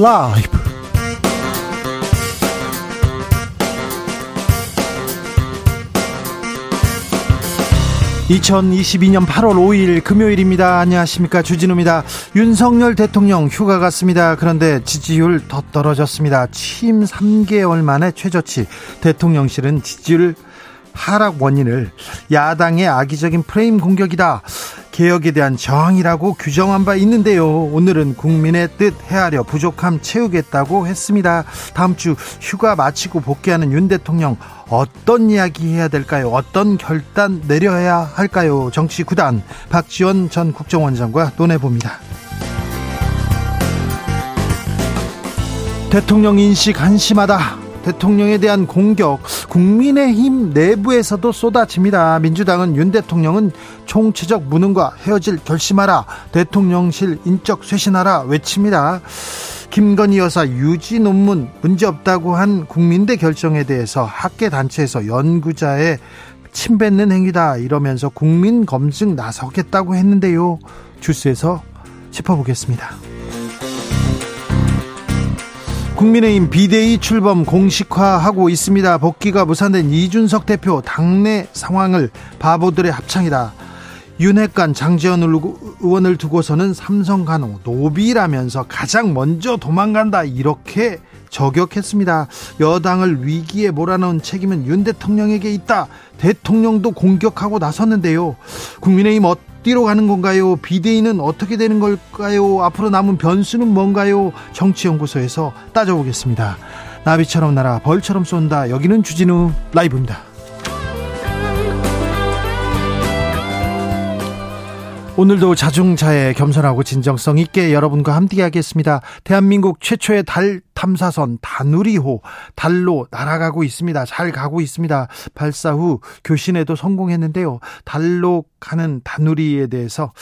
라이브 2022년 8월 5일 금요일입니다. 안녕하십니까. 주진우입니다. 윤석열 대통령 휴가 갔습니다. 그런데 지지율 더 떨어졌습니다. 취임 3개월 만에 최저치. 대통령실은 지지율 하락 원인을 야당의 악의적인 프레임 공격이다. 개혁에 대한 저항이라고 규정한 바 있는데요. 오늘은 국민의 뜻 헤아려 부족함 채우겠다고 했습니다. 다음 주 휴가 마치고 복귀하는 윤 대통령 어떤 이야기 해야 될까요? 어떤 결단 내려야 할까요? 정치 구단 박지원 전 국정원장과 논해봅니다. 대통령 인식 한심하다. 대통령에 대한 공격 국민의힘 내부에서도 쏟아집니다. 민주당은 윤 대통령은 총체적 무능과 헤어질 결심하라 대통령실 인적 쇄신하라 외칩니다. 김건희 여사 유지 논문 문제 없다고 한 국민대 결정에 대해서 학계 단체에서 연구자의 침뱉는 행위다 이러면서 국민 검증 나서겠다고 했는데요. 주스에서 짚어보겠습니다. 국민의힘 비대위 출범 공식화하고 있습니다. 복귀가 무산된 이준석 대표 당내 상황을 바보들의 합창이다. 윤핵관 장재원 의원을 두고서는 삼성 간호 노비라면서 가장 먼저 도망간다 이렇게 저격했습니다. 여당을 위기에 몰아넣은 책임은 윤 대통령에게 있다. 대통령도 공격하고 나섰는데요. 국민의힘 어 디로 가는 건가요? 비대위는 어떻게 되는 걸까요? 앞으로 남은 변수는 뭔가요? 정치연구소에서 따져보겠습니다. 나비처럼 날아 벌처럼 쏜다. 여기는 주진우 라이브입니다. 오늘도 자중자애 겸손하고 진정성 있게 여러분과 함께 하겠습니다. 대한민국 최초의 달 탐사선 다누리호 달로 날아가고 있습니다. 잘 가고 있습니다. 발사 후 교신에도 성공했는데요. 달로 가는 다누리에 대해서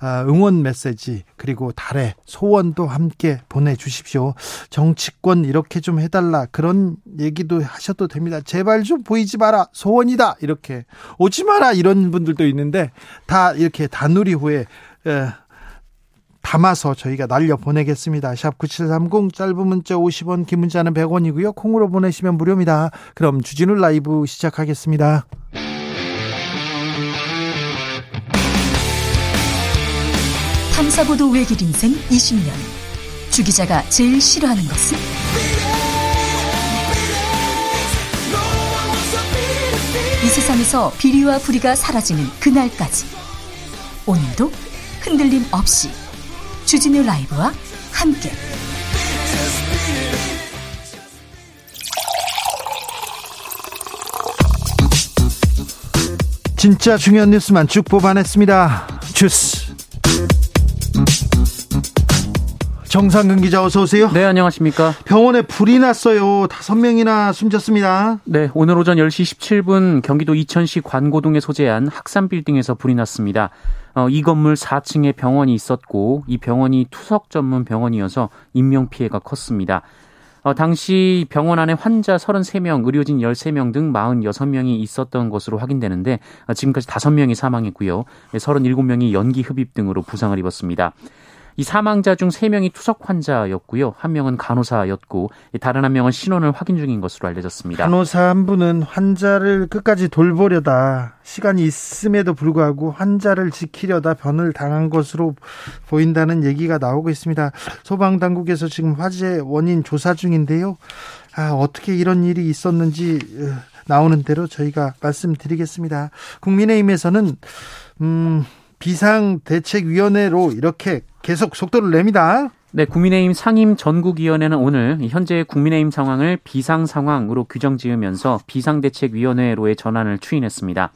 아, 응원 메시지 그리고 달의 소원도 함께 보내주십시오. 정치권 이렇게 좀 해달라 그런 얘기도 하셔도 됩니다. 제발 좀 보이지 마라 소원이다 이렇게 오지 마라 이런 분들도 있는데 다 이렇게 다누리호에 담아서 저희가 날려 보내겠습니다. 샵 9730 짧은 문자 50원 긴 문자는 100원이고요. 콩으로 보내시면 무료입니다. 그럼 주진우 라이브 시작하겠습니다. 탐사보도 외길 인생 20년 주 기자가 제일 싫어하는 것은? 이 세상에서 비리와 부리가 사라지는 그날까지 오늘도 흔들림 없이 주진우 라이브와 함께 진짜 중요한 뉴스만 쭉 뽑아냈습니다. 주스. 정상근 기자 어서 오세요. 네, 안녕하십니까. 병원에 불이 났어요. 다섯 명이나 숨졌습니다. 네, 오늘 오전 10시 17분 경기도 이천시 관고동에 소재한 학산 빌딩에서 불이 났습니다. 어, 이 건물 4층에 병원이 있었고 이 병원이 투석 전문 병원이어서 인명 피해가 컸습니다. 어, 당시 병원 안에 환자 33명, 의료진 13명 등 46명이 있었던 것으로 확인되는데 어, 지금까지 5명이 사망했고요. 37명이 연기 흡입 등으로 부상을 입었습니다. 이 사망자 중 3명이 투석 환자였고요. 한 명은 간호사였고 다른 한 명은 신원을 확인 중인 것으로 알려졌습니다. 간호사 한 분은 환자를 끝까지 돌보려다 시간이 있음에도 불구하고 환자를 지키려다 변을 당한 것으로 보인다는 얘기가 나오고 있습니다. 소방 당국에서 지금 화재 원인 조사 중인데요. 아, 어떻게 이런 일이 있었는지 어, 나오는 대로 저희가 말씀드리겠습니다. 국민의힘에서는 음 비상대책위원회로 이렇게 계속 속도를 냅니다. 네, 국민의힘 상임 전국위원회는 오늘 현재 국민의힘 상황을 비상 상황으로 규정 지으면서 비상대책위원회로의 전환을 추인했습니다.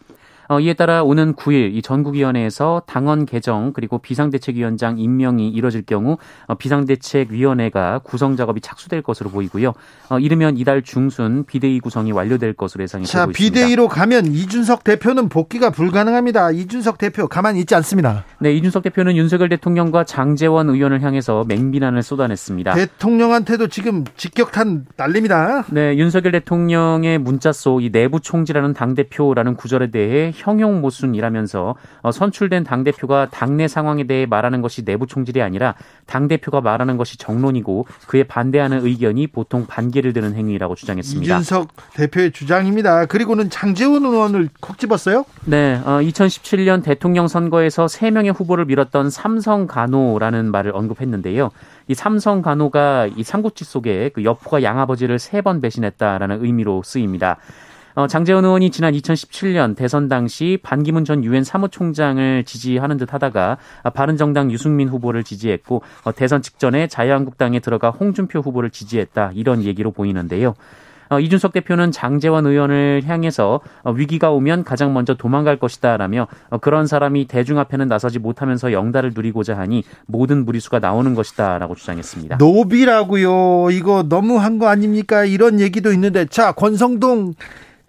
어, 이에 따라 오는 9일 이 전국위원회에서 당원 개정 그리고 비상대책위원장 임명이 이뤄질 경우 어, 비상대책위원회가 구성 작업이 착수될 것으로 보이고요. 어, 이르면 이달 중순 비대위 구성이 완료될 것으로 예상이 자, 되고 있습니다. 비대위로 가면 이준석 대표는 복귀가 불가능합니다. 이준석 대표 가만히 있지 않습니다. 네, 이준석 대표는 윤석열 대통령과 장재원 의원을 향해서 맹비난을 쏟아냈습니다. 대통령한테도 지금 직격탄 날립니다. 네, 윤석열 대통령의 문자 속 이 내부 총지라는 당 대표라는 구절에 대해 형용 모순이라면서 어, 선출된 당 대표가 당내 상황에 대해 말하는 것이 내부 총질이 아니라 당 대표가 말하는 것이 정론이고 그에 반대하는 의견이 보통 반기를 드는 행위라고 주장했습니다. 이준석 대표의 주장입니다. 그리고는 장재원 의원을 콕 집었어요? 네, 어, 2017년 대통령 선거에서 3명의 후보를 밀었던 삼성 간호라는 말을 언급했는데요. 이 삼성 간호가 이 삼국지 속에 그 여포가 양아버지를 세 번 배신했다라는 의미로 쓰입니다. 어, 장재원 의원이 지난 2017년 대선 당시 반기문 전 유엔 사무총장을 지지하는 듯 하다가 바른정당 유승민 후보를 지지했고 어, 대선 직전에 자유한국당에 들어가 홍준표 후보를 지지했다 이런 얘기로 보이는데요. 어, 이준석 대표는 장재원 의원을 향해서 어, 위기가 오면 가장 먼저 도망갈 것이다라며 어, 그런 사람이 대중 앞에는 나서지 못하면서 영달을 누리고자 하니 모든 무리수가 나오는 것이다라고 주장했습니다. 노비라고요. 이거 너무한 거 아닙니까? 이런 얘기도 있는데 자 권성동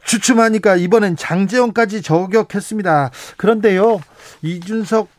주춤하니까 이번엔 장재원까지 저격했습니다. 그런데요 이준석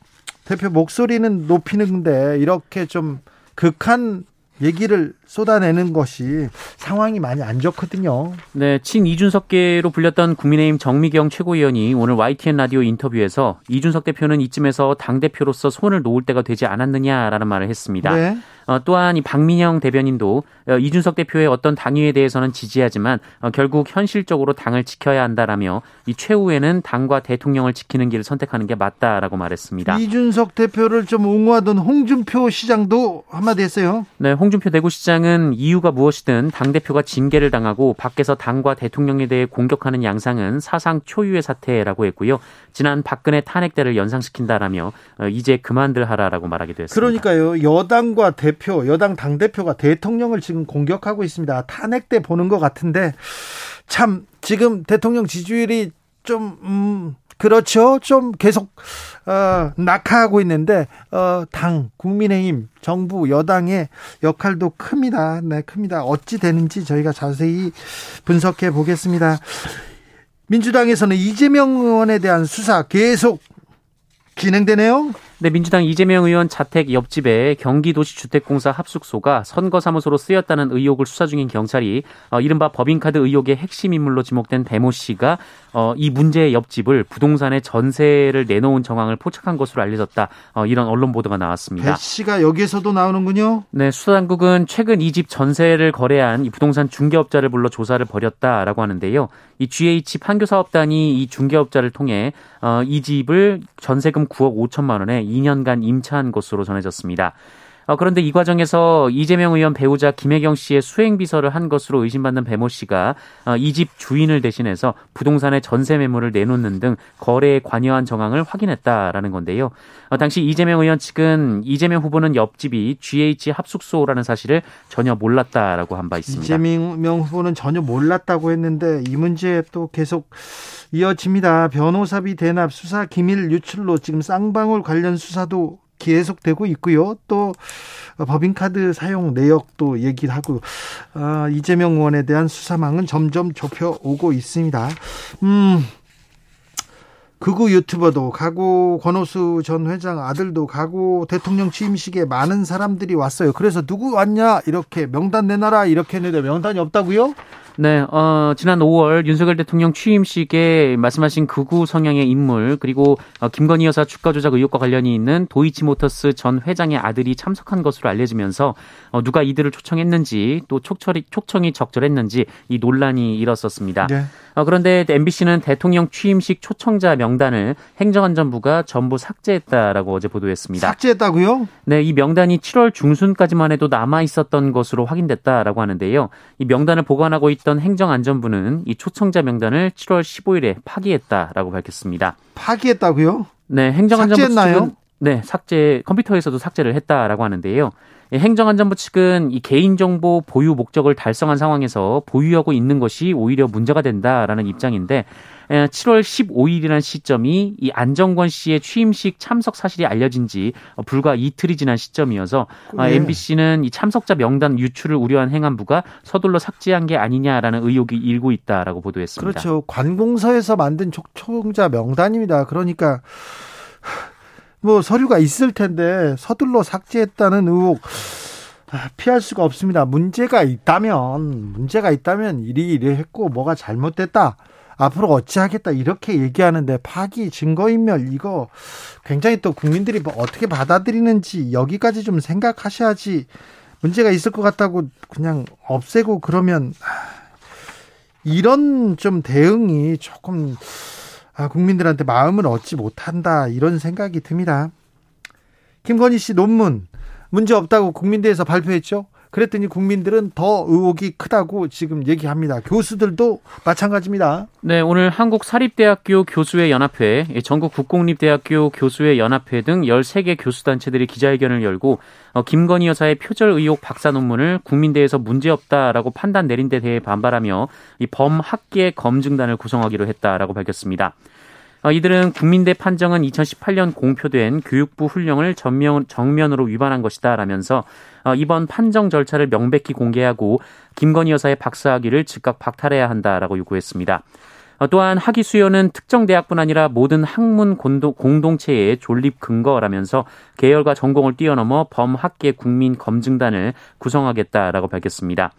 대표 목소리는 높이는데 이렇게 좀 극한 얘기를 쏟아내는 것이 상황이 많이 안 좋거든요. 네, 친 이준석계로 불렸던 국민의힘 정미경 최고위원이 오늘 YTN 라디오 인터뷰에서 이준석 대표는 이쯤에서 당 대표로서 손을 놓을 때가 되지 않았느냐라는 말을 했습니다. 네. 어, 또한 이 박민영 대변인도 어, 이준석 대표의 어떤 당위에 대해서는 지지하지만 어, 결국 현실적으로 당을 지켜야 한다라며 이 최후에는 당과 대통령을 지키는 길을 선택하는 게 맞다라고 말했습니다. 이준석 대표를 좀 옹호하던 홍준표 시장도 한마디 했어요. 네, 홍준표 대구시장은 이유가 무엇이든 당 대표가 징계를 당하고 밖에서 당과 대통령에 대해 공격하는 양상은 사상 초유의 사태라고 했고요. 지난 박근혜 탄핵 때를 연상시킨다라며 이제 그만들 하라라고 말하기도 했습니다. 그러니까요. 여당과 대 대표, 여당 당 대표가 대통령을 지금 공격하고 있습니다. 탄핵 때 보는 것 같은데 참 지금 대통령 지지율이 좀 음, 그렇죠. 좀 계속 어, 낙하하고 있는데 어, 당, 국민의힘, 정부, 여당의 역할도 큽니다. 네, 큽니다. 어찌 되는지 저희가 자세히 분석해 보겠습니다. 민주당에서는 이재명 의원에 대한 수사 계속 진행되네요. 네, 민주당 이재명 의원 자택 옆집에 경기도시주택공사 합숙소가 선거사무소로 쓰였다는 의혹을 수사 중인 경찰이 어, 이른바 법인카드 의혹의 핵심 인물로 지목된 배모 씨가 어, 이 문제의 옆집을 부동산에 전세를 내놓은 정황을 포착한 것으로 알려졌다. 어, 이런 언론 보도가 나왔습니다. 배 씨가 여기에서도 나오는군요. 네, 수사당국은 최근 이 집 전세를 거래한 이 부동산 중개업자를 불러 조사를 벌였다라고 하는데요. 이 GH 판교사업단이 이 중개업자를 통해 어, 이 집을 전세금 9억 5천만 원에 2년간 임차한 것으로 전해졌습니다. 어, 그런데 이 과정에서 이재명 의원 배우자 김혜경 씨의 수행 비서를 한 것으로 의심받는 배모 씨가 어, 이집 주인을 대신해서 부동산의 전세 매물을 내놓는 등 거래에 관여한 정황을 확인했다라는 건데요. 어, 당시 이재명 의원 측은 이재명 후보는 옆집이 GH 합숙소라는 사실을 전혀 몰랐다라고 한 바 있습니다. 이재명 후보는 전혀 몰랐다고 했는데 이 문제 또 계속 이어집니다. 변호사비 대납 수사 기밀 유출로 지금 쌍방울 관련 수사도 계속되고 있고요. 또 법인카드 사용 내역도 얘기를 하고 아, 이재명 의원에 대한 수사망은 점점 좁혀 오고 있습니다. 음. 극우 유튜버도 가고 권오수 전 회장 아들도 가고 대통령 취임식에 많은 사람들이 왔어요. 그래서 누구 왔냐 이렇게 명단 내놔라 이렇게 했는데 명단이 없다고요? 네, 어, 지난 5월 윤석열 대통령 취임식에 말씀하신 극우 성향의 인물 그리고 어, 김건희 여사 주가 조작 의혹과 관련이 있는 도이치모터스 전 회장의 아들이 참석한 것으로 알려지면서 어, 누가 이들을 초청했는지 또 촉철이, 초청이 적절했는지 이 논란이 일었었습니다. 네. 어, 그런데 MBC는 대통령 취임식 초청자 명단을 행정안전부가 전부 삭제했다라고 어제 보도했습니다. 삭제했다고요? 네, 이 명단이 7월 중순까지만 해도 남아 있었던 것으로 확인됐다라고 하는데요. 이 명단을 보관하고 있 있던 행정안전부는 이 초청자 명단을 7월 15일에 파기했다라고 밝혔습니다. 파기했다고요? 네, 행정안전부 삭제했나요? 측은 네, 삭제 컴퓨터에서도 삭제를 했다라고 하는데요. 행정안전부 측은 이 개인정보 보유 목적을 달성한 상황에서 보유하고 있는 것이 오히려 문제가 된다라는 입장인데 7월 15일이라는 시점이 이 안정권 씨의 취임식 참석 사실이 알려진 지 불과 이틀이 지난 시점이어서 네. MBC는 이 참석자 명단 유출을 우려한 행안부가 서둘러 삭제한 게 아니냐라는 의혹이 일고 있다라고 보도했습니다. 그렇죠. 관공서에서 만든 촉청자 명단입니다. 그러니까 뭐 서류가 있을 텐데 서둘러 삭제했다는 의혹 아, 피할 수가 없습니다. 문제가 있다면 문제가 있다면 이리 이리 했고 뭐가 잘못됐다. 앞으로 어찌하겠다 이렇게 얘기하는데 파기 증거인멸 이거 굉장히 또 국민들이 뭐 어떻게 받아들이는지 여기까지 좀 생각하셔야지 문제가 있을 것 같다고 그냥 없애고 그러면 이런 좀 대응이 조금 아, 국민들한테 마음을 얻지 못한다 이런 생각이 듭니다. 김건희 씨 논문 문제 없다고 국민대에서 발표했죠. 그랬더니 국민들은 더 의혹이 크다고 지금 얘기합니다. 교수들도 마찬가지입니다. 네, 오늘 한국사립대학교 교수회 연합회, 전국 국공립대학교 교수회 연합회 등 13개 교수단체들이 기자회견을 열고 어, 김건희 여사의 표절 의혹 박사 논문을 국민대에서 문제없다라고 판단 내린 데 대해 반발하며 이 범학계 검증단을 구성하기로 했다라고 밝혔습니다. 어, 이들은 국민대 판정은 2018년 공표된 교육부 훈령을 전면, 정면으로 위반한 것이다 라면서 어, 이번 판정 절차를 명백히 공개하고 김건희 여사의 박사학위를 즉각 박탈해야 한다라고 요구했습니다. 어, 또한 학위 수요는 특정 대학뿐 아니라 모든 학문 공동체의 존립 근거라면서 계열과 전공을 뛰어넘어 범학계 국민 검증단을 구성하겠다라고 밝혔습니다.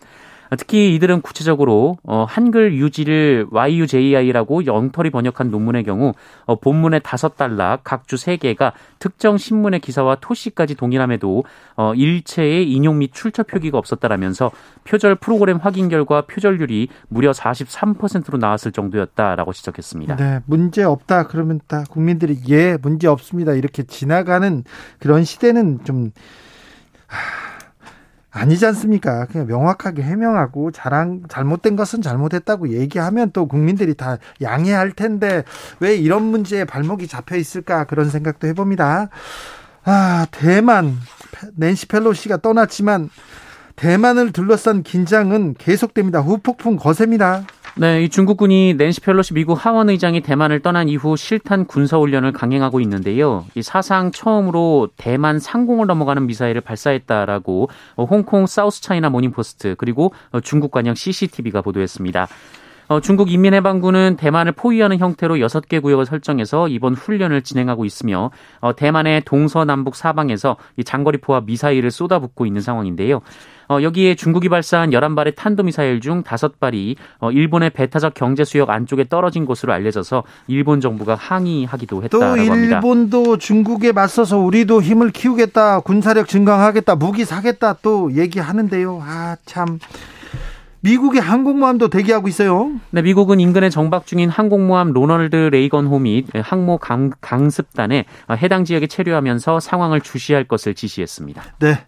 특히 이들은 구체적으로 어, 한글 유지를 YUJI라고 영털이 번역한 논문의 경우 어, 본문의 다섯 단락 각주 세 개가 특정 신문의 기사와 토시까지 동일함에도 어, 일체의 인용 및 출처 표기가 없었다라면서 표절 프로그램 확인 결과 표절률이 무려 43%로 나왔을 정도였다라고 지적했습니다. 네, 문제 없다 그러면 다 국민들이 예, 문제 없습니다. 이렇게 지나가는 그런 시대는 좀 하... 아니지 않습니까? 그냥 명확하게 해명하고 잘한 잘못된 것은 잘못했다고 얘기하면 또 국민들이 다 양해할 텐데 왜 이런 문제에 발목이 잡혀 있을까 그런 생각도 해봅니다. 아 대만 낸시 펠로시가 떠났지만 대만을 둘러싼 긴장은 계속됩니다. 후폭풍 거셉니다. 네, 이 중국군이 낸시 펠로시 미국 하원 의장이 대만을 떠난 이후 실탄 군사 훈련을 강행하고 있는데요. 이 사상 처음으로 대만 상공을 넘어가는 미사일을 발사했다라고 홍콩 사우스 차이나 모닝 포스트 그리고 중국 관영 CCTV가 보도했습니다. 어, 중국 인민해방군은 대만을 포위하는 형태로 6개 구역을 설정해서 이번 훈련을 진행하고 있으며 어, 대만의 동서남북 사방에서 이 장거리포와 미사일을 쏟아붓고 있는 상황인데요. 어, 여기에 중국이 발사한 11발의 탄도미사일 중 5발이 어, 일본의 배타적 경제 수역 안쪽에 떨어진 것으로 알려져서 일본 정부가 항의하기도 했다라고 또 합니다. 일본도 중국에 맞서서 우리도 힘을 키우겠다, 군사력 증강하겠다, 무기 사겠다 또 얘기하는데요. 아, 참. 미국의 항공모함도 대기하고 있어요. 네, 미국은 인근에 정박 중인 항공모함 로널드 레이건호 및 항모 강, 강습단에 해당 지역에 체류하면서 상황을 주시할 것을 지시했습니다. 네.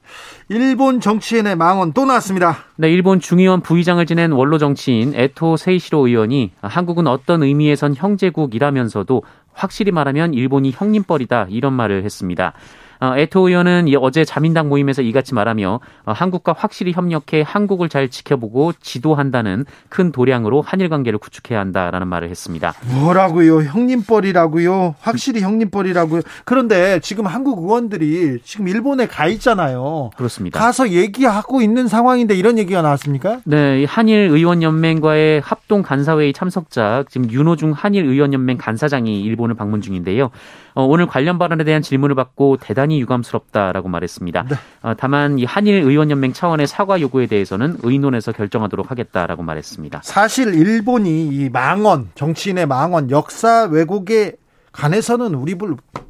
일본 정치인의 망언 또 나왔습니다. 네, 일본 중의원 부의장을 지낸 원로 정치인 에토 세이시로 의원이 한국은 어떤 의미에선 형제국이라면서도 확실히 말하면 일본이 형님뻘이다 이런 말을 했습니다. 어, 에토 의원은 어제 자민당 모임에서 이같이 말하며 어, 한국과 확실히 협력해 한국을 잘 지켜보고 지도한다는 큰 도량으로 한일 관계를 구축해야 한다라는 말을 했습니다. 뭐라고요? 형님뻘이라고요? 확실히 형님뻘이라고요? 그런데 지금 한국 의원들이 지금 일본에 가 있잖아요. 그렇습니다. 가서 얘기하고 있는 상황인데 이런 얘기가 나왔습니까? 네, 한일 의원 연맹과의 합동 간사회의 참석자 지금 윤호중 한일 의원 연맹 간사장이 일본을 방문 중인데요. 어, 오늘 관련 발언에 대한 질문을 받고 대단히 유감스럽다라고 말했습니다. 네. 어, 다만 이 한일 의원연맹 차원의 사과 요구에 대해서는 의논해서 결정하도록 하겠다라고 말했습니다. 사실 일본이 이 망언 정치인의 망언 역사 왜곡에 관해서는 우리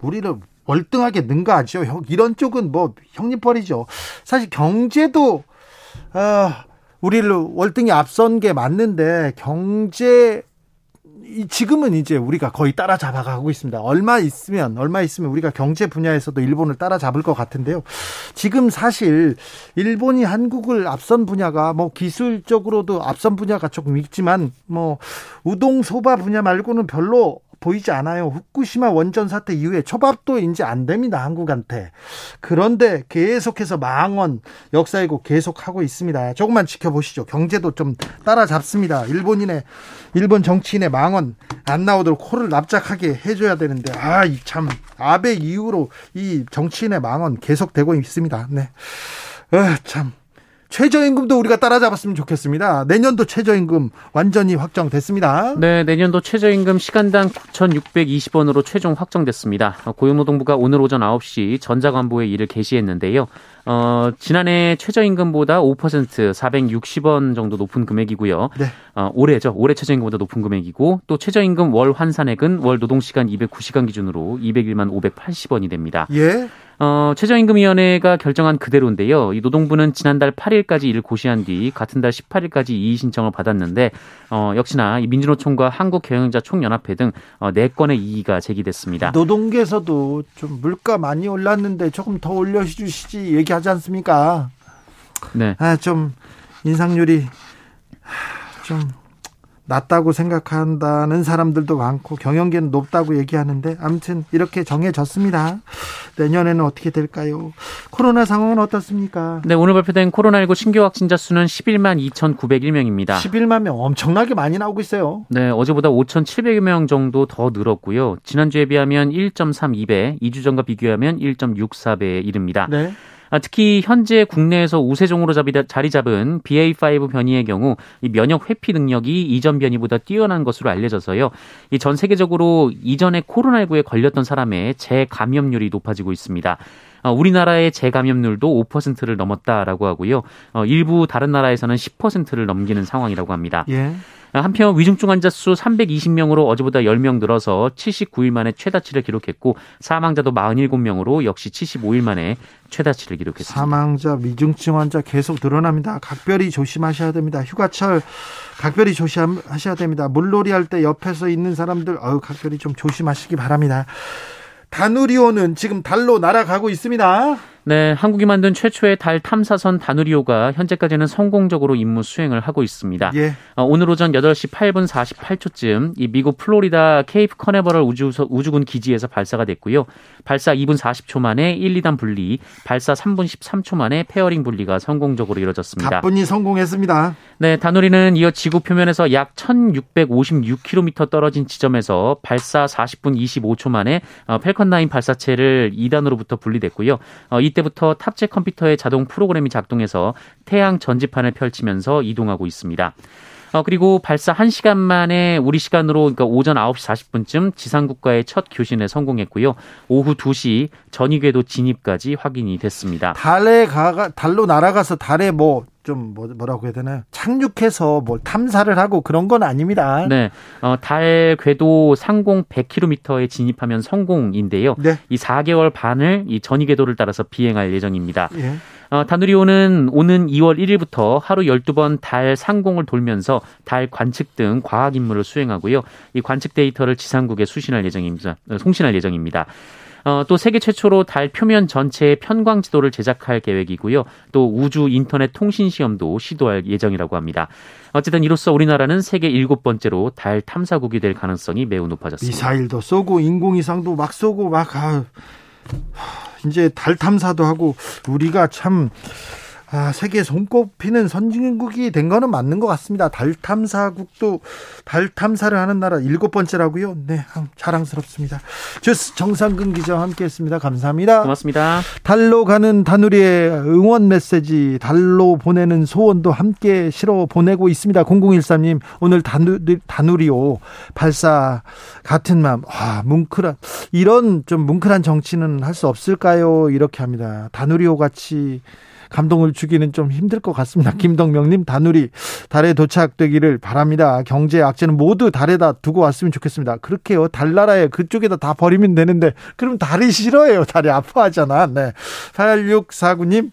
우리를 월등하게 능가하죠. 이런 쪽은 뭐 형님벌이죠. 사실 경제도 어, 우리를 월등히 앞선 게 맞는데 경제 지금은 이제 우리가 거의 따라잡아가고 있습니다. 얼마 있으면 얼마 있으면 우리가 경제 분야에서도 일본을 따라잡을 것 같은데요. 지금 사실 일본이 한국을 앞선 분야가 뭐 기술적으로도 앞선 분야가 조금 있지만 뭐 우동 소바 분야 말고는 별로 보이지 않아요. 후쿠시마 원전 사태 이후에 초밥도 이제 안 됩니다. 한국한테. 그런데 계속해서 망언 역사이고 계속하고 있습니다. 조금만 지켜보시죠. 경제도 좀 따라잡습니다. 일본인의 일본 정치인의 망언 안 나오도록 코를 납작하게 해줘야 되는데 아참 아베 이후로 이 정치인의 망언 계속되고 있습니다. 네. 아, 참 최저임금도 우리가 따라잡았으면 좋겠습니다. 내년도 최저임금 완전히 확정됐습니다. 네, 내년도 최저임금 시간당 9,620원으로 최종 확정됐습니다. 고용노동부가 오늘 오전 9시 전자관보에 이를 게시했는데요. 어, 지난해 최저임금보다 5% 460원 정도 높은 금액이고요. 네. 어, 올해죠. 올해 최저임금보다 높은 금액이고 또 최저임금 월 환산액은 월 노동시간 209시간 기준으로 201만 580원이 됩니다. 예. 어, 최저임금위원회가 결정한 그대로인데요. 이 노동부는 지난달 8일까지 이를 고시한 뒤 같은 달 18일까지 이의 신청을 받았는데 어, 역시나 이 민주노총과 한국경영자 총연합회 등 어, 4건의 이의가 제기됐습니다. 노동계에서도 좀 물가 많이 올랐는데 조금 더 올려주시지 얘기하지 않습니까? 네. 아, 좀 인상률이 좀 낮다고 생각한다는 사람들도 많고 경영계는 높다고 얘기하는데 아무튼 이렇게 정해졌습니다. 내년에는 어떻게 될까요? 코로나 상황은 어떻습니까? 네, 오늘 발표된 코로나19 신규 확진자 수는 11만 2,901명입니다. 11만 명 엄청나게 많이 나오고 있어요. 네, 어제보다 5,700여 명 정도 더 늘었고요. 지난주에 비하면 1.32배, 2주 전과 비교하면 1.64배에 이릅니다. 네. 아, 특히 현재 국내에서 우세종으로 자리 잡은 BA5 변이의 경우 이 면역 회피 능력이 이전 변이보다 뛰어난 것으로 알려져서요. 이 전 세계적으로 이전에 코로나19에 걸렸던 사람의 재감염률이 높아지고 있습니다. 어, 우리나라의 재감염률도 5%를 넘었다라고 하고요. 어, 일부 다른 나라에서는 10%를 넘기는 상황이라고 합니다. 예. 한편 위중증 환자 수 320명으로 어제보다 10명 늘어서 79일 만에 최다치를 기록했고 사망자도 47명으로 역시 75일 만에 최다치를 기록했습니다. 사망자 위중증 환자 계속 늘어납니다. 각별히 조심하셔야 됩니다. 휴가철 각별히 조심하셔야 됩니다. 물놀이 할 때 옆에서 있는 사람들 어우 각별히 좀 조심하시기 바랍니다. 다누리호는 지금 달로 날아가고 있습니다. 네, 한국이 만든 최초의 달 탐사선 다누리호가 현재까지는 성공적으로 임무 수행을 하고 있습니다. 예. 어, 오늘 오전 8시 8분 48초쯤 이 미국 플로리다 케이프 커네버럴 우주, 우주군 기지에서 발사가 됐고요. 발사 2분 40초 만에 1, 2단 분리, 발사 3분 13초 만에 fairing 분리가 성공적으로 이루어졌습니다. 가뿐히 성공했습니다. 네, 다누리는 이어 지구 표면에서 약 1656km 떨어진 지점에서 발사 40분 25초 만에 어, 펠컨 9 발사체를 2단으로부터 분리됐고요. 어, 이때 이 때부터 탑재 컴퓨터의 자동 프로그램이 작동해서 태양 전지판을 펼치면서 이동하고 있습니다. 어, 그리고 발사 1시간 만에 우리 시간으로 그러니까 오전 9시 40분쯤 지상국가의 첫 교신에 성공했고요. 오후 2시 전위궤도 진입까지 확인이 됐습니다. 달에 가 달로 날아가서 달에 뭐좀 뭐, 뭐라고 해야 되나요? 착륙해서 뭘 탐사를 하고 그런 건 아닙니다. 네. 어, 달 궤도 상공 100km에 진입하면 성공인데요. 네. 이 4개월 반을 이 전위 궤도를 따라서 비행할 예정입니다. 예. 어, 다누리호는 오는 2월 1일부터 하루 12번 달 상공을 돌면서 달 관측 등 과학 임무를 수행하고요. 이 관측 데이터를 지상국에 수신할 예정입니다. 어, 송신할 예정입니다. 어, 또 세계 최초로 달 표면 전체의 편광 지도를 제작할 계획이고요. 또 우주 인터넷 통신 시험도 시도할 예정이라고 합니다. 어쨌든 이로써 우리나라는 세계 일곱 번째로 달 탐사국이 될 가능성이 매우 높아졌습니다. 미사일도 쏘고 인공위성도 막 쏘고 막 아, 이제 달 탐사도 하고 우리가 참 아, 세계 손꼽히는 선진국이 된 거는 맞는 것 같습니다. 달 탐사국도 달 탐사를 하는 나라 일곱 번째라고요. 네, 자랑스럽습니다. 주스 정상근 기자와 함께했습니다. 감사합니다. 고맙습니다. 달로 가는 다누리의 응원 메시지, 달로 보내는 소원도 함께 실어 보내고 있습니다. 0013님 오늘 다누리, 다누리오 발사 같은 마음. 아, 뭉클한 이런 좀 뭉클한 정치는 할 수 없을까요? 이렇게 합니다. 다누리오 같이 감동을 주기는 좀 힘들 것 같습니다. 김덕명님 다누리 달에 도착되기를 바랍니다. 경제 악재는 모두 달에다 두고 왔으면 좋겠습니다. 그렇게요. 달나라에 그쪽에다 다 버리면 되는데 그럼 달이 싫어요. 달이 아파하잖아. 네. 8649님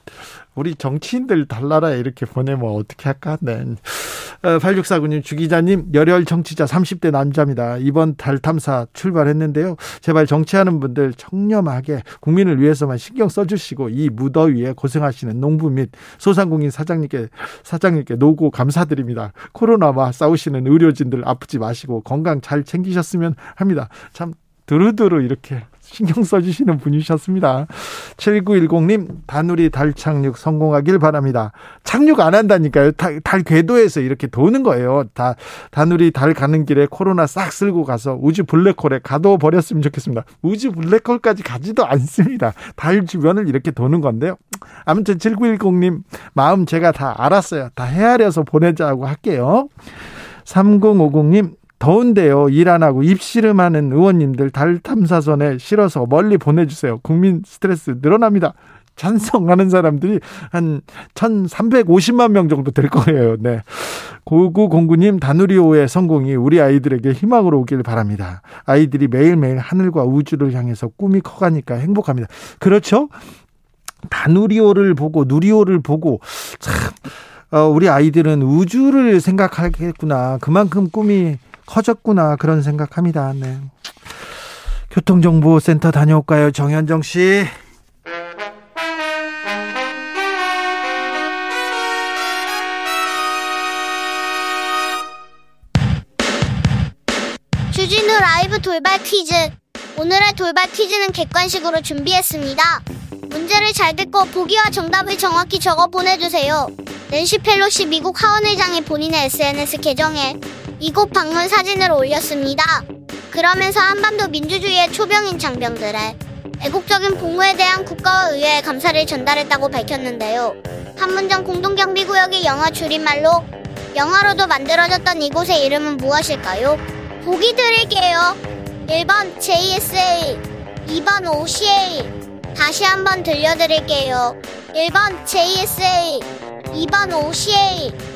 우리 정치인들 달나라에 이렇게 보내면 어떻게 할까? 네. 8649님, 어, 주기자님, 열혈 정치자 30대 남자입니다. 이번 달 탐사 출발했는데요. 제발 정치하는 분들 청렴하게 국민을 위해서만 신경 써주시고 이 무더위에 고생하시는 농부 및 소상공인 사장님께, 사장님께 노고 감사드립니다. 코로나와 싸우시는 의료진들 아프지 마시고 건강 잘 챙기셨으면 합니다. 참 두루두루 이렇게 신경 써주시는 분이셨습니다. 7910님, 다누리 달 착륙 성공하길 바랍니다. 착륙 안 한다니까요. 달, 달 궤도에서 이렇게 도는 거예요. 다, 다누리 달 가는 길에 코로나 싹 쓸고 가서 우주 블랙홀에 가둬 버렸으면 좋겠습니다. 우주 블랙홀까지 가지도 않습니다. 달 주변을 이렇게 도는 건데요. 아무튼 7910님, 마음 제가 다 알았어요. 다 헤아려서 보내자고 할게요. 3050님, 더운데요. 일 안 하고 입씨름하는 의원님들 달 탐사선에 실어서 멀리 보내주세요. 국민 스트레스 늘어납니다. 찬성하는 사람들이 한 1,350만 명 정도 될 거예요. 네. 9909님 다누리호의 성공이 우리 아이들에게 희망으로 오길 바랍니다. 아이들이 매일매일 하늘과 우주를 향해서 꿈이 커가니까 행복합니다. 그렇죠? 다누리호를 보고 누리호를 보고 참 어, 우리 아이들은 우주를 생각하겠구나. 그만큼 꿈이 커졌구나 그런 생각합니다. 네. 교통정보센터 다녀올까요, 정현정 씨? 주진우 라이브 돌발 퀴즈. 오늘의 돌발 퀴즈는 객관식으로 준비했습니다. 문제를 잘 듣고 보기와 정답을 정확히 적어 보내주세요. 낸시 펠로시 미국 하원의장이 본인의 SNS 계정에 이곳 방문 사진을 올렸습니다. 그러면서 한반도 민주주의의 초병인 장병들의 애국적인 복무에 대한 국가와 의회의 감사를 전달했다고 밝혔는데요. 판문점 공동경비구역의 영어 줄임말로 영어로도 만들어졌던 이곳의 이름은 무엇일까요? 보기 드릴게요. 1번 JSA, 2번 OCA. 다시 한번 들려드릴게요. 1번 JSA, 2번 OCA.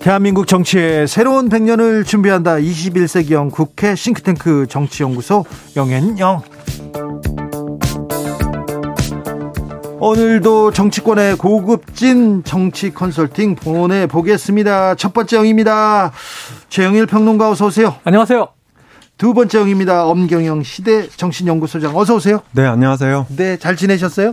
대한민국 정치의 새로운 100년을 준비한다. 21세기형 국회 싱크탱크 정치연구소 영앤영. 오늘도 정치권의 고급진 정치 컨설팅 보내보겠습니다. 첫 번째 영입니다. 최영일 평론가 어서 오세요. 안녕하세요. 두 번째 영입니다. 엄경영 시대 정신연구소장 어서 오세요. 네, 안녕하세요. 네, 잘 지내셨어요?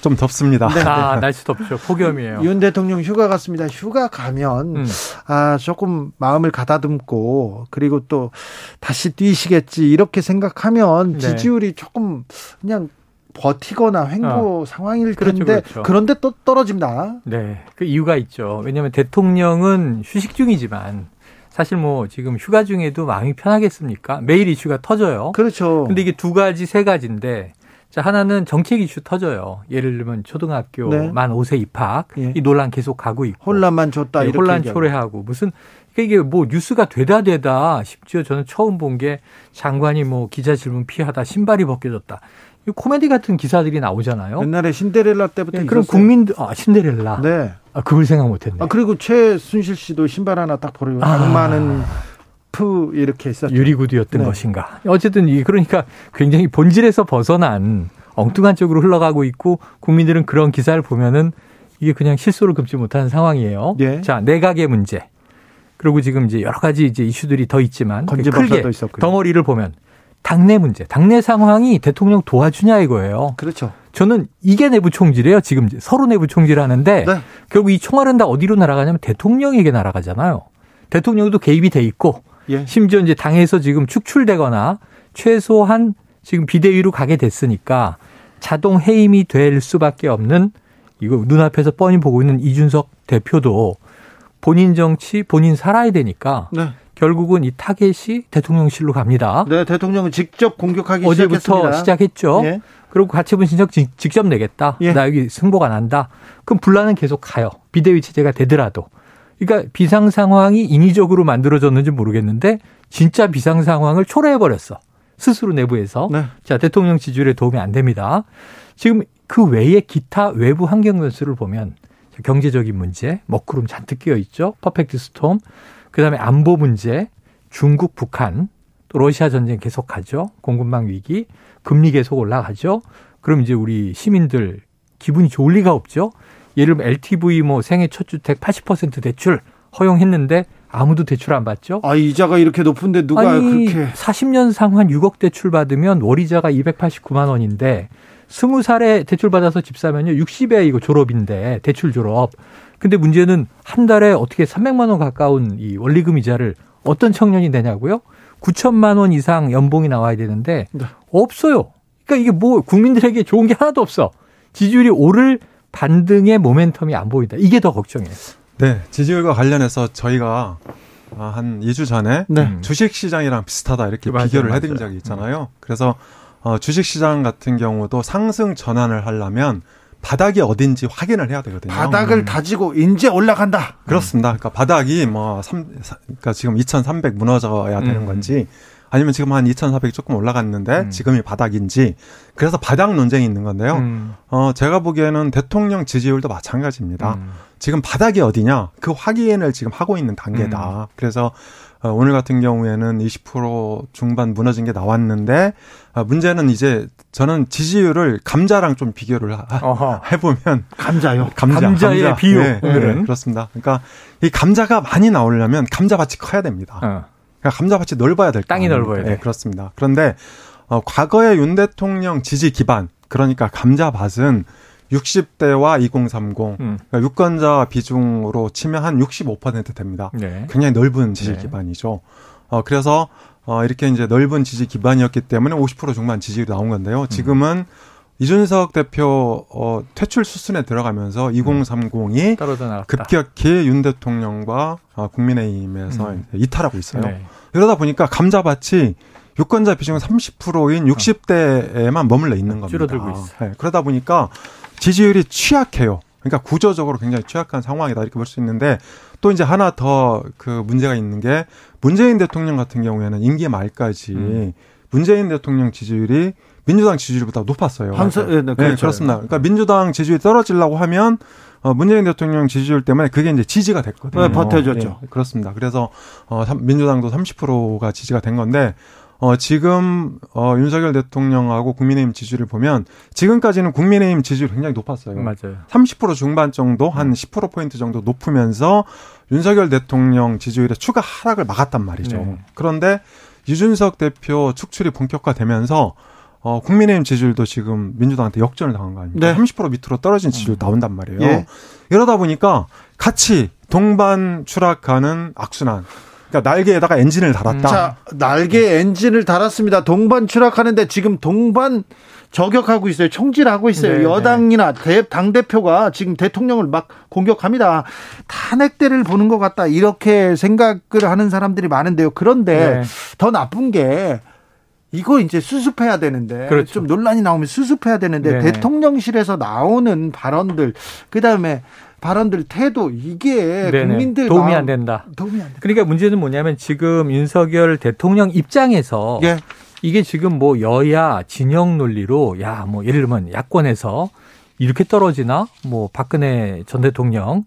좀 덥습니다. 네. 아, 날씨 덥죠. 폭염이에요. 윤 대통령 휴가 갔습니다. 휴가 가면 음. 아 조금 마음을 가다듬고 그리고 또 다시 뛰시겠지 이렇게 생각하면 네. 지지율이 조금 그냥 버티거나 횡보 어. 상황일 그렇죠, 텐데 그렇죠, 그렇죠. 그런데 또 떨어집니다. 네, 그 이유가 있죠. 왜냐하면 대통령은 휴식 중이지만 사실 뭐 지금 휴가 중에도 마음이 편하겠습니까? 매일 이슈가 터져요. 그렇죠. 근데 이게 두 가지 세 가지인데 자, 하나는 정책 이슈 터져요. 예를 들면 초등학교 네. 만 5세 입학 예. 이 논란 계속 가고 있고 혼란만 줬다 네, 혼란 초래하고 무슨 그러니까 이게 뭐 뉴스가 되다 되다 싶죠. 저는 처음 본 게 장관이 뭐 기자 질문 피하다 신발이 벗겨졌다. 이 코미디 같은 기사들이 나오잖아요. 옛날에 신데렐라 때부터 네, 그럼 국민들 아 신데렐라. 네. 아 그걸 생각 못 했네. 아 그리고 최순실 씨도 신발 하나 딱 버리고 아. 악마는 프 이렇게 있었죠. 유리구두였던 네. 것인가. 어쨌든 이 그러니까 굉장히 본질에서 벗어난 엉뚱한 쪽으로 흘러가고 있고 국민들은 그런 기사를 보면은 이게 그냥 실수를 금치 못하는 상황이에요. 네. 자 내각의 문제. 그리고 지금 이제 여러 가지 이제 이슈들이 더 있지만 크게 덩어리를 보면 당내 문제, 당내 상황이 대통령 도와주냐 이거예요. 그렇죠. 저는 이게 내부 총질이에요. 지금 서로 내부 총질하는데 네. 결국 이 총알은 다 어디로 날아가냐면 대통령에게 날아가잖아요. 대통령도 개입이 돼 있고 예. 심지어 이제 당에서 지금 축출되거나 최소한 지금 비대위로 가게 됐으니까 자동 해임이 될 수밖에 없는 이거 눈앞에서 뻔히 보고 있는 이준석 대표도 본인 정치 본인 살아야 되니까 네. 결국은 이 타겟이 대통령실로 갑니다. 네, 대통령은 직접 공격하기 어제부터 시작했습니다. 시작했죠. 예. 그리고 가처분 신청 직접 내겠다. 예. 나 여기 승보가 난다. 그럼 분란은 계속 가요. 비대위 체제가 되더라도. 그러니까 비상 상황이 인위적으로 만들어졌는지 모르겠는데 진짜 비상 상황을 초래해 버렸어. 스스로 내부에서. 네. 자, 대통령 지지율에 도움이 안 됩니다. 지금 그 외에 기타 외부 환경 변수를 보면 경제적인 문제, 먹구름 잔뜩 끼어 있죠. 퍼펙트 스톰. 그다음에 안보 문제, 중국, 북한, 또 러시아 전쟁 계속하죠. 공급망 위기, 금리 계속 올라가죠. 그럼 이제 우리 시민들 기분이 좋을 리가 없죠. 예를 들면 LTV 뭐 생애 첫 주택 80% 대출 허용했는데 아무도 대출 안 받죠? 아, 이자가 이렇게 높은데 누가 아니, 그렇게 40년 상환 6억 대출 받으면 월이자가 289만 원인데 20살에 대출 받아서 집 사면요. 60에 이거 졸업인데 대출 졸업. 근데 문제는 한 달에 어떻게 300만 원 가까운 이 원리금 이자를 어떤 청년이 내냐고요? 9천만 원 이상 연봉이 나와야 되는데 네. 없어요. 그러니까 이게 뭐 국민들에게 좋은 게 하나도 없어. 지지율이 오를 반등의 모멘텀이 안 보인다. 이게 더 걱정이에요. 네, 지지율과 관련해서 저희가 아, 한 2주 전에 네. 주식 시장이랑 비슷하다 이렇게 맞아요, 비교를 해드린 맞아요. 적이 있잖아요. 그래서 어, 주식 시장 같은 경우도 상승 전환을 하려면 바닥이 어딘지 확인을 해야 되거든요. 바닥을 다지고 이제 올라간다. 그렇습니다. 그러니까 바닥이 뭐 삼, 사- 그러니까 지금 2,300 무너져야 되는 음. 건지 아니면 지금 한 2,400 조금 올라갔는데 음. 지금이 바닥인지 그래서 바닥 논쟁이 있는 건데요. 음. 어, 제가 보기에는 대통령 지지율도 마찬가지입니다. 음. 지금 바닥이 어디냐 그 확인을 지금 하고 있는 단계다. 음. 그래서 어, 오늘 같은 경우에는 20% 중반 무너진 게 나왔는데 아, 문제는 이제 저는 지지율을 감자랑 좀 비교를 하-. 해보면 감자요. 감자, 감자의 감자. 비유, 네, 오늘은. 네, 그렇습니다. 그러니까 이 감자가 많이 나오려면 감자밭이 커야 됩니다. 어. 그러니까 감자밭이 넓어야 될 땅이. 넓어야 돼. 네, 그렇습니다. 그런데 어, 과거의 윤 대통령 지지 기반 그러니까 감자밭은 60대와 2030 음. 그러니까 유권자 비중으로 치면 한 65% 됩니다. 네. 굉장히 넓은 지지 네. 기반이죠. 어, 그래서 어, 이렇게 이제 넓은 지지 기반이었기 때문에 50% 중반 지지율이 나온 건데요. 지금은 이준석 대표 어, 퇴출 수순에 들어가면서 2030이 떨어져 나갔다. 급격히 윤 대통령과 어, 국민의힘에서 음. 이탈하고 있어요. 네. 이러다 보니까 감자밭이 유권자 비중은 30%인 60대에만 머물러 있는 겁니다. 어. 줄어들고 있어. 네, 그러다 보니까 지지율이 취약해요. 그러니까 구조적으로 굉장히 취약한 상황이다 이렇게 볼 수 있는데 또 이제 하나 더 그 문제가 있는 게 문재인 대통령 같은 경우에는 임기 말까지 음. 문재인 대통령 지지율이 민주당 지지율보다 높았어요. 한서- 네, 네, 네, 그렇죠. 그렇습니다. 그러니까 민주당 지지율이 떨어지려고 하면 어, 문재인 대통령 지지율 때문에 그게 이제 지지가 됐거든요. 네, 버텨줬죠. 예, 그렇습니다. 그래서 어, 삼- 민주당도 30%가 지지가 된 건데 어, 지금 어, 윤석열 대통령하고 국민의힘 지지율을 보면 지금까지는 국민의힘 지지율이 굉장히 높았어요. 맞아요. 30% 중반 정도 한 10%포인트 정도 높으면서 윤석열 대통령 지지율의 추가 하락을 막았단 말이죠. 네. 그런데 이준석 대표 축출이 본격화되면서 어, 국민의힘 지지율도 지금 민주당한테 역전을 당한 거 아닙니까? 네. 30% 밑으로 떨어진 지지율 나온단 말이에요. 예. 이러다 보니까 같이 동반 추락하는 악순환. 그러니까 날개에다가 엔진을 달았다. 자, 날개 엔진을 달았습니다. 동반 추락하는데 지금 동반 저격하고 있어요. 총질하고 있어요. 네, 여당이나 대, 당대표가 지금 대통령을 막 공격합니다. 탄핵대를 보는 것 같다. 이렇게 생각을 하는 사람들이 많은데요. 그런데 네. 더 나쁜 게 이거 이제 수습해야 되는데 그렇죠. 좀 논란이 나오면 수습해야 되는데 네네. 대통령실에서 나오는 발언들 그다음에 발언들 태도 이게 네네. 국민들 도움이 마음- 안 된다. 도움이 안 돼. 그러니까 문제는 뭐냐면 지금 윤석열 대통령 입장에서 예. 이게 지금 뭐 여야 진영 논리로 야 뭐 예를 들면 야권에서 이렇게 떨어지나 뭐 박근혜 전 대통령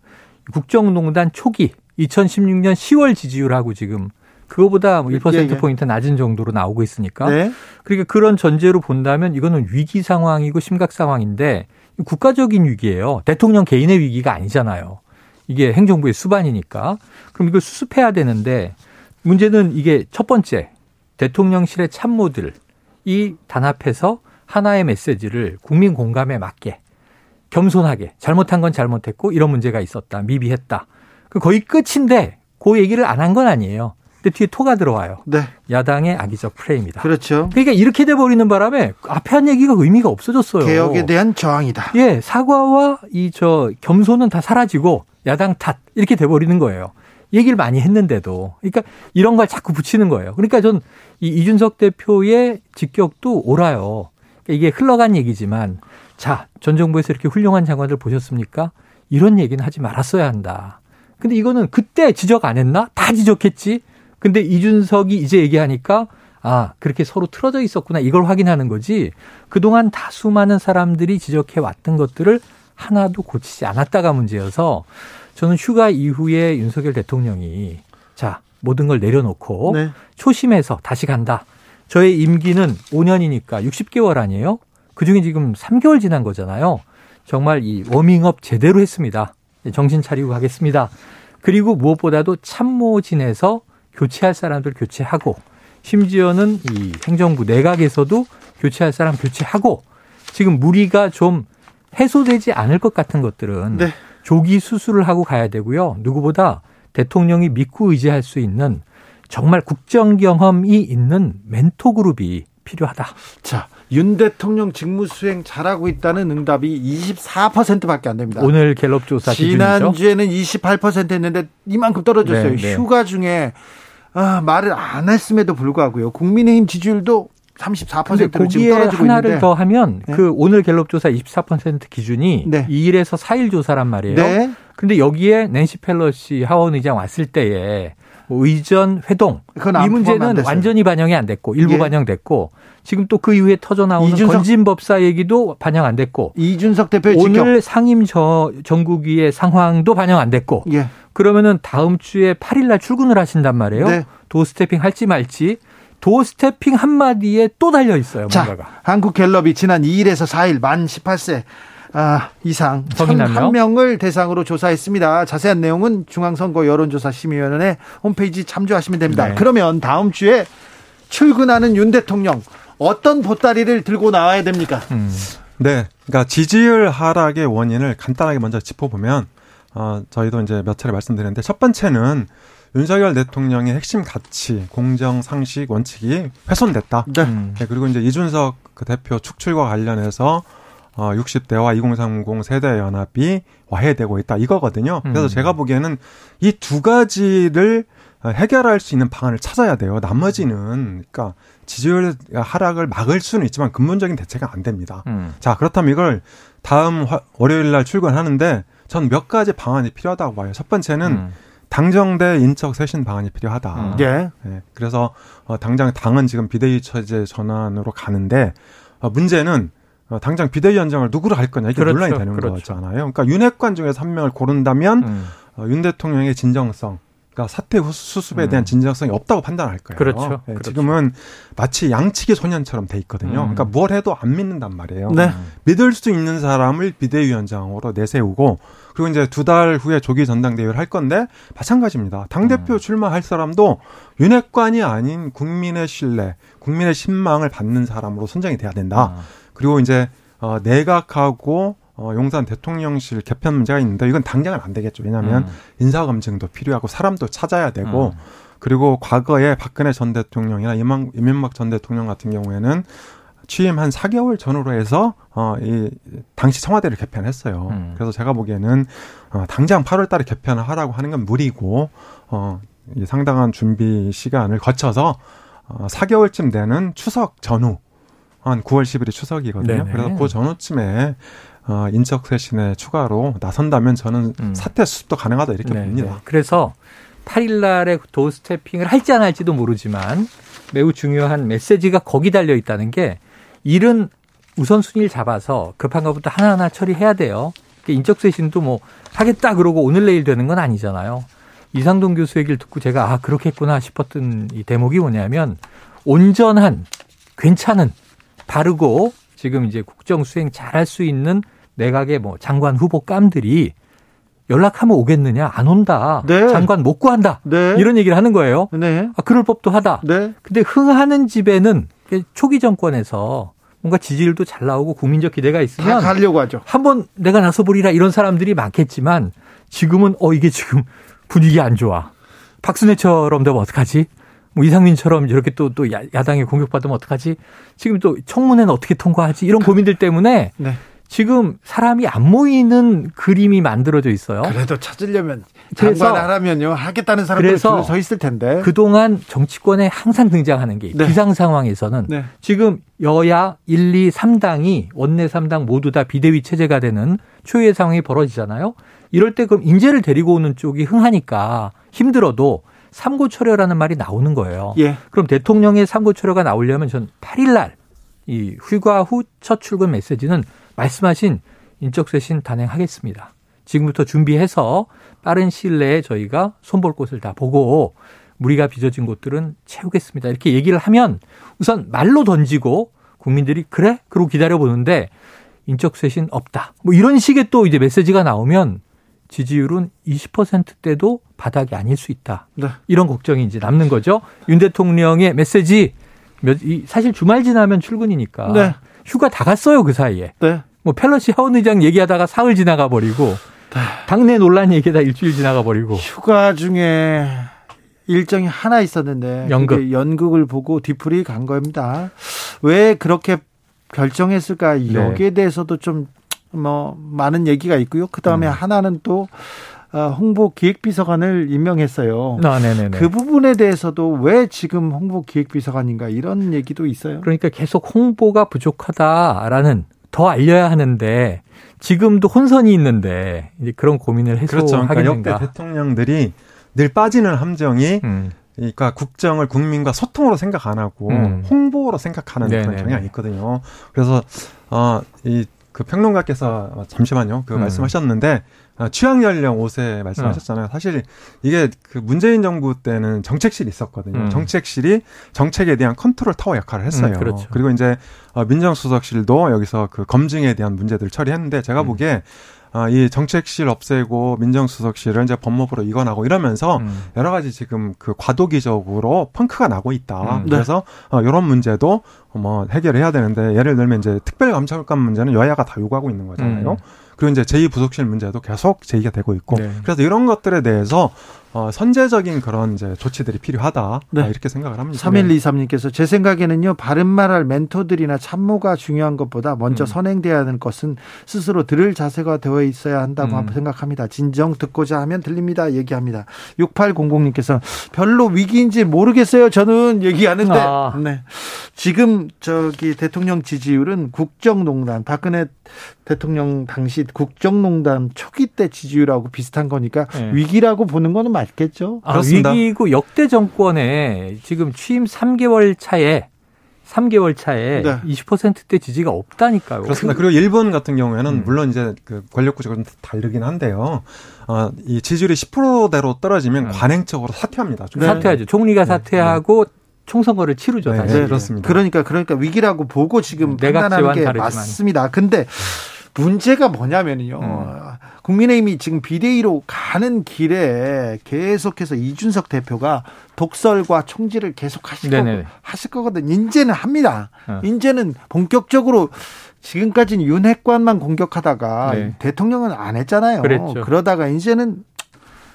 국정농단 초기 2016년 10월 지지율하고 지금 그거보다 뭐1% 예, 예. 포인트 낮은 정도로 나오고 있으니까 네. 그러니까 그런 전제로 본다면 이거는 위기 상황이고 심각 상황인데 국가적인 위기예요. 대통령 개인의 위기가 아니잖아요. 이게 행정부의 수반이니까. 그럼 이걸 수습해야 되는데 문제는 이게 첫 번째 대통령실의 참모들이 단합해서 하나의 메시지를 국민 공감에 맞게 겸손하게 잘못한 건 잘못했고 이런 문제가 있었다. 미비했다. 그 거의 끝인데 그 얘기를 안 한 건 아니에요. 근데 뒤에 토가 들어와요. 네. 야당의 악의적 프레임이다. 그렇죠. 그러니까 이렇게 돼 버리는 바람에 앞에 한 얘기가 의미가 없어졌어요. 개혁에 대한 저항이다. 예, 사과와 이 저 겸손은 다 사라지고 야당 탓 이렇게 돼 버리는 거예요. 얘기를 많이 했는데도. 그러니까 이런 걸 자꾸 붙이는 거예요. 그러니까 전 이 이준석 대표의 직격도 옳아요. 그러니까 이게 흘러간 얘기지만 자, 전 정부에서 이렇게 훌륭한 장관들 보셨습니까? 이런 얘기는 하지 말았어야 한다. 근데 이거는 그때 지적 안 했나? 다 지적했지. 근데 이준석이 이제 얘기하니까 아, 그렇게 서로 틀어져 있었구나. 이걸 확인하는 거지. 그동안 다 수 많은 사람들이 지적해 왔던 것들을 하나도 고치지 않았다가 문제여서 저는 휴가 이후에 윤석열 대통령이 자, 모든 걸 내려놓고 네. 초심에서 다시 간다. 저의 임기는 5년이니까 60개월 아니에요? 그 중에 지금 3개월 지난 거잖아요. 정말 이 워밍업 제대로 했습니다. 정신 차리고 가겠습니다. 그리고 무엇보다도 참모진에서 교체할 사람들 교체하고 심지어는 이 행정부 내각에서도 교체할 사람 교체하고 지금 무리가 좀 해소되지 않을 것 같은 것들은 네. 조기 수술을 하고 가야 되고요. 누구보다 대통령이 믿고 의지할 수 있는 정말 국정 경험이 있는 멘토 그룹이 필요하다. 자, 윤 대통령 직무 수행 잘하고 있다는 응답이 24%밖에 안 됩니다. 오늘 갤럽 조사 지난주에는 28% 했는데 이만큼 떨어졌어요. 네, 네. 휴가 중에 아, 말을 안 했음에도 불구하고요. 국민의힘 지지율도 34%로 지금 떨어지고 하나를 있는데. 더 하면 네. 그 오늘 갤럽 조사 24% 기준이 네. 2일에서 4일 조사란 말이에요. 네. 근데 여기에 낸시 펠러시 하원 의장 왔을 때에 뭐 의전 회동 이 문제는 완전히 반영이 안 됐고 일부 예. 반영됐고 지금 또 그 이후에 터져 나오는 이준석, 건진법사 얘기도 반영 안 됐고 이준석 대표 오늘. 상임 저 전국위의 상황도 반영 안 됐고 예. 그러면은 다음 주에 8일 날 출근을 하신단 말이에요. 네. 도스태핑 할지 말지 도스태핑 한마디에 또 달려 있어요. 뭔가가. 자, 한국 갤럽이 지난 2일에서 4일 만 18세 아, 이상 한 명을 대상으로 조사했습니다. 자세한 내용은 중앙선거 여론조사 심의위원회 홈페이지 참조하시면 됩니다. 네. 그러면 다음 주에 출근하는 윤 대통령 어떤 보따리를 들고 나와야 됩니까? 음. 네, 그러니까 지지율 하락의 원인을 간단하게 먼저 짚어보면 어, 저희도 이제 몇 차례 말씀드렸는데 첫 번째는 윤석열 대통령의 핵심 가치, 공정, 상식, 원칙이 훼손됐다. 네. 네 그리고 이제 이준석 그 대표 축출과 관련해서 어, 60대와 2030 세대 연합이 와해되고 있다 이거거든요. 그래서 음. 제가 보기에는 이 두 가지를 해결할 수 있는 방안을 찾아야 돼요. 나머지는 그러니까 지지율 하락을 막을 수는 있지만 근본적인 대책은 안 됩니다. 음. 자 그렇다면 이걸 다음 화, 월요일 날 출근하는데 전 몇 가지 방안이 필요하다고 봐요. 첫 번째는 음. 당정대 인적 쇄신 방안이 필요하다. 음. 예. 네. 그래서 어, 당장 당은 지금 비대위 처제 전환으로 가는데 어, 문제는 어, 당장 비대위원장을 누구로 할 거냐 이게 그렇죠. 논란이 되는 그렇죠. 거잖아요. 그러니까 윤핵관 중에서 한 명을 고른다면 음. 어, 윤 대통령의 진정성, 그러니까 사태 수습에 대한 음. 진정성이 없다고 판단할 거예요. 그렇죠. 네, 그렇죠. 지금은 마치 양치기 소년처럼 돼 있거든요. 음. 그러니까 뭘 해도 안 믿는단 말이에요. 네. 믿을 수 있는 사람을 비대위원장으로 내세우고 그리고 이제 두 달 후에 조기 전당대회를 할 건데 마찬가지입니다. 당 대표 음. 출마할 사람도 윤핵관이 아닌 국민의 신뢰, 국민의 신망을 받는 사람으로 선정이 돼야 된다. 아. 그리고 이제 어 내각하고 어 용산 대통령실 개편 문제가 있는데 이건 당장은 안 되겠죠. 왜냐하면 음. 인사 검증도 필요하고 사람도 찾아야 되고 음. 그리고 과거에 박근혜 전 대통령이나 이만, 이명박 전 대통령 같은 경우에는 취임 한 4개월 전으로 해서 어 이 당시 청와대를 개편했어요. 음. 그래서 제가 보기에는 어 당장 8월 달에 개편을 하라고 하는 건 무리고 어 이 상당한 준비 시간을 거쳐서 어 4개월쯤 되는 추석 전후 한 9월 10일이 추석이거든요. 네네. 그래서 그 전후쯤에 어, 인적 쇄신에 추가로 나선다면 저는 음. 사태 수습도 가능하다 이렇게 네네. 봅니다. 그래서 8일 날에 도스태핑을 할지 안 할지도 모르지만 매우 중요한 메시지가 거기 달려 있다는 게 일은 우선순위를 잡아서 급한 것부터 하나하나 처리해야 돼요. 그러니까 인적 쇄신도 뭐 하겠다 그러고 오늘 내일 되는 건 아니잖아요. 이상동 교수 얘기를 듣고 제가 아 그렇겠구나 싶었던 이 대목이 뭐냐면 온전한 괜찮은 바르고 지금 이제 국정 수행 잘할 수 있는 내각의 뭐 장관 후보 깜들이 연락하면 오겠느냐 안 온다 네. 장관 못 구한다 네. 이런 얘기를 하는 거예요. 네. 아, 그럴 법도 하다. 네. 근데 흥하는 집에는 초기 정권에서 뭔가 지지율도 잘 나오고 국민적 기대가 있으면 가려고 하죠. 한번 내가 나서 보리라 이런 사람들이 많겠지만 지금은 어 이게 지금 분위기 안 좋아. 박순애처럼 되면 어떡하지? 뭐 이상민처럼 이렇게 또, 또 야당에 공격받으면 어떡하지? 지금 또 청문회는 어떻게 통과하지? 이런 고민들 때문에 네. 지금 사람이 안 모이는 그림이 만들어져 있어요. 그래도 찾으려면 장관 하라면요 하겠다는 사람들이 서 있을 텐데. 그동안 정치권에 항상 등장하는 게 네. 비상 상황에서는 네. 지금 여야 1, 2, 3당이 원내 3당 모두 다 비대위 체제가 되는 초유의 상황이 벌어지잖아요. 이럴 때 그럼 인재를 데리고 오는 쪽이 흥하니까 힘들어도 삼고초려라는 말이 나오는 거예요. 예. 그럼 대통령의 삼고초려가 나오려면 전 8일 날이 휴가 후 첫 출근 메시지는 말씀하신 인적쇄신 단행하겠습니다. 지금부터 준비해서 빠른 시일 내에 저희가 손볼 곳을 다 보고 무리가 빚어진 곳들은 채우겠습니다. 이렇게 얘기를 하면 우선 말로 던지고 국민들이 그래? 그러고 기다려 보는데 인적 쇄신 없다. 뭐 이런 식의 또 이제 메시지가 나오면 지지율은 20%대도 바닥이 아닐 수 있다. 네. 이런 걱정이 이제 남는 거죠. 윤 대통령의 메시지 사실 주말 지나면 출근이니까 네. 휴가 다 갔어요 그 사이에. 네. 뭐 펠러시 하원 의장 얘기하다가 사흘 지나가 버리고 네. 당내 논란 얘기다 일주일 지나가 버리고 휴가 중에 일정이 하나 있었는데 연극 연극을 보고 뒤풀이 간 겁니다. 왜 그렇게 결정했을까 네. 여기에 대해서도 좀 뭐 많은 얘기가 있고요. 그 다음에 음. 하나는 또 어, 홍보 기획비서관을 임명했어요. 아, 네네네. 그 부분에 대해서도 왜 지금 홍보 기획비서관인가 이런 얘기도 있어요. 그러니까 계속 홍보가 부족하다라는 더 알려야 하는데 지금도 혼선이 있는데 이제 그런 고민을 해소하겠는가. 그렇죠. 그러니까 역대 대통령들이 늘 빠지는 함정이 음. 그러니까 국정을 국민과 소통으로 생각 안 하고 음. 홍보로 생각하는 네네네. 그런 경향이 있거든요. 그래서 어이 그 평론가께서 잠시만요. 그 음. 말씀하셨는데 아, 취향 연령 5세 말씀하셨잖아요. 어. 사실 이게 그 문재인 정부 때는 정책실이 있었거든요. 음. 정책실이 정책에 대한 컨트롤 타워 역할을 했어요. 음, 그렇죠. 그리고 이제 어, 민정수석실도 여기서 그 검증에 대한 문제들을 처리했는데 제가 음. 보기에 아, 이 정책실 없애고 민정수석실을 이제 법무부로 이관하고 이러면서 음. 여러 가지 지금 그 과도기적으로 펑크가 나고 있다. 음. 그래서 네. 어, 이런 문제도 뭐 해결해야 되는데 예를 들면 이제 특별감찰관 문제는 여야가 다 요구하고 있는 거잖아요. 음. 그리고 이제 제2부속실 문제도 계속 제기가 되고 있고 네. 그래서 이런 것들에 대해서 어, 선제적인 그런 이제 조치들이 필요하다. 네. 이렇게 생각을 합니다. 3123님께서 제 생각에는요, 바른 말할 멘토들이나 참모가 중요한 것보다 먼저 음. 선행돼야 하는 것은 스스로 들을 자세가 되어 있어야 한다고 음. 생각합니다. 진정 듣고자 하면 들립니다. 얘기합니다. 6800님께서 별로 위기인지 모르겠어요. 저는 얘기하는데. 아. 네. 지금 저기 대통령 지지율은 국정농단, 박근혜 대통령 당시 국정농단 초기 때 지지율하고 비슷한 거니까 네. 위기라고 보는 거는 맞 겠죠. 아, 위기고 역대 정권에 지금 취임 3개월 차에 3개월 차에 네. 20%대 지지가 없다니까요. 그렇습니다. 그리고 일본 같은 경우에는 음. 물론 이제 그 권력 구조가 좀 다르긴 한데요. 어, 이 지지율이 10%대로 떨어지면 음. 관행적으로 사퇴합니다. 네. 사퇴하죠. 총리가 네. 사퇴하고 네. 총선거를 치르죠. 네, 네, 그렇습니다. 그러니까 그러니까 위기라고 보고 지금 판단하는 게 다르지만. 맞습니다. 근데 문제가 뭐냐면요. 음. 국민의힘이 지금 비대위로 가는 길에 계속해서 이준석 대표가 독설과 총질을 계속 하실, 거, 하실 거거든요. 인제는 합니다. 어. 인제는 본격적으로 지금까지는 윤핵관만 공격하다가 네. 대통령은 안 했잖아요. 그랬죠. 그러다가 이제는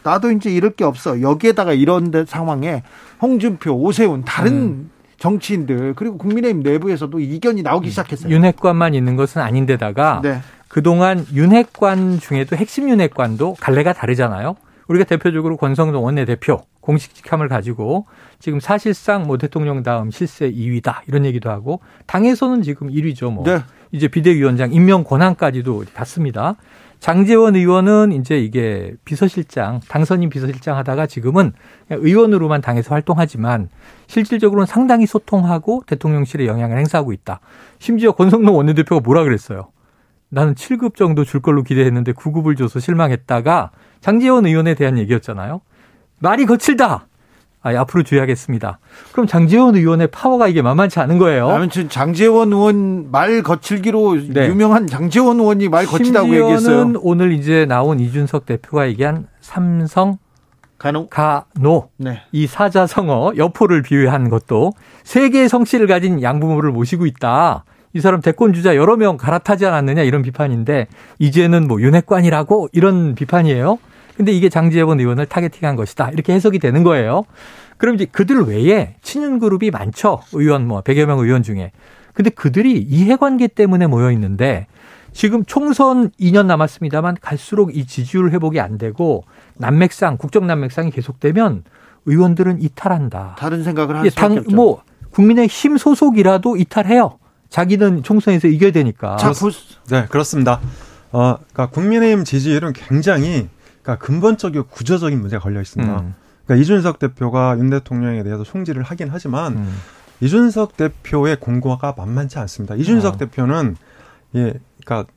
나도 이제 이럴 게 없어. 여기에다가 이런 상황에 홍준표, 오세훈 다른 음. 정치인들 그리고 국민의힘 내부에서도 이견이 나오기 시작했어요. 윤핵관만 있는 것은 아닌데다가 네. 그동안 윤핵관 중에도 핵심 윤핵관도 갈래가 다르잖아요. 우리가 대표적으로 권성동 원내대표 공식 직함을 가지고 지금 사실상 뭐 대통령 다음 실세 2위다 이런 얘기도 하고 당에서는 지금 1위죠. 뭐 네. 이제 비대위원장 임명 권한까지도 갔습니다. 장재원 의원은 이제 이게 비서실장, 당선인 비서실장 하다가 지금은 의원으로만 당에서 활동하지만 실질적으로는 상당히 소통하고 대통령실에 영향을 행사하고 있다. 심지어 권성동 원내대표가 뭐라 그랬어요? 나는 7급 정도 줄 걸로 기대했는데 9급을 줘서 실망했다가 장재원 의원에 대한 얘기였잖아요. 말이 거칠다. 아, 앞으로 주의하겠습니다. 그럼 장재원 의원의 파워가 이게 만만치 않은 거예요. 아무튼 장재원 의원 말 거칠기로 네. 유명한 장재원 의원이 말 거치다고 얘기했어요. 오늘 이제 나온 이준석 대표가 얘기한 삼성 가노, 가노. 네. 이 사자성어 여포를 비유한 것도 세계의 성씨를 가진 양부모를 모시고 있다. 이 사람 대권 주자 여러 명 갈아타지 않았느냐 이런 비판인데 이제는 뭐 윤핵관이라고 이런 비판이에요. 근데 이게 장지혜원 의원을 타겟팅한 것이다. 이렇게 해석이 되는 거예요. 그럼 이제 그들 외에 친윤 그룹이 많죠. 의원 뭐 100여 명 의원 중에. 근데 그들이 이해관계 때문에 모여 있는데 지금 총선 2년 남았습니다만 갈수록 이 지지율 회복이 안 되고 난맥상 국정 난맥상이 계속되면 의원들은 이탈한다. 다른 생각을 할 수밖에 없죠. 뭐 국민의 힘 소속이라도 이탈해요. 자기는 총선에서 이겨야 되니까. 자, 네, 그렇습니다. 어, 그러니까 국민의힘 지지율은 굉장히 그러니까 근본적이고 구조적인 문제가 걸려 있습니다. 음. 그러니까 이준석 대표가 윤 대통령에 대해서 총질을 하긴 하지만 음. 이준석 대표의 공고가 만만치 않습니다. 이준석 어. 대표는 예, 그러니까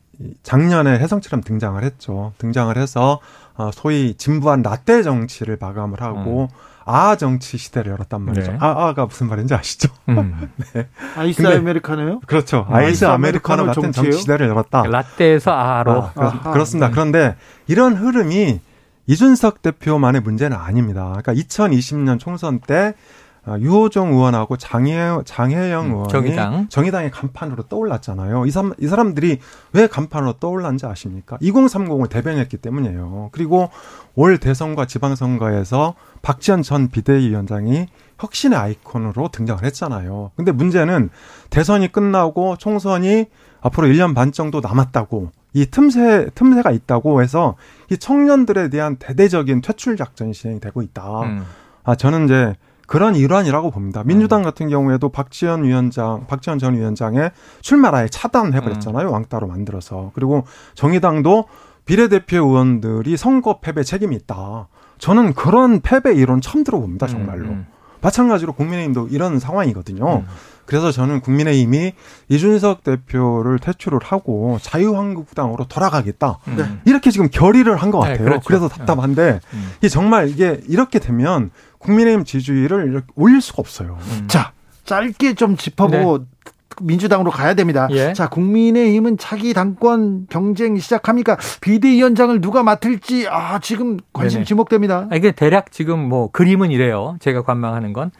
작년에 혜성처럼 등장을 했죠. 등장을 해서 어, 소위 진부한 라떼 정치를 마감을 하고 음. 아 정치 시대를 열었단 말이죠. 네. 아아가 무슨 말인지 아시죠? 음. 네. 아이스 아메리카노요? 그렇죠. 아, 아이스 아메리카노, 아메리카노 같은 정치 시대를 열었다. 라떼에서 아로. 아, 아, 그렇 습니다. 네. 그런데 이런 흐름이 이준석 대표만의 문제는 아닙니다. 그러니까 2020년 총선 때 아, 유호정 의원하고 장혜, 장혜영 음, 의원이 정의당. 정의당의 간판으로 떠올랐잖아요. 이, 사람, 이 사람들이 왜 간판으로 떠올랐는지 아십니까? 2030을 대변했기 때문이에요. 그리고 올 대선과 지방선거에서 박지원 전 비대위원장이 혁신의 아이콘으로 등장을 했잖아요. 근데 문제는 대선이 끝나고 총선이 앞으로 1년 반 정도 남았다고 이 틈새 틈새가 있다고 해서 이 청년들에 대한 대대적인 퇴출 작전이 진행이 되고 있다. 음. 아 저는 이제 그런 일환이라고 봅니다. 민주당 음. 같은 경우에도 박지원 위원장, 박지원 전 위원장의 출마를 아예 차단해버렸잖아요. 음. 왕따로 만들어서. 그리고 정의당도 비례대표 의원들이 선거 패배 책임이 있다. 저는 그런 패배 이론 처음 들어봅니다. 음, 정말로. 음, 음. 마찬가지로 국민의힘도 이런 상황이거든요. 음. 그래서 저는 국민의힘이 이준석 대표를 퇴출을 하고 자유한국당으로 돌아가겠다. 네. 이렇게 지금 결의를 한것 네, 같아요. 네, 그렇죠. 그래서 답답한데 음. 이게 정말 이게 이렇게 되면 국민의힘 지지율을 올릴 수가 없어요. 음. 자, 짧게 좀 짚어보고 네. 민주당으로 가야 됩니다. 예. 자, 국민의힘은 차기 당권 경쟁 시작합니까? 비대위원장을 누가 맡을지 아 지금 관심 네네. 지목됩니다. 아, 이게 대략 지금 뭐 그림은 이래요. 제가 관망하는 건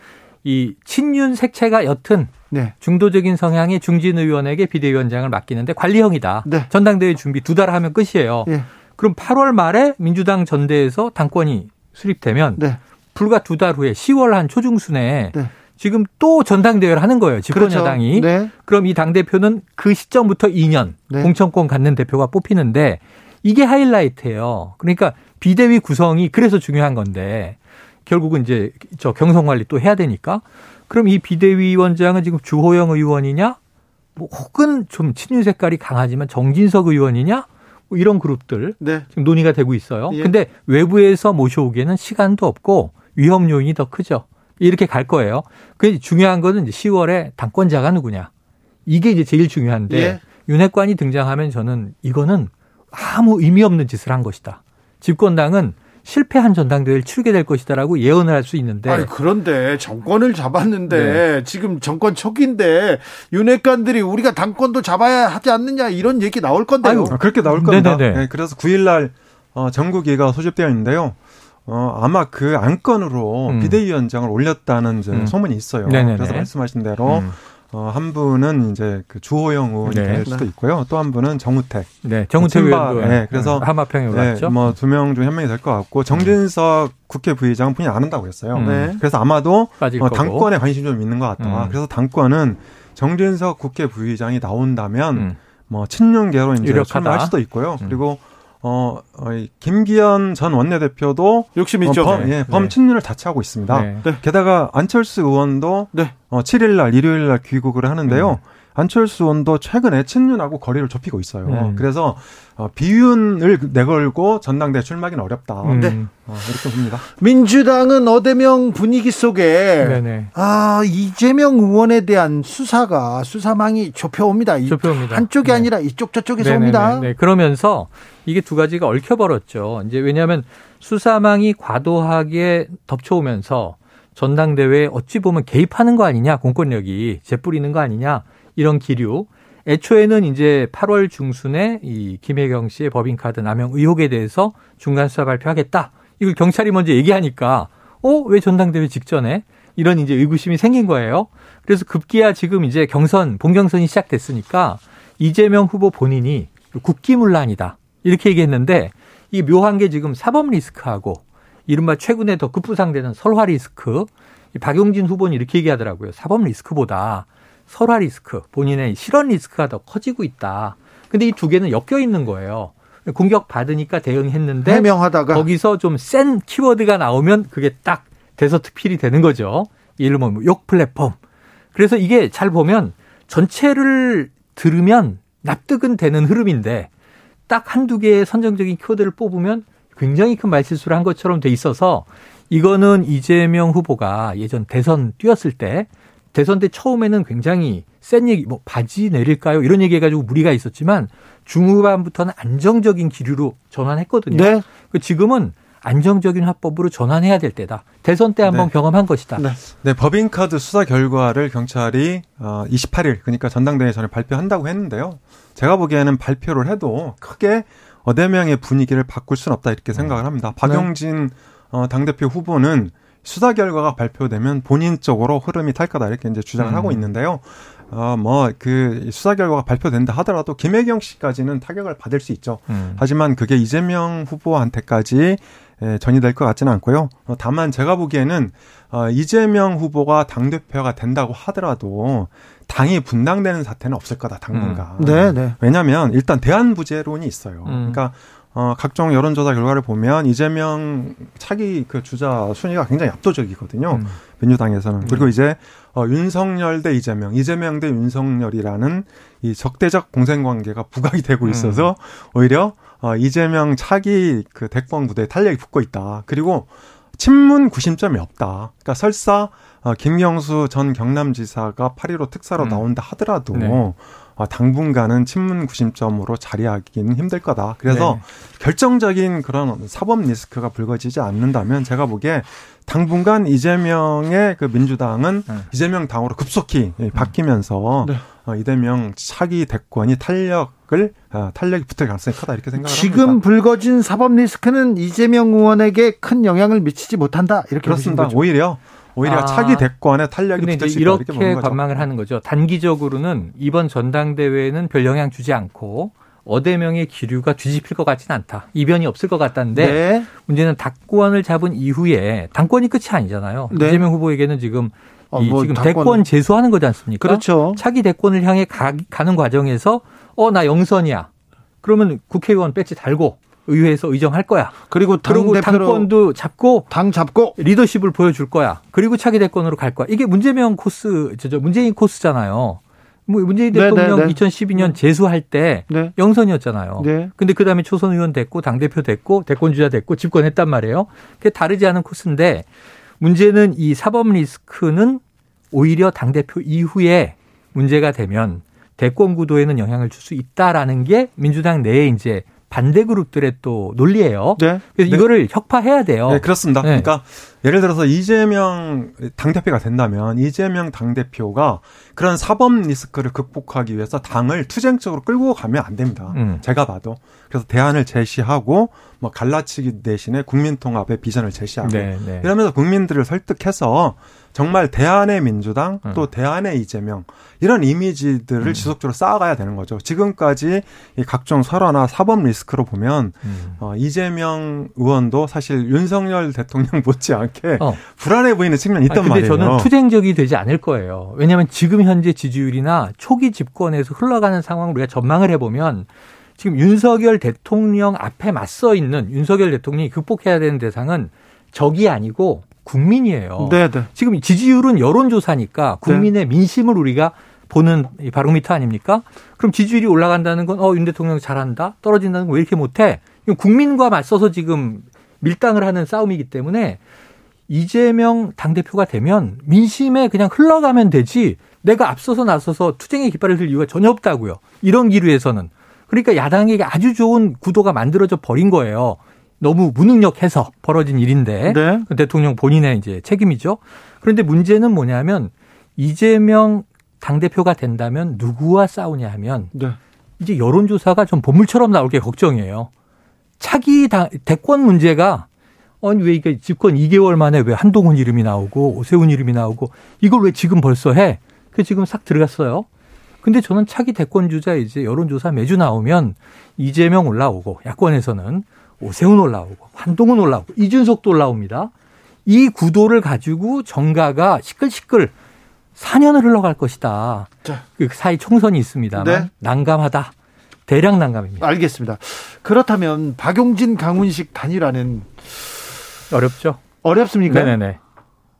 이 친윤 색채가 옅은 네. 중도적인 성향의 중진 의원에게 비대위원장을 맡기는데 관리형이다. 네. 전당대회 준비 두 달 하면 끝이에요. 네. 그럼 8월 말에 민주당 전대에서 당권이 수립되면 네. 불과 두 달 후에 10월 한 초중순에 네. 지금 또 전당대회를 하는 거예요. 집권 그렇죠. 여당이. 네. 그럼 이 당 대표는 그 시점부터 2년 네. 공천권 갖는 대표가 뽑히는데 이게 하이라이트예요. 그러니까 비대위 구성이 그래서 중요한 건데 결국은 이제 저 경선 관리 또 해야 되니까 그럼 이 비대위원장은 지금 주호영 의원이냐? 뭐 혹은 좀 친윤 색깔이 강하지만 정진석 의원이냐? 뭐 이런 그룹들 네. 지금 논의가 되고 있어요. 예. 근데 외부에서 모셔오기에는 시간도 없고 위험 요인이 더 크죠. 이렇게 갈 거예요. 그 중요한 거는 이제 10월에 당권자가 누구냐. 이게 이제 제일 중요한데 예. 윤핵관이 등장하면 저는 이거는 아무 의미 없는 짓을 한 것이다. 집권당은 실패한 전당대회를 치르게 될 것이다라고 예언을 할 수 있는데. 아니, 그런데 정권을 잡았는데 네. 지금 정권 초기인데 윤핵관들이 우리가 당권도 잡아야 하지 않느냐 이런 얘기 나올 건데요. 아유, 그렇게 나올 겁니다. 네, 그래서 9일날 어, 전국위가 소집되어 있는데요. 어, 아마 그 안건으로 음. 비대위원장을 올렸다는 음. 소문이 있어요. 네네네. 그래서 말씀하신 대로 음. 어, 한 분은 이제 그 주호영 의원이 네. 될 수도 있고요. 또 한 분은 정우택. 네, 정우택 의원도 네, 그래서 네, 하마평에 올랐죠. 네, 뭐두 명 중 한 명이 될 것 같고 정진석 국회 부의장 분이 안 한다고 했어요. 음. 네. 그래서 아마도 어, 당권에 관심 좀 있는 것 같다. 음. 그래서 당권은 정진석 국회 부의장이 나온다면 음. 뭐 친윤 계로 이제 출마할 수도 있고요. 음. 그리고 어, 어 김기현 전 원내대표도 욕심 있죠. 어, 범, 네. 예, 범친윤을 자처하고 있습니다. 네. 게다가 안철수 의원도 네. 어, 7일 날 일요일 날 귀국을 하는데요. 음. 안철수 의원도 최근에 친윤하고 거리를 좁히고 있어요. 음. 그래서 어, 비윤을 내걸고 전당대 출마하기는 어렵다. 음. 네. 어, 이렇게 봅니다. 민주당은 어대명 분위기 속에 네네. 아 이재명 의원에 대한 수사가 수사망이 좁혀옵니다. 좁혀옵니다. 한쪽이 네. 아니라 이쪽 저쪽에서 네네네. 옵니다. 네. 그러면서 이게 두 가지가 얽혀버렸죠. 이제 왜냐하면 수사망이 과도하게 덮쳐오면서 전당대회에 어찌 보면 개입하는 거 아니냐, 공권력이 재뿌리는 거 아니냐, 이런 기류. 애초에는 이제 8월 중순에 이 김혜경 씨의 법인카드 남용 의혹에 대해서 중간 수사 발표하겠다. 이걸 경찰이 먼저 얘기하니까, 어, 왜 전당대회 직전에? 이런 이제 의구심이 생긴 거예요. 그래서 급기야 지금 이제 경선, 본경선이 시작됐으니까 이재명 후보 본인이 국기문란이다. 이렇게 얘기했는데 이 묘한 게 지금 사법 리스크하고 이른바 최근에 더 급부상되는 설화 리스크. 박용진 후보는 이렇게 얘기하더라고요. 사법 리스크보다 설화 리스크, 본인의 실언 리스크가 더 커지고 있다. 근데 이 두 개는 엮여 있는 거예요. 공격 받으니까 대응했는데 해명하다가 거기서 좀 센 키워드가 나오면 그게 딱 대서특필이 되는 거죠. 예를 들면 뭐욕 플랫폼. 그래서 이게 잘 보면 전체를 들으면 납득은 되는 흐름인데 딱 한두 개의 선정적인 키워드를 뽑으면 굉장히 큰 말실수를 한 것처럼 돼 있어서 이거는 이재명 후보가 예전 대선 뛰었을 때 대선 때 처음에는 굉장히 센 얘기, 뭐 바지 내릴까요? 이런 얘기 해가지고 무리가 있었지만 중후반부터는 안정적인 기류로 전환했거든요. 네. 그 지금은 안정적인 화법으로 전환해야 될 때다. 대선 때 한번 네. 경험한 것이다. 네. 네, 법인카드 수사 결과를 경찰이 어 28일 그러니까 전당대회 전에 발표한다고 했는데요. 제가 보기에는 발표를 해도 크게 어대명의 분위기를 바꿀 수는 없다 이렇게 생각을 합니다. 박용진 네. 어, 당대표 후보는 수사 결과가 발표되면 본인 쪽으로 흐름이 탈 거다 이렇게 이제 주장을 음. 하고 있는데요. 어, 뭐, 그, 수사 결과가 발표된다 하더라도 김혜경 씨까지는 타격을 받을 수 있죠. 음. 하지만 그게 이재명 후보한테까지 예, 전이될 것 같지는 않고요. 어, 다만 제가 보기에는 어, 이재명 후보가 당 대표가 된다고 하더라도 당이 분당되는 사태는 없을 거다, 당분간. 음. 네, 네. 왜냐면 일단 대한부재론이 있어요. 음. 그러니까 어, 각종 여론조사 결과를 보면 이재명 차기 그 주자 순위가 굉장히 압도적이거든요. 음. 민주당에서는. 그리고 음. 이제 어, 윤석열 대 이재명, 이재명 대 윤석열이라는 이 적대적 공생 관계가 부각이 되고 음. 있어서 오히려 어, 이재명 차기 그 대권 구대에 탄력이 붙고 있다. 그리고 친문 구심점이 없다. 그러니까 설사 어, 김경수 전 경남지사가 8.15 특사로 음. 나온다 하더라도 네. 어, 당분간은 친문 구심점으로 자리하기는 힘들 거다. 그래서 네. 결정적인 그런 사법 리스크가 불거지지 않는다면 제가 보기에 당분간 이재명의 그 민주당은 네. 이재명 당으로 급속히 음. 바뀌면서 네. 어, 이재명 차기 대권이 탄력을 어, 탄력이 붙을 가능성이 크다 이렇게 생각합니다. 지금. 불거진 사법 리스크는 이재명 의원에게 큰 영향을 미치지 못한다 이렇게 그렇습니다. 오히려 오히려 아, 차기 대권에 탄력이 붙을 수 있다 이렇게, 이렇게 관망을 하는 거죠. 단기적으로는 이번 전당대회는 별 영향 주지 않고 어대명의 기류가 뒤집힐 것 같지는 않다. 이변이 없을 것 같다는데 네. 문제는 당권을 잡은 이후에 당권이 끝이 아니잖아요. 네. 이재명 후보에게는 지금 어, 뭐 지금 당권... 대권 재수하는 거지 않습니까? 그렇죠. 차기 대권을 향해 가, 는 과정에서 어 나 영선이야. 그러면 국회의원 배지 달고 의회에서 의정할 거야. 그리고 당 당권도 잡고 당 잡고 리더십을 보여줄 거야. 그리고 차기 대권으로 갈 거야. 이게 문재명 코스, 저 문재인 코스잖아요. 뭐 문재인 네, 대통령 네네, 네. 2012년 재수할 때 네. 영선이었잖아요. 네. 근데 그다음에 초선 의원 됐고 당 대표 됐고 대권 주자 됐고 집권했단 말이에요. 그게 다르지 않은 코스인데 문제는 이 사법 리스크는 오히려 당 대표 이후에 문제가 되면 대권 구도에는 영향을 줄 수 있다라는 게 민주당 내에 이제 반대 그룹들의 또 논리예요. 네. 그래서 네. 이거를 혁파해야 돼요. 네, 그렇습니다. 네. 그러니까 예를 들어서 이재명 당대표가 된다면 이재명 당대표가 그런 사법 리스크를 극복하기 위해서 당을 투쟁적으로 끌고 가면 안 됩니다. 음. 제가 봐도. 그래서 대안을 제시하고 뭐 갈라치기 대신에 국민통합의 비전을 제시하고 네, 네. 이러면서 국민들을 설득해서 정말 대안의 민주당 음. 또 대안의 이재명 이런 이미지들을 음. 지속적으로 쌓아가야 되는 거죠. 지금까지 이 각종 설화나 사법 리스크로 보면 음. 어, 이재명 의원도 사실 윤석열 대통령 못지않게 어. 불안해 보이는 측면이 있단 아니, 근데 말이에요. 저는 투쟁적이 되지 않을 거예요. 왜냐하면 지금 현재 지지율이나 초기 집권에서 흘러가는 상황을 우리가 전망을 해보면 지금 윤석열 대통령 앞에 맞서 있는 윤석열 대통령이 극복해야 되는 대상은 적이 아니고 국민이에요. 네네. 네. 지금 지지율은 여론조사니까 국민의 네. 민심을 우리가 보는 바로미터 아닙니까? 그럼 지지율이 올라간다는 건, 어, 윤 대통령 잘한다? 떨어진다는 건 왜 이렇게 못해? 국민과 맞서서 지금 밀당을 하는 싸움이기 때문에 이재명 당대표가 되면 민심에 그냥 흘러가면 되지 내가 앞서서 나서서 투쟁의 깃발을 들 이유가 전혀 없다고요. 이런 기류에서는. 그러니까 야당에게 아주 좋은 구도가 만들어져 버린 거예요. 너무 무능력해서 벌어진 일인데 네. 대통령 본인의 이제 책임이죠. 그런데 문제는 뭐냐면 이재명 당 대표가 된다면 누구와 싸우냐 하면 네. 이제 여론조사가 좀 보물처럼 나올 게 걱정이에요. 차기 당, 대권 문제가 아니 왜 이게 집권 2개월 만에 왜 한동훈 이름이 나오고 오세훈 이름이 나오고 이걸 왜 지금 벌써 해? 그 지금 싹 들어갔어요. 근데 저는 차기 대권 주자 이제 여론조사 매주 나오면 이재명 올라오고 야권에서는 오세훈 올라오고 한동훈 올라오고 이준석도 올라옵니다. 이 구도를 가지고 정가가 시끌시끌 4년을 흘러갈 것이다. 자. 그 사이 총선이 있습니다만 네. 난감하다. 대량 난감입니다. 알겠습니다. 그렇다면 박용진 강훈식 단일화는 어렵죠. 어렵습니까? 네네네.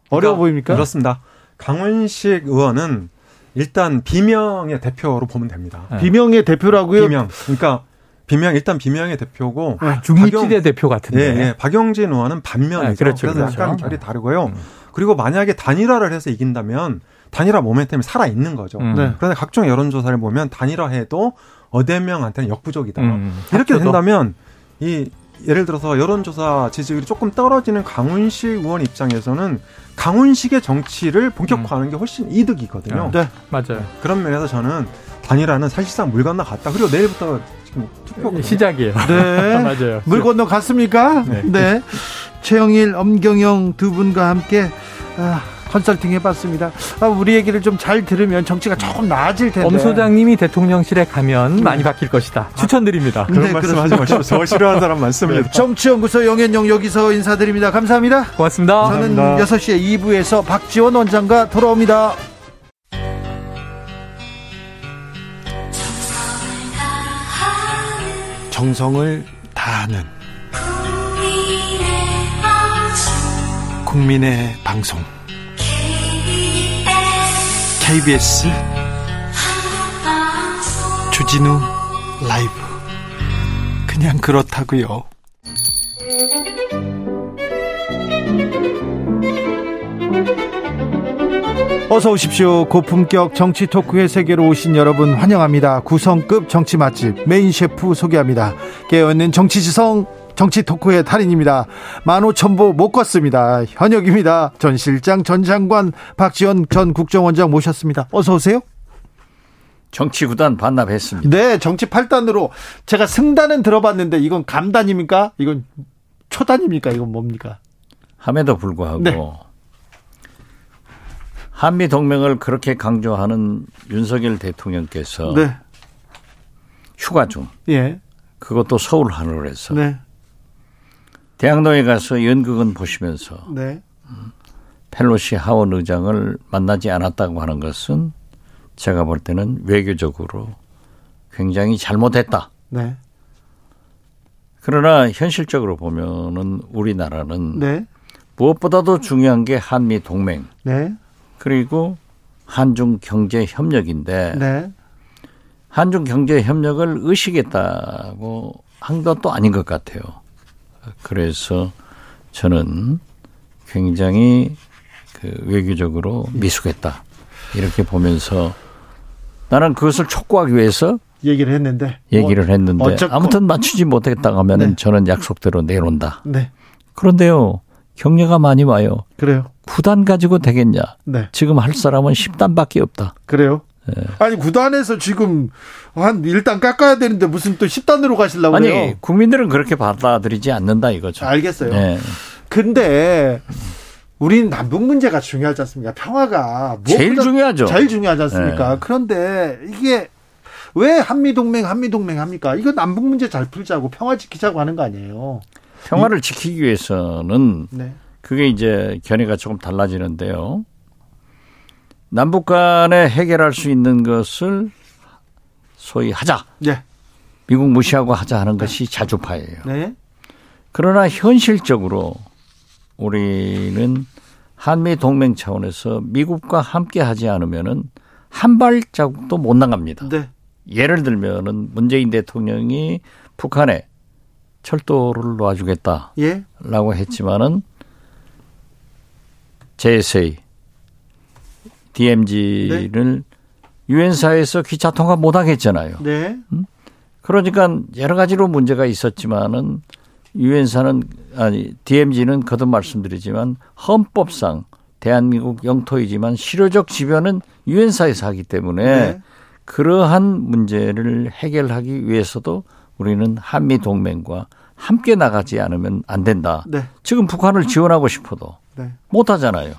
어려워 그러니까 보입니까? 그렇습니다. 강훈식 의원은 일단 비명의 대표로 보면 됩니다. 네. 비명의 대표라고요? 비명. 그러니까 비명 일단 비명의 대표고 아, 중립지대 대표 같은데. 예, 예. 박영진 의원은 반면이죠. 네, 그렇죠, 그래서 그렇죠. 약간 결이 다르고요. 음. 그리고 만약에 단일화를 해서 이긴다면 단일화 모멘텀이 살아 있는 거죠. 음. 네. 그런데 각종 여론조사를 보면 단일화해도 어대명한테는 역부족이다. 음. 이렇게 된다면 이 예를 들어서 여론조사 지지율이 조금 떨어지는 강훈식 의원 입장에서는 강훈식의 정치를 본격화하는 음. 게 훨씬 이득이거든요. 네, 맞아요. 그런 면에서 저는 단일화는 사실상 물 건너 갔다. 그리고 내일부터 지금 투표 네, 시작이에요. 네, 맞아요. 물 건너 갔습니까? 네. 네. 최영일, 엄경영 두 분과 함께 아, 컨설팅 해봤습니다. 아, 우리 얘기를 좀 잘 들으면 정치가 조금 나아질 텐데. 엄 소장님이 대통령실에 가면 네. 많이 바뀔 것이다. 추천드립니다. 그런 네, 말씀하지 마시고 저 싫어하는 사람 많습니다. 네. 정치연구소 영현영 여기서 인사드립니다. 감사합니다. 고맙습니다. 저는 감사합니다. 6시에 2부에서 박지원 원장과 돌아옵니다. 정성을 다하는 국민의 방송 KBS 주진우 라이브 그냥 그렇다고요. 어서 오십시오. 고품격 정치 토크의 세계로 오신 여러분 환영합니다. 구성급 정치 맛집 메인 셰프 소개합니다. 깨어있는 정치 지성 정치 토크의 달인입니다. 만오천보 못 걷습니다. 현역입니다. 전 실장, 전 장관, 박지원 전 국정원장 모셨습니다. 어서 오세요. 정치 구단 반납했습니다. 네, 정치 8단으로 제가 승단은 들어봤는데 이건 감단입니까? 이건 초단입니까? 이건 뭡니까? 함에도 불구하고 네. 한미 동맹을 그렇게 강조하는 윤석열 대통령께서 네. 휴가 중 예. 그것도 서울 하늘에서 네. 대학로에 가서 연극은 보시면서 네. 펠로시 하원 의장을 만나지 않았다고 하는 것은 제가 볼 때는 외교적으로 굉장히 잘못했다. 네. 그러나 현실적으로 보면은 우리나라는 네. 무엇보다도 중요한 게 한미 동맹. 네. 그리고 한중 경제 협력인데 네. 한중 경제 협력을 의식했다고 한 것도 아닌 것 같아요. 그래서 저는 굉장히 그 외교적으로 미숙했다. 이렇게 보면서 나는 그것을 촉구하기 위해서 얘기를 했는데 얘기를 뭐 했는데 어쨌건. 아무튼 맞추지 못했다 하면은 네. 저는 약속대로 내놓는다. 네. 그런데요. 경례가 많이 와요. 그래요. 9단 가지고 되겠냐? 네. 지금 할 사람은 10단밖에 없다. 그래요? 네. 아니 구단에서 지금 한 1단 깎아야 되는데 무슨 또 10단으로 가실라고 아니, 그래요? 국민들은 그렇게 받아들이지 않는다 이거죠. 알겠어요. 네. 근데 우리는 남북 문제가 중요하지 않습니까? 평화가 제일 중요하죠. 제일 중요하지 않습니까? 네. 그런데 이게 왜 한미 동맹 한미 동맹 합니까? 이거 남북 문제 잘 풀자고 평화 지키자고 하는 거 아니에요? 평화를 이, 지키기 위해서는 네. 그게 이제 견해가 조금 달라지는데요. 남북 간에 해결할 수 있는 것을 소위 하자. 네. 미국 무시하고 하자 하는 것이 자주파예요. 네. 그러나 현실적으로 우리는 한미 동맹 차원에서 미국과 함께 하지 않으면은 한 발자국도 못 나갑니다. 네. 예를 들면은 문재인 대통령이 북한에 철도를 놔주겠다라고 예? 했지만은 JSA DMZ를 네. 유엔사에서 기차 통과 못 하겠잖아요. 네. 음? 그러니까 여러 가지로 문제가 있었지만은 유엔사는 아니 DMZ는 거듭 말씀드리지만 헌법상 대한민국 영토이지만 실효적 지변은 유엔사에서 하기 때문에 네. 그러한 문제를 해결하기 위해서도 우리는 한미 동맹과 함께 나가지 않으면 안 된다. 네. 지금 북한을 지원하고 싶어도 네. 못 하잖아요.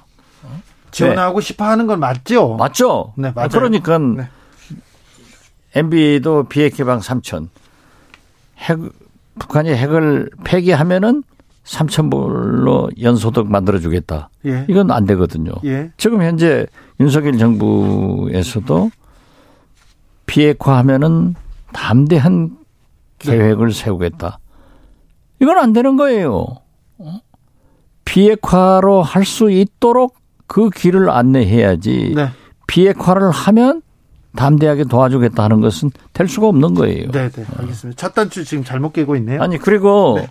지원하고 네. 싶어 하는 건 맞죠? 맞죠? 네, 맞아요. 그러니까 네. MB도 비핵 개방 3천. 핵 북한이 핵을 폐기하면은 3천 불로 연소득 만들어 주겠다. 예. 이건 안 되거든요. 예. 지금 현재 윤석열 정부에서도 비핵화하면은 담대한 계획을 네. 세우겠다. 이건 안 되는 거예요. 어? 비핵화로 할 수 있도록 그 길을 안내해야지 네. 비핵화를 하면 담대하게 도와주겠다 하는 것은 될 수가 없는 거예요. 네, 네. 알겠습니다. 첫 단추 지금 잘못 깨고 있네요. 아니, 그리고 네.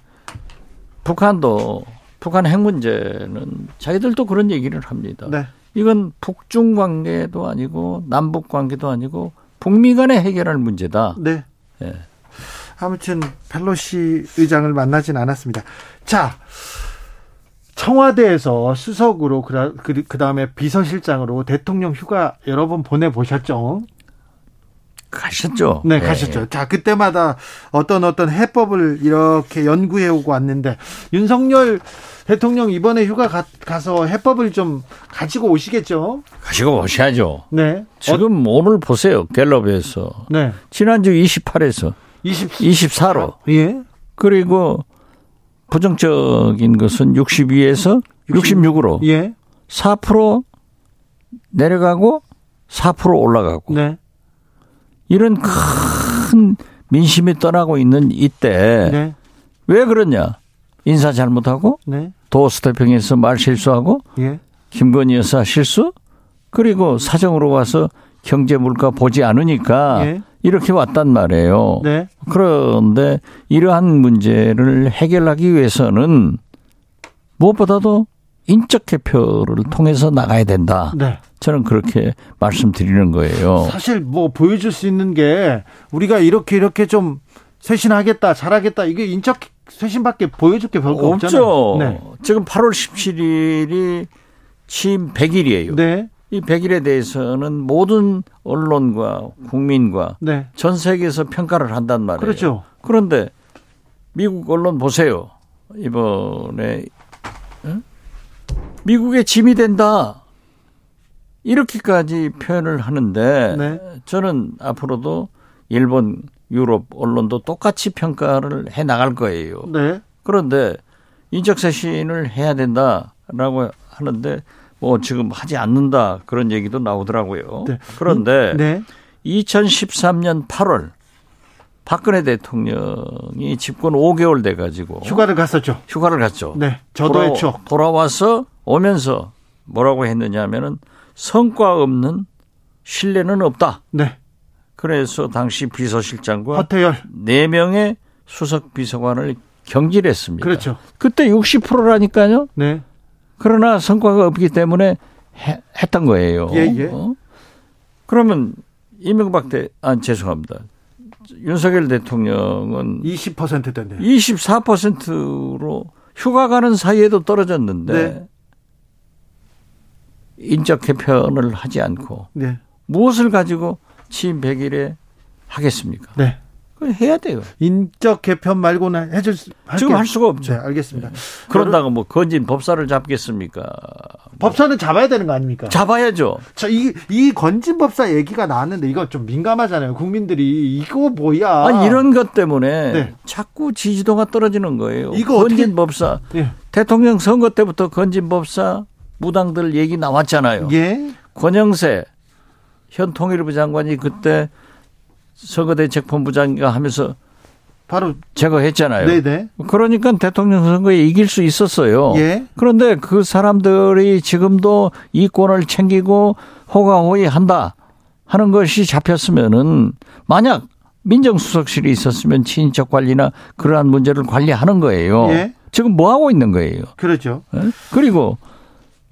북한도 북한 핵 문제는 자기들도 그런 얘기를 합니다. 네. 이건 북중 관계도 아니고 남북 관계도 아니고 북미 간에 해결할 문제다. 네. 네. 아무튼 펠로시 의장을 만나진 않았습니다. 자, 청와대에서 수석으로 그, 그, 그 다음에 비서실장으로 대통령 휴가 여러 번 보내 보셨죠? 가셨죠. 네, 가셨죠. 네. 자, 그때마다 어떤 어떤 해법을 이렇게 연구해 오고 왔는데 윤석열 대통령 이번에 휴가 가, 서 해법을 좀 가지고 오시겠죠? 가지고 오셔야죠. 네. 지금 어? 오늘 보세요. 갤럽에서. 네. 지난주 28에서 20, 24로. 예. 그리고 부정적인 것은 62에서 66으로. 예. 4% 내려가고 4% 올라가고. 네. 이런 큰 민심이 떠나고 있는 이때 네. 왜 그러냐? 인사 잘못하고 네. 도스태평에서 말 실수하고 예. 김건희 여사 실수 그리고 사정으로 와서 경제 물가 보지 않으니까 예. 이렇게 왔단 말이에요. 네. 그런데 이러한 문제를 해결하기 위해서는 무엇보다도 인적 개표를 통해서 나가야 된다. 네. 저는 그렇게 말씀드리는 거예요. 사실 뭐 보여줄 수 있는 게 우리가 이렇게 이렇게 좀 쇄신하겠다, 잘하겠다 이게 인적 쇄신밖에 보여줄 게 별거 없죠. 없잖아요. 네. 지금 8월 17일이 취임 100일이에요. 네. 이 100일에 대해서는 모든 언론과 국민과 네. 전 세계에서 평가를 한단 말이에요. 그렇죠. 그런데 미국 언론 보세요. 이번에 어? 미국의 짐이 된다. 이렇게까지 표현을 하는데 네. 저는 앞으로도 일본, 유럽 언론도 똑같이 평가를 해 나갈 거예요. 네. 그런데 인적 쇄신을 해야 된다라고 하는데 뭐 지금 하지 않는다 그런 얘기도 나오더라고요. 네. 그런데 네. 2013년 8월 박근혜 대통령이 집권 5개월 돼 가지고 휴가를 갔었죠. 휴가를 갔죠. 네. 저도 돌아, 했죠. 돌아와서 오면서 뭐라고 했느냐 하면은 성과 없는 신뢰는 없다. 네. 그래서 당시 비서실장과 허태열 4명의 수석 비서관을 경질했습니다. 그렇죠. 그때 60%라니까요. 네. 그러나 성과가 없기 때문에 해, 했던 거예요. 예, 예. 어? 그러면 이명박 대, 아, 죄송합니다. 윤석열 대통령은 20%대인데 24%로 휴가 가는 사이에도 떨어졌는데 네. 인적 개편을 하지 않고 네. 무엇을 가지고 취임 100일에 하겠습니까? 네. 해야 돼요. 인적 개편 말고는 해줄 수, 지금 할 수가 없죠. 네, 알겠습니다. 네. 그런다고 뭐 건진 법사를 잡겠습니까? 법사는 잡아야 되는 거 아닙니까? 잡아야죠. 자, 이, 이 건진 법사 얘기가 나왔는데 이거 좀 민감하잖아요. 국민들이 이거 뭐야? 아니, 이런 것 때문에 네. 자꾸 지지도가 떨어지는 거예요. 이거 건진 어떻게... 법사. 네. 대통령 선거 때부터 건진 법사 무당들 얘기 나왔잖아요. 예. 권영세 현 통일부 장관이 그때 선거대책본부장인가 하면서 바로 제거했잖아요. 네네. 그러니까 대통령 선거에 이길 수 있었어요. 예. 그런데 그 사람들이 지금도 이권을 챙기고 호가호위 한다 하는 것이 잡혔으면은 만약 민정수석실이 있었으면 친인척 관리나 그러한 문제를 관리하는 거예요. 예. 지금 뭐 하고 있는 거예요? 그렇죠. 예? 그리고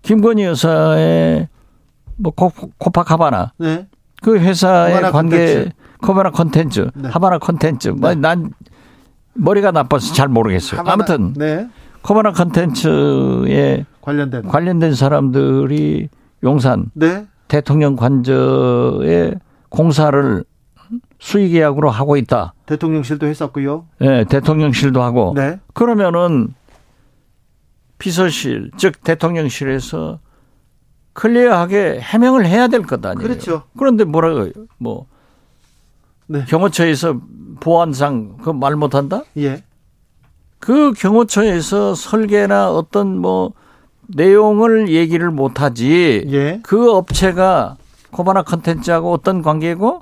김건희 여사의 뭐 코파카바나 네. 그 회사의 관계 콘텐츠. 코바나 콘텐츠, 네. 하바나 콘텐츠. 뭐 네. 난 머리가 나빠서 잘 모르겠어요. 하바나, 아무튼 네. 코바나 콘텐츠에 관련된 관련된 사람들이 용산 네. 대통령 관저에 공사를 수의 계약으로 하고 있다. 대통령실도 했었고요. 네, 대통령실도 하고. 네. 그러면은 비서실, 즉 대통령실에서 클리어하게 해명을 해야 될 것 아니에요. 그렇죠. 그런데 뭐라고요? 뭐 네. 경호처에서 보안상 그 말 못한다? 예. 그 경호처에서 설계나 어떤 뭐 내용을 얘기를 못하지. 예. 그 업체가 코바나 컨텐츠하고 어떤 관계고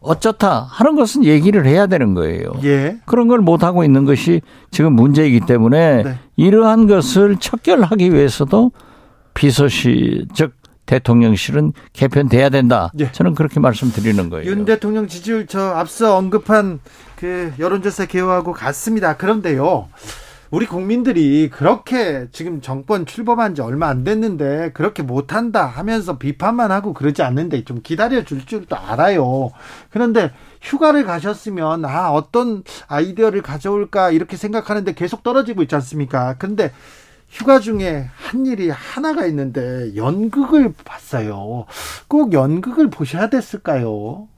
어쩌다 하는 것은 얘기를 해야 되는 거예요. 예. 그런 걸 못하고 있는 것이 지금 문제이기 때문에 네. 이러한 것을 척결하기 위해서도 비서실 즉 대통령실은 개편돼야 된다. 예. 저는 그렇게 말씀드리는 거예요. 윤 대통령 지지율 저 앞서 언급한 그 여론조사 개요하고 같습니다. 그런데요. 우리 국민들이 그렇게 지금 정권 출범한 지 얼마 안 됐는데 그렇게 못한다 하면서 비판만 하고 그러지 않는데 좀 기다려 줄 줄도 알아요. 그런데 휴가를 가셨으면 아 어떤 아이디어를 가져올까 이렇게 생각하는데 계속 떨어지고 있지 않습니까? 근데 휴가 중에 한 일이 하나가 있는데 연극을 봤어요. 꼭 연극을 보셔야 됐을까요?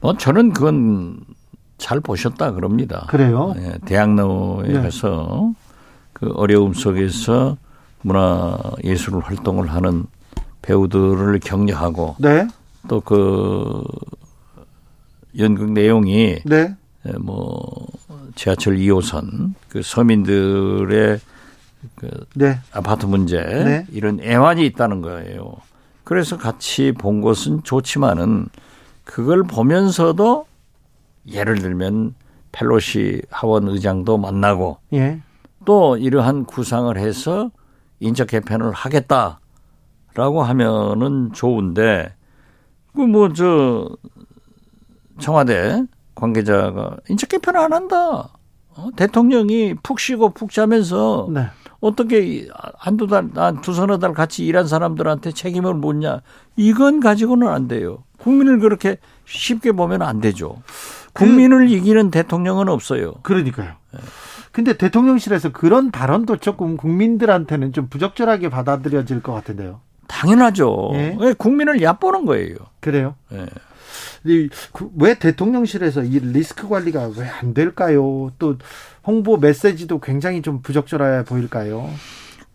뭐 저는 그건 잘 보셨다 그럽니다. 그래요? 네, 대학로에 네. 가서 그 어려움 속에서 문화 예술 활동을 하는 배우들을 격려하고 네. 또그 연극 내용이 네. 예, 뭐 지하철 2호선 그 서민들의 그 네. 아파트 문제 네. 이런 애환이 있다는 거예요. 그래서 같이 본 것은 좋지만은 그걸 보면서도 예를 들면 펠로시 하원 의장도 만나고 예. 또 이러한 구상을 해서 인적 개편을 하겠다라고 하면은 좋은데 그 뭐 저 청와대 관계자가 인적 개편 안 한다. 어? 대통령이 푹 쉬고 푹 자면서 네. 어떻게 한두 달, 두 서너 달 같이 일한 사람들한테 책임을 묻냐. 이건 가지고는 안 돼요. 국민을 그렇게 쉽게 보면 안 되죠. 국민을 그, 이기는 대통령은 없어요. 그러니까요. 근데 대통령실에서 그런 발언도 조금 국민들한테는 좀 부적절하게 받아들여질 것 같은데요. 당연하죠. 예? 국민을 얕보는 거예요. 그래요? 예. 왜 대통령실에서 이 리스크 관리가 왜 안 될까요? 또 홍보 메시지도 굉장히 좀 부적절해 보일까요?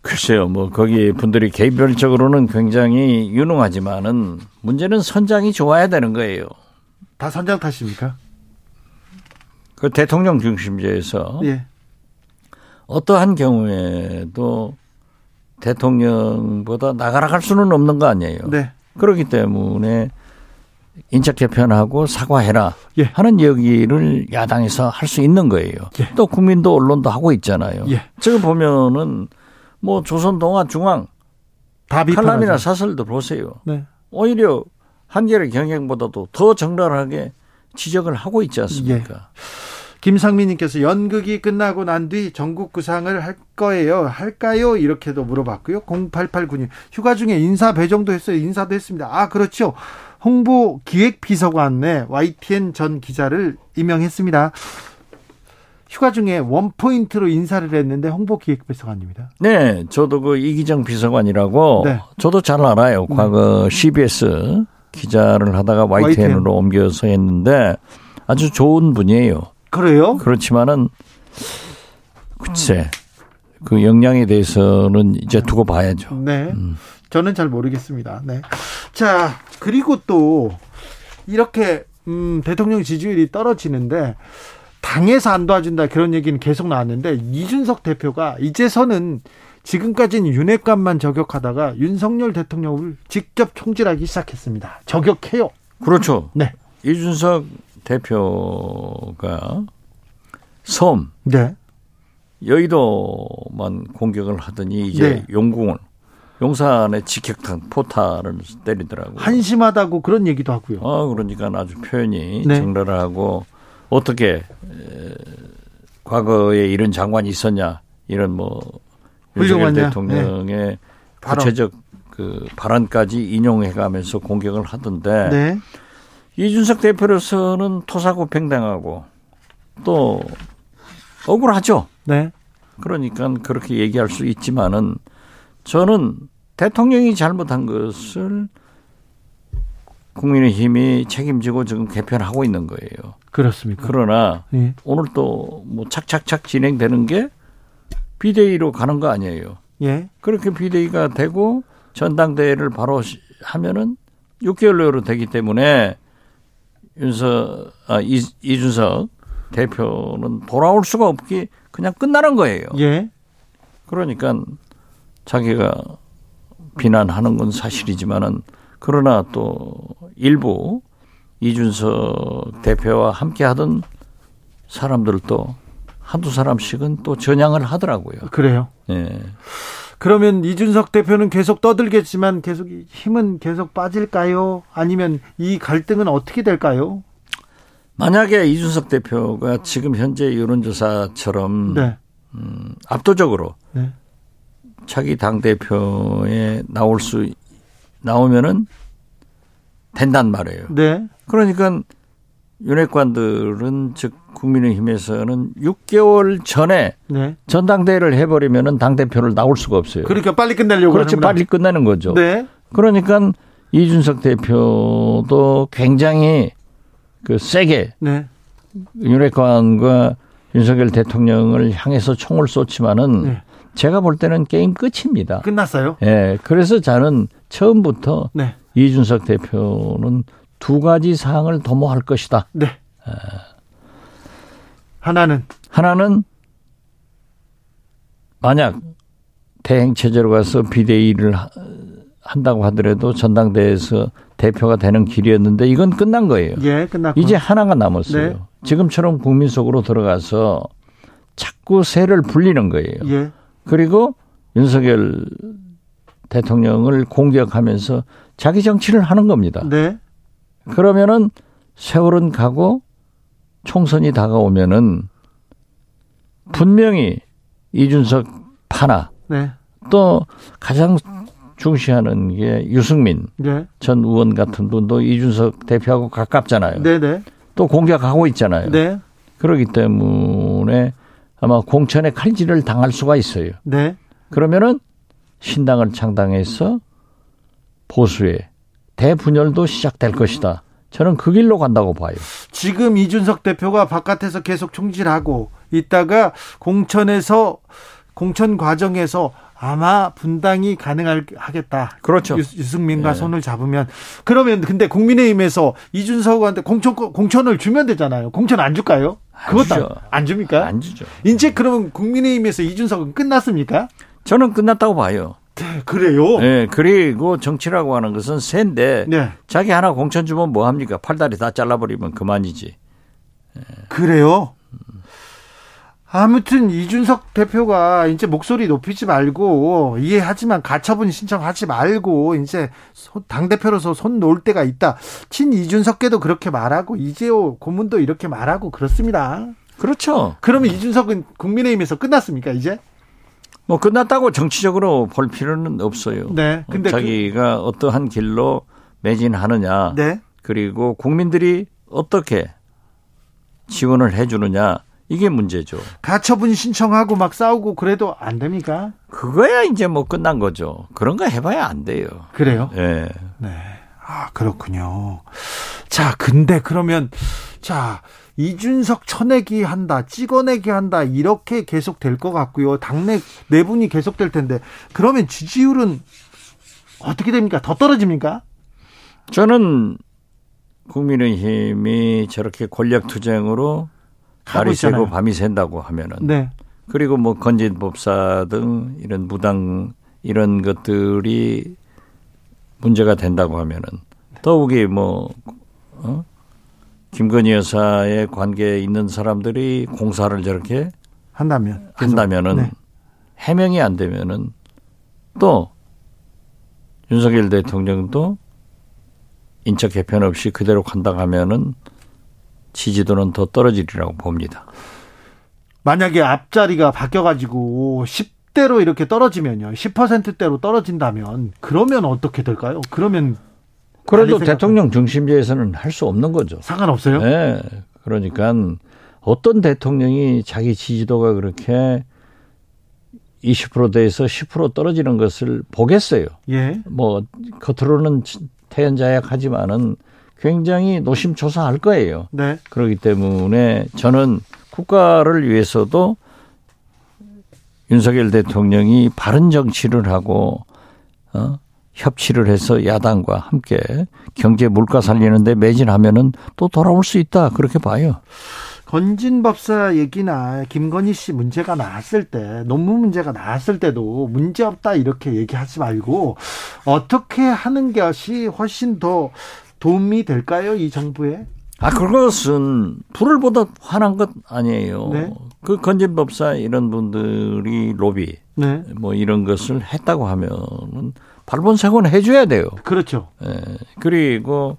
글쎄요, 뭐 거기 분들이 개별적으로는 굉장히 유능하지만은 문제는 선장이 좋아야 되는 거예요. 다 선장 탓입니까? 그 대통령 중심제에서 예. 어떠한 경우에도 대통령보다 나가라 갈 수는 없는 거 아니에요. 네. 그렇기 때문에 인적 개편하고 사과해라 예. 하는 얘기를 야당에서 할 수 있는 거예요. 예. 또 국민도 언론도 하고 있잖아요. 예. 지금 보면은 뭐 조선 동아 중앙 다 칼럼이나 사설도 보세요. 네. 오히려 한겨레 경향보다도 더 적나라하게 지적을 하고 있지 않습니까? 예. 김상민님께서 연극이 끝나고 난 뒤 전국 구상을 할 거예요. 할까요? 이렇게도 물어봤고요. 0889님 휴가 중에 인사 배정도 했어요. 인사도 했습니다. 아 그렇죠. 홍보 기획 비서관에 YTN 전 기자를 임명했습니다. 휴가 중에 원포인트로 인사를 했는데 홍보 기획 비서관입니다. 네, 저도 그 이기정 비서관이라고 네. 저도 잘 알아요. 과거 CBS 기자를 하다가 YTN으로 YTN. 옮겨서 했는데 아주 좋은 분이에요. 그래요? 그렇지만은 글쎄 그 역량에 대해서는 이제 두고 봐야죠. 네. 음. 저는 잘 모르겠습니다. 네. 자, 그리고 또 이렇게 음, 대통령 지지율이 떨어지는데 당에서 안 도와준다 그런 얘기는 계속 나왔는데 이준석 대표가 이제서는 지금까지는 윤핵관만 저격하다가 윤석열 대통령을 직접 총질하기 시작했습니다. 저격해요. 그렇죠. 네. 이준석 대표가 섬, 네. 여의도만 공격을 하더니 이제 네. 용궁을 용산의 직격탄 포탄을 때리더라고요. 한심하다고 그런 얘기도 하고요. 아, 그러니까 아주 표현이 네. 적나라하고 어떻게 에, 과거에 이런 장관이 있었냐 이런 뭐 윤석열 대통령의 네. 구체적 그 발언까지 인용해가면서 공격을 하던데 네. 이준석 대표로서는 토사구팽당하고 또 억울하죠. 네. 그러니까 그렇게 얘기할 수 있지만은 저는 대통령이 잘못한 것을 국민의힘이 책임지고 지금 개편하고 있는 거예요. 그렇습니까? 그러나 예. 오늘 또 뭐 착착착 진행되는 게 비대위로 가는 거 아니에요. 예. 그렇게 비대위가 되고 전당대회를 바로 하면은 6개월 내로 되기 때문에 윤석 아 이, 이준석 대표는 돌아올 수가 없기 그냥 끝나는 거예요. 예. 그러니까 자기가 비난하는 건 사실이지만은 그러나 또 일부 이준석 대표와 함께 하던 사람들도 한두 사람씩은 또 전향을 하더라고요. 그래요? 예. 그러면 이준석 대표는 계속 떠들겠지만 계속 힘은 계속 빠질까요? 아니면 이 갈등은 어떻게 될까요? 만약에 이준석 대표가 지금 현재 여론조사처럼 네. 음, 압도적으로 네. 차기 당 대표에 나올 수 나오면은 된단 말이에요. 네. 그러니까 윤핵관들은 즉 국민의힘에서는 6개월 전에 네. 전당대회를 해버리면은 당 대표를 나올 수가 없어요. 그러니까 빨리 끝내려고 그렇죠. 하는구나. 빨리 끝내는 거죠. 네. 그러니까 이준석 대표도 굉장히 그 세게 네. 윤핵관과 윤석열 대통령을 향해서 총을 쏘지만은 네. 제가 볼 때는 게임 끝입니다. 끝났어요? 예. 네, 그래서 저는 처음부터 네. 이준석 대표는 두 가지 사항을 도모할 것이다. 네. 에. 하나는 하나는 만약 대행 체제로 가서 비대위를 한다고 하더라도 전당대회에서 대표가 되는 길이었는데 이건 끝난 거예요. 예, 끝났고. 이제 하나가 남았어요. 네. 지금처럼 국민 속으로 들어가서 자꾸 새를 불리는 거예요. 예. 그리고 윤석열 대통령을 공격하면서 자기 정치를 하는 겁니다. 네. 그러면은 세월은 가고 총선이 다가오면은 분명히 이준석 파나 네. 또 가장 중시하는 게 유승민 네. 전 의원 같은 분도 이준석 대표하고 가깝잖아요. 네네. 네. 또 공격하고 있잖아요. 네. 그렇기 때문에 아마 공천의 칼질을 당할 수가 있어요. 네. 그러면은 신당을 창당해서 보수의 대분열도 시작될 것이다. 저는 그 길로 간다고 봐요. 지금 이준석 대표가 바깥에서 계속 총질하고 있다가 공천에서 공천 과정에서 아마 분당이 가능하겠다. 그렇죠. 유, 승민과 네. 손을 잡으면 그러면 근데 국민의힘에서 이준석한테 공천 공천을 주면 되잖아요. 공천 안 줄까요? 그것도 안, 안 줍니까? 안 주죠. 이제 그러면 국민의힘에서 이준석은 끝났습니까? 저는 끝났다고 봐요. 네, 그래요? 네, 그리고 정치라고 하는 것은 새인데 네. 자기 하나 공천 주면 뭐 합니까? 팔다리 다 잘라버리면 그만이지. 네. 그래요? 아무튼 이준석 대표가 이제 목소리 높이지 말고 이해하지만 가처분 신청하지 말고 이제 당 대표로서 손 놓을 때가 있다. 친 이준석께도 그렇게 말하고 이재호 고문도 이렇게 말하고 그렇습니다. 그렇죠. 그러면 이준석은 국민의힘에서 끝났습니까 이제? 뭐 끝났다고 정치적으로 볼 필요는 없어요. 네. 근데 자기가 그... 어떠한 길로 매진하느냐. 네. 그리고 국민들이 어떻게 지원을 해주느냐. 이게 문제죠. 가처분 신청하고 막 싸우고 그래도 안 됩니까? 그거야 이제 뭐 끝난 거죠. 그런 거 해봐야 안 돼요. 그래요? 네. 네. 아, 그렇군요. 자, 근데 그러면, 자, 이준석 쳐내기 한다, 찍어내기 한다, 이렇게 계속 될 것 같고요. 당내 내분이 계속 될 텐데, 그러면 지지율은 어떻게 됩니까? 더 떨어집니까? 저는 국민의힘이 저렇게 권력 투쟁으로 날이 새고 밤이 샌다고 하면은 네. 그리고 뭐 건진법사 등 이런 무당 이런 것들이 문제가 된다고 하면은 더욱이 뭐 어? 김건희 여사의 관계에 있는 사람들이 공사를 저렇게 한다면 한다면은 네. 해명이 안 되면은 또 윤석열 대통령도 인적 개편 없이 그대로 간다 하면은 지지도는 더 떨어지리라고 봅니다. 만약에 앞자리가 바뀌어가지고 10대로 이렇게 떨어지면요. 10%대로 떨어진다면 그러면 어떻게 될까요? 그러면 그래도 대통령 중심제에서는 할 수 없는 거죠. 상관없어요? 네. 그러니까 어떤 대통령이 자기 지지도가 그렇게 20%대에서 10% 떨어지는 것을 보겠어요. 예. 뭐 겉으로는 태연자약하지만은 굉장히 노심초사할 거예요. 네. 그렇기 때문에 저는 국가를 위해서도 윤석열 대통령이 바른 정치를 하고 어, 협치를 해서 야당과 함께 경제 물가 살리는데 매진하면은 또 돌아올 수 있다 그렇게 봐요. 건진법사 얘기나 김건희 씨 문제가 나왔을 때 논문 문제가 나왔을 때도 문제 없다 이렇게 얘기하지 말고 어떻게 하는 것이 훨씬 더 도움이 될까요? 이 정부에? 아, 그것은 불을 보다 화난 것 아니에요. 네. 그 건진법사 이런 분들이 로비, 네. 뭐 이런 것을 했다고 하면은 발본색원 해줘야 돼요. 그렇죠. 예. 그리고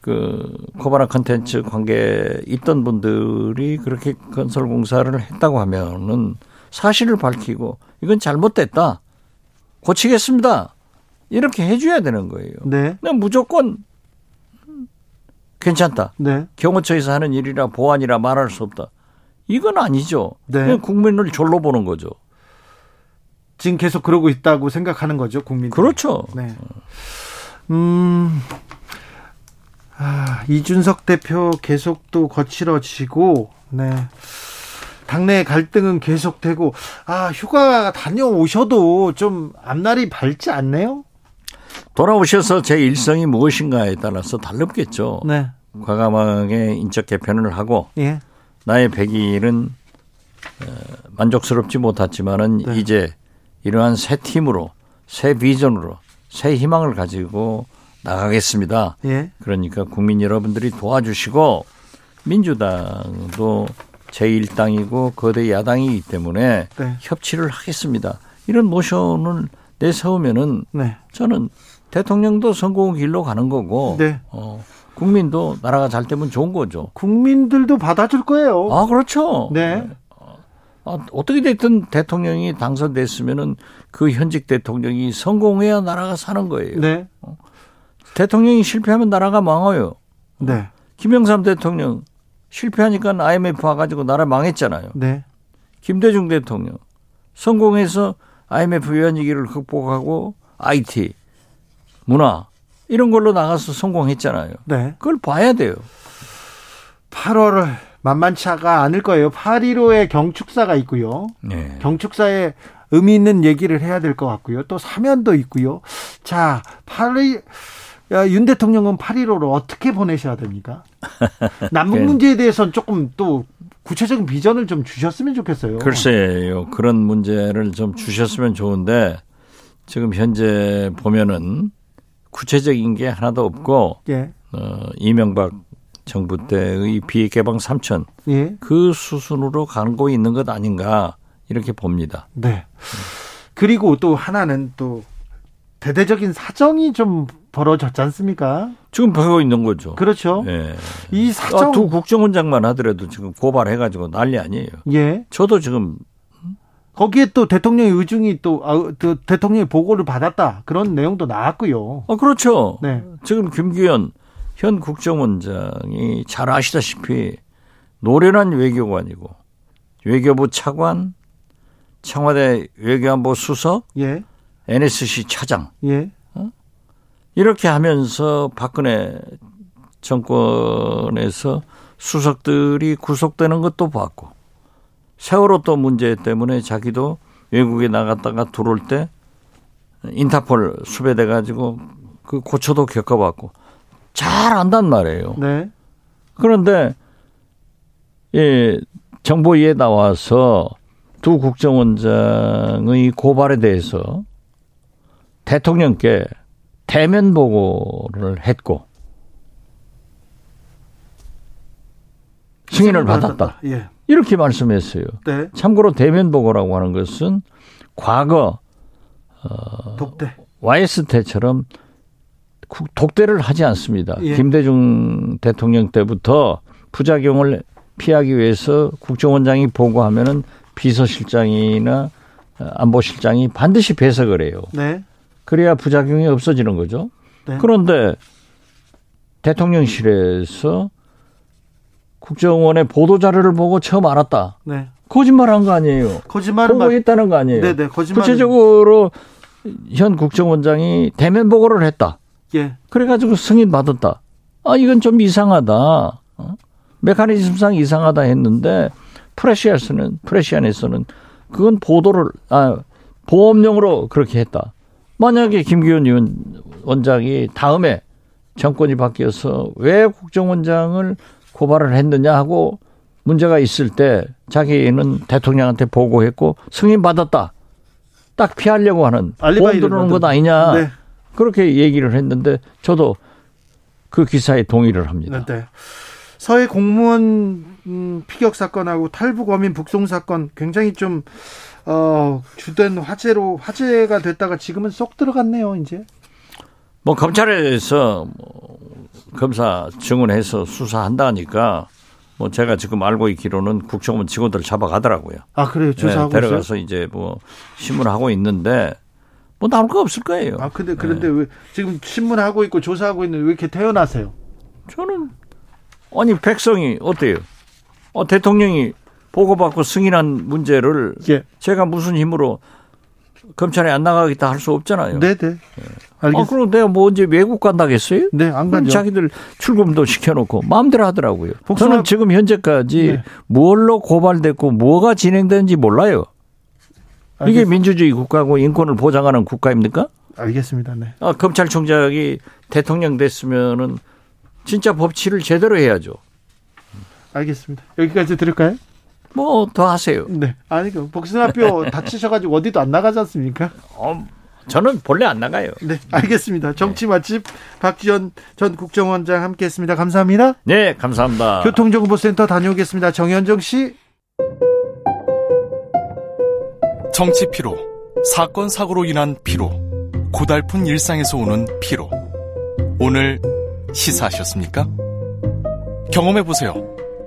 그 코바나 컨텐츠 관계 있던 분들이 그렇게 건설 공사를 했다고 하면은 사실을 밝히고 이건 잘못됐다. 고치겠습니다. 이렇게 해줘야 되는 거예요. 네. 그냥 무조건 괜찮다. 네. 경호처에서 하는 일이라 보안이라 말할 수 없다. 이건 아니죠. 네. 국민을 졸로 보는 거죠. 지금 계속 그러고 있다고 생각하는 거죠, 국민. 그렇죠. 네. 음, 아, 이준석 대표 계속 또 거칠어지고, 네. 당내 갈등은 계속되고, 아, 휴가 다녀오셔도 좀 앞날이 밝지 않네요? 돌아오셔서 제 일성이 무엇인가에 따라서 달랐겠죠. 네. 과감하게 인적 개편을 하고, 예. 나의 백일은 어, 만족스럽지 못했지만은 네. 이제 이러한 새 팀으로, 새 비전으로, 새 희망을 가지고 나가겠습니다. 예. 그러니까 국민 여러분들이 도와주시고 민주당도 제1당이고 거대 야당이기 때문에 네. 협치를 하겠습니다. 이런 모션을 내세우면은 네. 저는 대통령도 성공 길로 가는 거고 네. 어, 국민도 나라가 잘 되면 좋은 거죠. 국민들도 받아줄 거예요. 아 그렇죠. 네. 아, 어떻게 됐든 대통령이 당선됐으면은 그 현직 대통령이 성공해야 나라가 사는 거예요. 네. 어. 대통령이 실패하면 나라가 망해요. 네. 김영삼 대통령 실패하니까 IMF 와가지고 나라 망했잖아요. 네. 김대중 대통령 성공해서 IMF 외환위기를 극복하고 IT, 문화 이런 걸로 나가서 성공했잖아요. 네. 그걸 봐야 돼요. 8월을 만만치가 않을 거예요. 8.15의 경축사가 있고요. 네. 경축사에 의미 있는 얘기를 해야 될 것 같고요. 또 사면도 있고요. 자, 8일 윤 대통령은 8.15를 어떻게 보내셔야 됩니까? 남북 문제에 대해서는 조금 또 구체적인 비전을 좀 주셨으면 좋겠어요. 글쎄요. 그런 문제를 좀 주셨으면 좋은데 지금 현재 보면은 구체적인 게 하나도 없고 예. 어, 이명박 정부 때의 비개방 3천 예. 그 수순으로 가고 있는 것 아닌가 이렇게 봅니다. 네. 그리고 또 하나는 또 대대적인 사정이 좀 벌어졌지 않습니까? 지금 벌고 있는 거죠. 그렇죠. 예. 이 사정 아, 두 국정원장만 하더라도 지금 고발해가지고 난리 아니에요. 예. 저도 지금 거기에 또 대통령의 의중이 또, 아, 또 대통령의 보고를 받았다 그런 내용도 나왔고요. 아 그렇죠. 네. 지금 김기현 현 국정원장이 잘 아시다시피 노련한 외교관이고 외교부 차관, 청와대 외교안보 수석, 예. NSC 차장, 예. 어? 이렇게 하면서 박근혜 정권에서 수석들이 구속되는 것도 봤고 세월호 또 문제 때문에 자기도 외국에 나갔다가 들어올 때 인터폴 수배돼 가지고 그 고초도 겪어봤고 잘 안단 말이에요. 네. 그런데 예, 정보위에 나와서 두 국정원장의 고발에 대해서 대통령께 대면 보고를 했고 승인을 받았다. 예. 이렇게 말씀했어요. 네. 참고로 대면 보고라고 하는 것은 과거 어, 독대. YS 때처럼 독대를 하지 않습니다. 예. 김대중 대통령 때부터 부작용을 피하기 위해서 국정원장이 보고하면은 비서실장이나 안보실장이 반드시 배석을 해요. 네. 그래야 부작용이 없어지는 거죠. 네. 그런데 대통령실에서 국정원의 보도 자료를 보고 처음 알았다. 네. 거짓말한 거 아니에요. 거짓말 보고 했다는 거 아니에요. 네네. 거짓말. 구체적으로 현 국정원장이 대면 보고를 했다. 예. 그래가지고 승인 받았다. 아, 이건 좀 이상하다. 어? 메커니즘상 이상하다 했는데 프레시안에서는 프레시안에서는 그건 보도를 아 보험용으로 그렇게 했다. 만약에 김기현 의원 원장이 다음에 정권이 바뀌어서 왜 국정원장을 고발을 했느냐 하고 문제가 있을 때 자기는 대통령한테 보고했고 승인 받았다. 딱 피하려고 하는 보험 들어오는 것 아니냐. 네. 그렇게 얘기를 했는데 저도 그 기사에 동의를 합니다. 네. 네. 서해 공무원 음, 피격 사건하고 탈북 어민 북송 사건 굉장히 좀 어, 주된 화제로 화제가 됐다가 지금은 쏙 들어갔네요, 이제. 뭐 검찰에서 뭐 검사 증언해서 수사한다니까 뭐 제가 지금 알고 있기로는 국정원 직원들 잡아가더라고요. 아 그래요? 조사하고 네, 데려가서 있어요? 이제 뭐 신문하고 있는데 뭐 나올 거 없을 거예요. 아 근데 그런데 네. 왜 지금 신문하고 있고 조사하고 있는 왜 이렇게 태어나세요? 저는 아니 백성이 어때요? 어, 대통령이 보고받고 승인한 문제를 예. 제가 무슨 힘으로 검찰에 안 나가겠다 할 수 없잖아요. 네네. 네. 알겠습니다. 아, 그럼 내가 뭐 언제 외국 간다겠어요? 네, 안 가죠. 자기들 출금도 시켜놓고 마음대로 하더라고요. 복수나... 저는 지금 현재까지 네. 뭘로 고발됐고 뭐가 진행되는지 몰라요. 알겠습니다. 이게 민주주의 국가고 인권을 보장하는 국가입니까? 알겠습니다. 네. 아, 검찰총장이 대통령 됐으면은 진짜 법치를 제대로 해야죠. 알겠습니다. 여기까지 들을까요? 뭐 더 하세요. 네. 아니 그 복숭아뼈 다치셔가지고 어디도 안 나가지 않습니까? 어, 저는 본래 안 나가요. 네, 알겠습니다. 정치 맛집 박지원 전 국정원장 함께했습니다. 감사합니다. 네, 감사합니다. 교통정보센터 다녀오겠습니다. 정현정 씨. 정치 피로, 사건 사고로 인한 피로, 고달픈 일상에서 오는 피로. 오늘 시사하셨습니까? 경험해 보세요.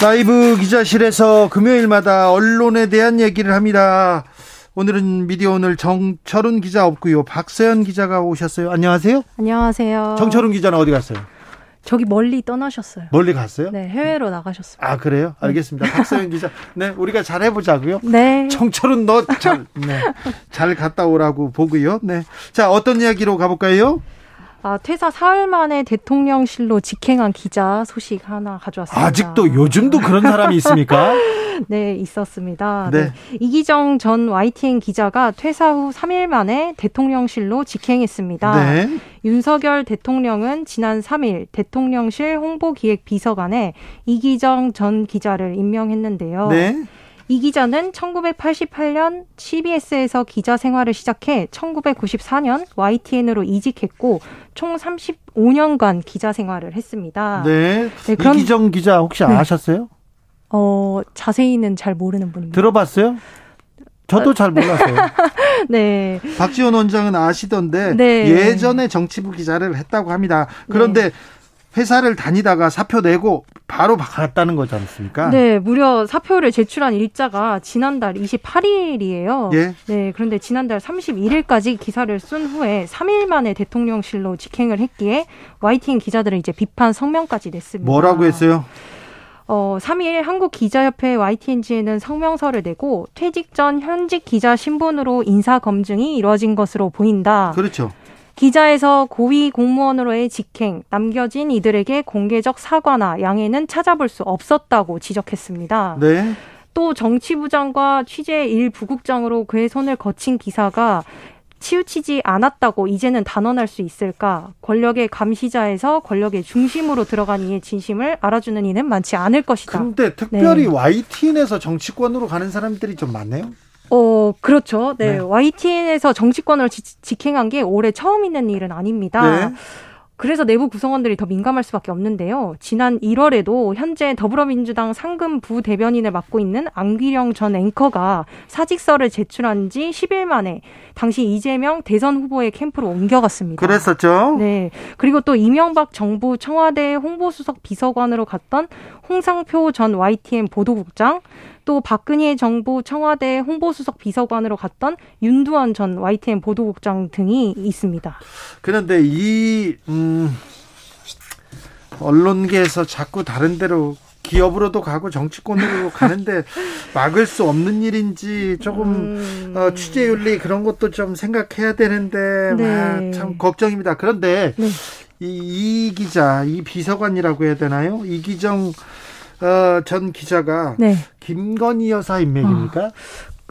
라이브 기자실에서 금요일마다 언론에 대한 얘기를 합니다. 오늘은 미디어 오늘 정철훈 기자 없고요. 박세현 기자가 오셨어요. 안녕하세요. 안녕하세요. 정철훈 기자는 어디 갔어요? 저기 멀리 떠나셨어요. 멀리 갔어요? 네, 해외로 나가셨습니다. 아, 그래요? 네. 알겠습니다. 네. 박세현 기자. 네, 우리가 잘 해보자고요. 네. 정철은 너 잘, 네. 잘 갔다 오라고 보고요. 네. 자, 어떤 이야기로 가볼까요? 아, 퇴사 사흘 만에 대통령실로 직행한 기자 소식 하나 가져왔습니다. 아직도 요즘도 그런 사람이 있습니까? 네, 있었습니다. 네. 네. 이기정 전 YTN 기자가 퇴사 후 3일 만에 대통령실로 직행했습니다. 네. 윤석열 대통령은 지난 3일 대통령실 홍보기획 비서관에 이기정 전 기자를 임명했는데요. 네. 이 기자는 1988년 CBS에서 기자 생활을 시작해 1994년 YTN으로 이직했고 총 35년간 기자 생활을 했습니다. 네. 네 그럼, 이기정 기자 혹시 네. 아셨어요? 어, 자세히는 잘 모르는 분입니다. 들어봤어요? 저도 잘 몰랐어요. 네. 박지원 원장은 아시던데 네. 예전에 정치부 기자를 했다고 합니다. 그런데 네. 회사를 다니다가 사표 내고 바로 갔다는 거지 않습니까? 네, 무려 사표를 제출한 일자가 지난달 28일이에요. 예. 네, 그런데 지난달 31일까지 기사를 쓴 후에 3일 만에 대통령실로 직행을 했기에 YTN 기자들은 이제 비판 성명까지 냈습니다. 뭐라고 했어요? 어, 3일 한국기자협회 YTNG에는 성명서를 내고 퇴직 전 현직 기자 신분으로 인사 검증이 이루어진 것으로 보인다. 그렇죠. 기자에서 고위 공무원으로의 직행, 남겨진 이들에게 공개적 사과나 양해는 찾아볼 수 없었다고 지적했습니다. 네. 또 정치부 장과 취재 일 부국장으로 그의 손을 거친 기사가 치우치지 않았다고 이제는 단언할 수 있을까? 권력의 감시자에서 권력의 중심으로 들어간 이의 진심을 알아주는 이는 많지 않을 것이다. 근데 특별히 네. YTN에서 정치권으로 가는 사람들이 좀 많네요. 어, 그렇죠. 네. 네. YTN에서 정치권을 지, 직행한 게 올해 처음 있는 일은 아닙니다. 네. 그래서 내부 구성원들이 더 민감할 수밖에 없는데요. 지난 1월에도 현재 더불어민주당 상금 부대변인을 맡고 있는 안기령 전 앵커가 사직서를 제출한 지 10일 만에 당시 이재명 대선 후보의 캠프로 옮겨갔습니다. 그랬었죠. 네. 그리고 또 이명박 정부 청와대 홍보수석 비서관으로 갔던 홍상표 전 YTN 보도국장 또 박근혜 정부 청와대 홍보수석 비서관으로 갔던 윤두원 전 YTN 보도국장 등이 있습니다. 그런데 이 음, 언론계에서 자꾸 다른 데로 기업으로도 가고 정치권으로 가는데 막을 수 없는 일인지 조금 음... 어, 취재윤리 그런 것도 좀 생각해야 되는데 네. 아, 참 걱정입니다. 그런데 네. 이, 이 기자, 이 비서관이라고 해야 되나요? 이기정 어, 전 기자가 네. 김건희 여사 인맥입니까? 어,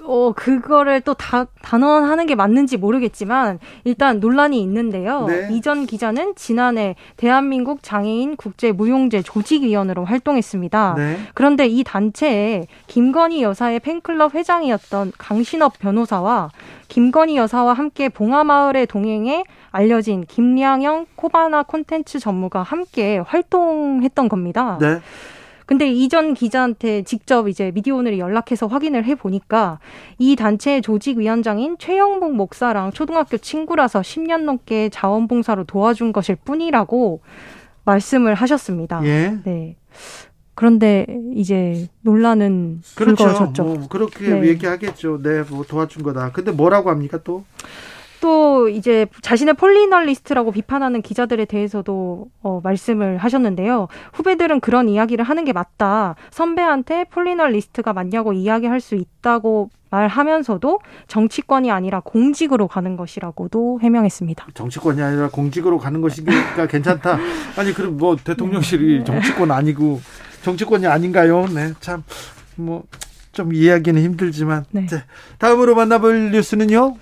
어, 그거를 또 다, 단언하는 게 맞는지 모르겠지만, 일단 논란이 있는데요. 네. 이전 기자는 지난해 대한민국 장애인 국제 무용제 조직위원으로 활동했습니다. 네. 그런데 이 단체에 김건희 여사의 팬클럽 회장이었던 강신업 변호사와 김건희 여사와 함께 봉하마을에 동행해 알려진 김량영 코바나 콘텐츠 전무가 함께 활동했던 겁니다. 네. 근데 이전 기자한테 직접 이제 미디어오늘이 연락해서 확인을 해 보니까 이 단체의 조직 위원장인 최영복 목사랑 초등학교 친구라서 10년 넘게 자원봉사로 도와준 것일 뿐이라고 말씀을 하셨습니다. 예. 네. 그런데 이제 논란은 그렇죠. 불거졌죠. 뭐 그렇게 네. 얘기하겠죠. 네, 뭐 도와준 거다. 근데 뭐라고 합니까 또? 또 이제 자신의 폴리널리스트라고 비판하는 기자들에 대해서도 어, 말씀을 하셨는데요. 후배들은 그런 이야기를 하는 게 맞다. 선배한테 폴리널리스트가 맞냐고 이야기할 수 있다고 말하면서도 정치권이 아니라 공직으로 가는 것이라고도 해명했습니다. 정치권이 아니라 공직으로 가는 것이니까 괜찮다. 아니 그럼 뭐 대통령실이 네. 정치권 아니고 정치권이 아닌가요? 네, 참 뭐 좀 이해하기는 힘들지만 네. 자, 다음으로 만나볼 뉴스는요.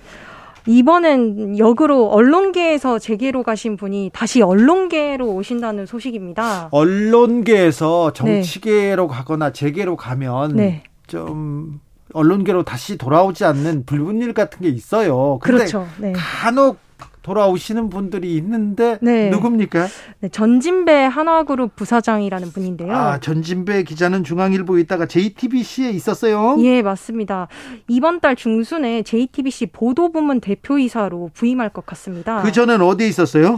이번엔 역으로 언론계에서 재계로 가신 분이 다시 언론계로 오신다는 소식입니다. 언론계에서 정치계로 네. 가거나 재계로 가면 네. 좀 언론계로 다시 돌아오지 않는 불분일 같은 게 있어요. 그렇죠. 네. 간혹 돌아오시는 분들이 있는데 네. 누굽니까? 네, 전진배 한화그룹 부사장이라는 분인데요. 아, 전진배 기자는 중앙일보에 있다가 JTBC에 있었어요. 예, 맞습니다. 이번 달 중순에 JTBC 보도부문 대표이사로 부임할 것 같습니다. 그 전엔 어디에 있었어요?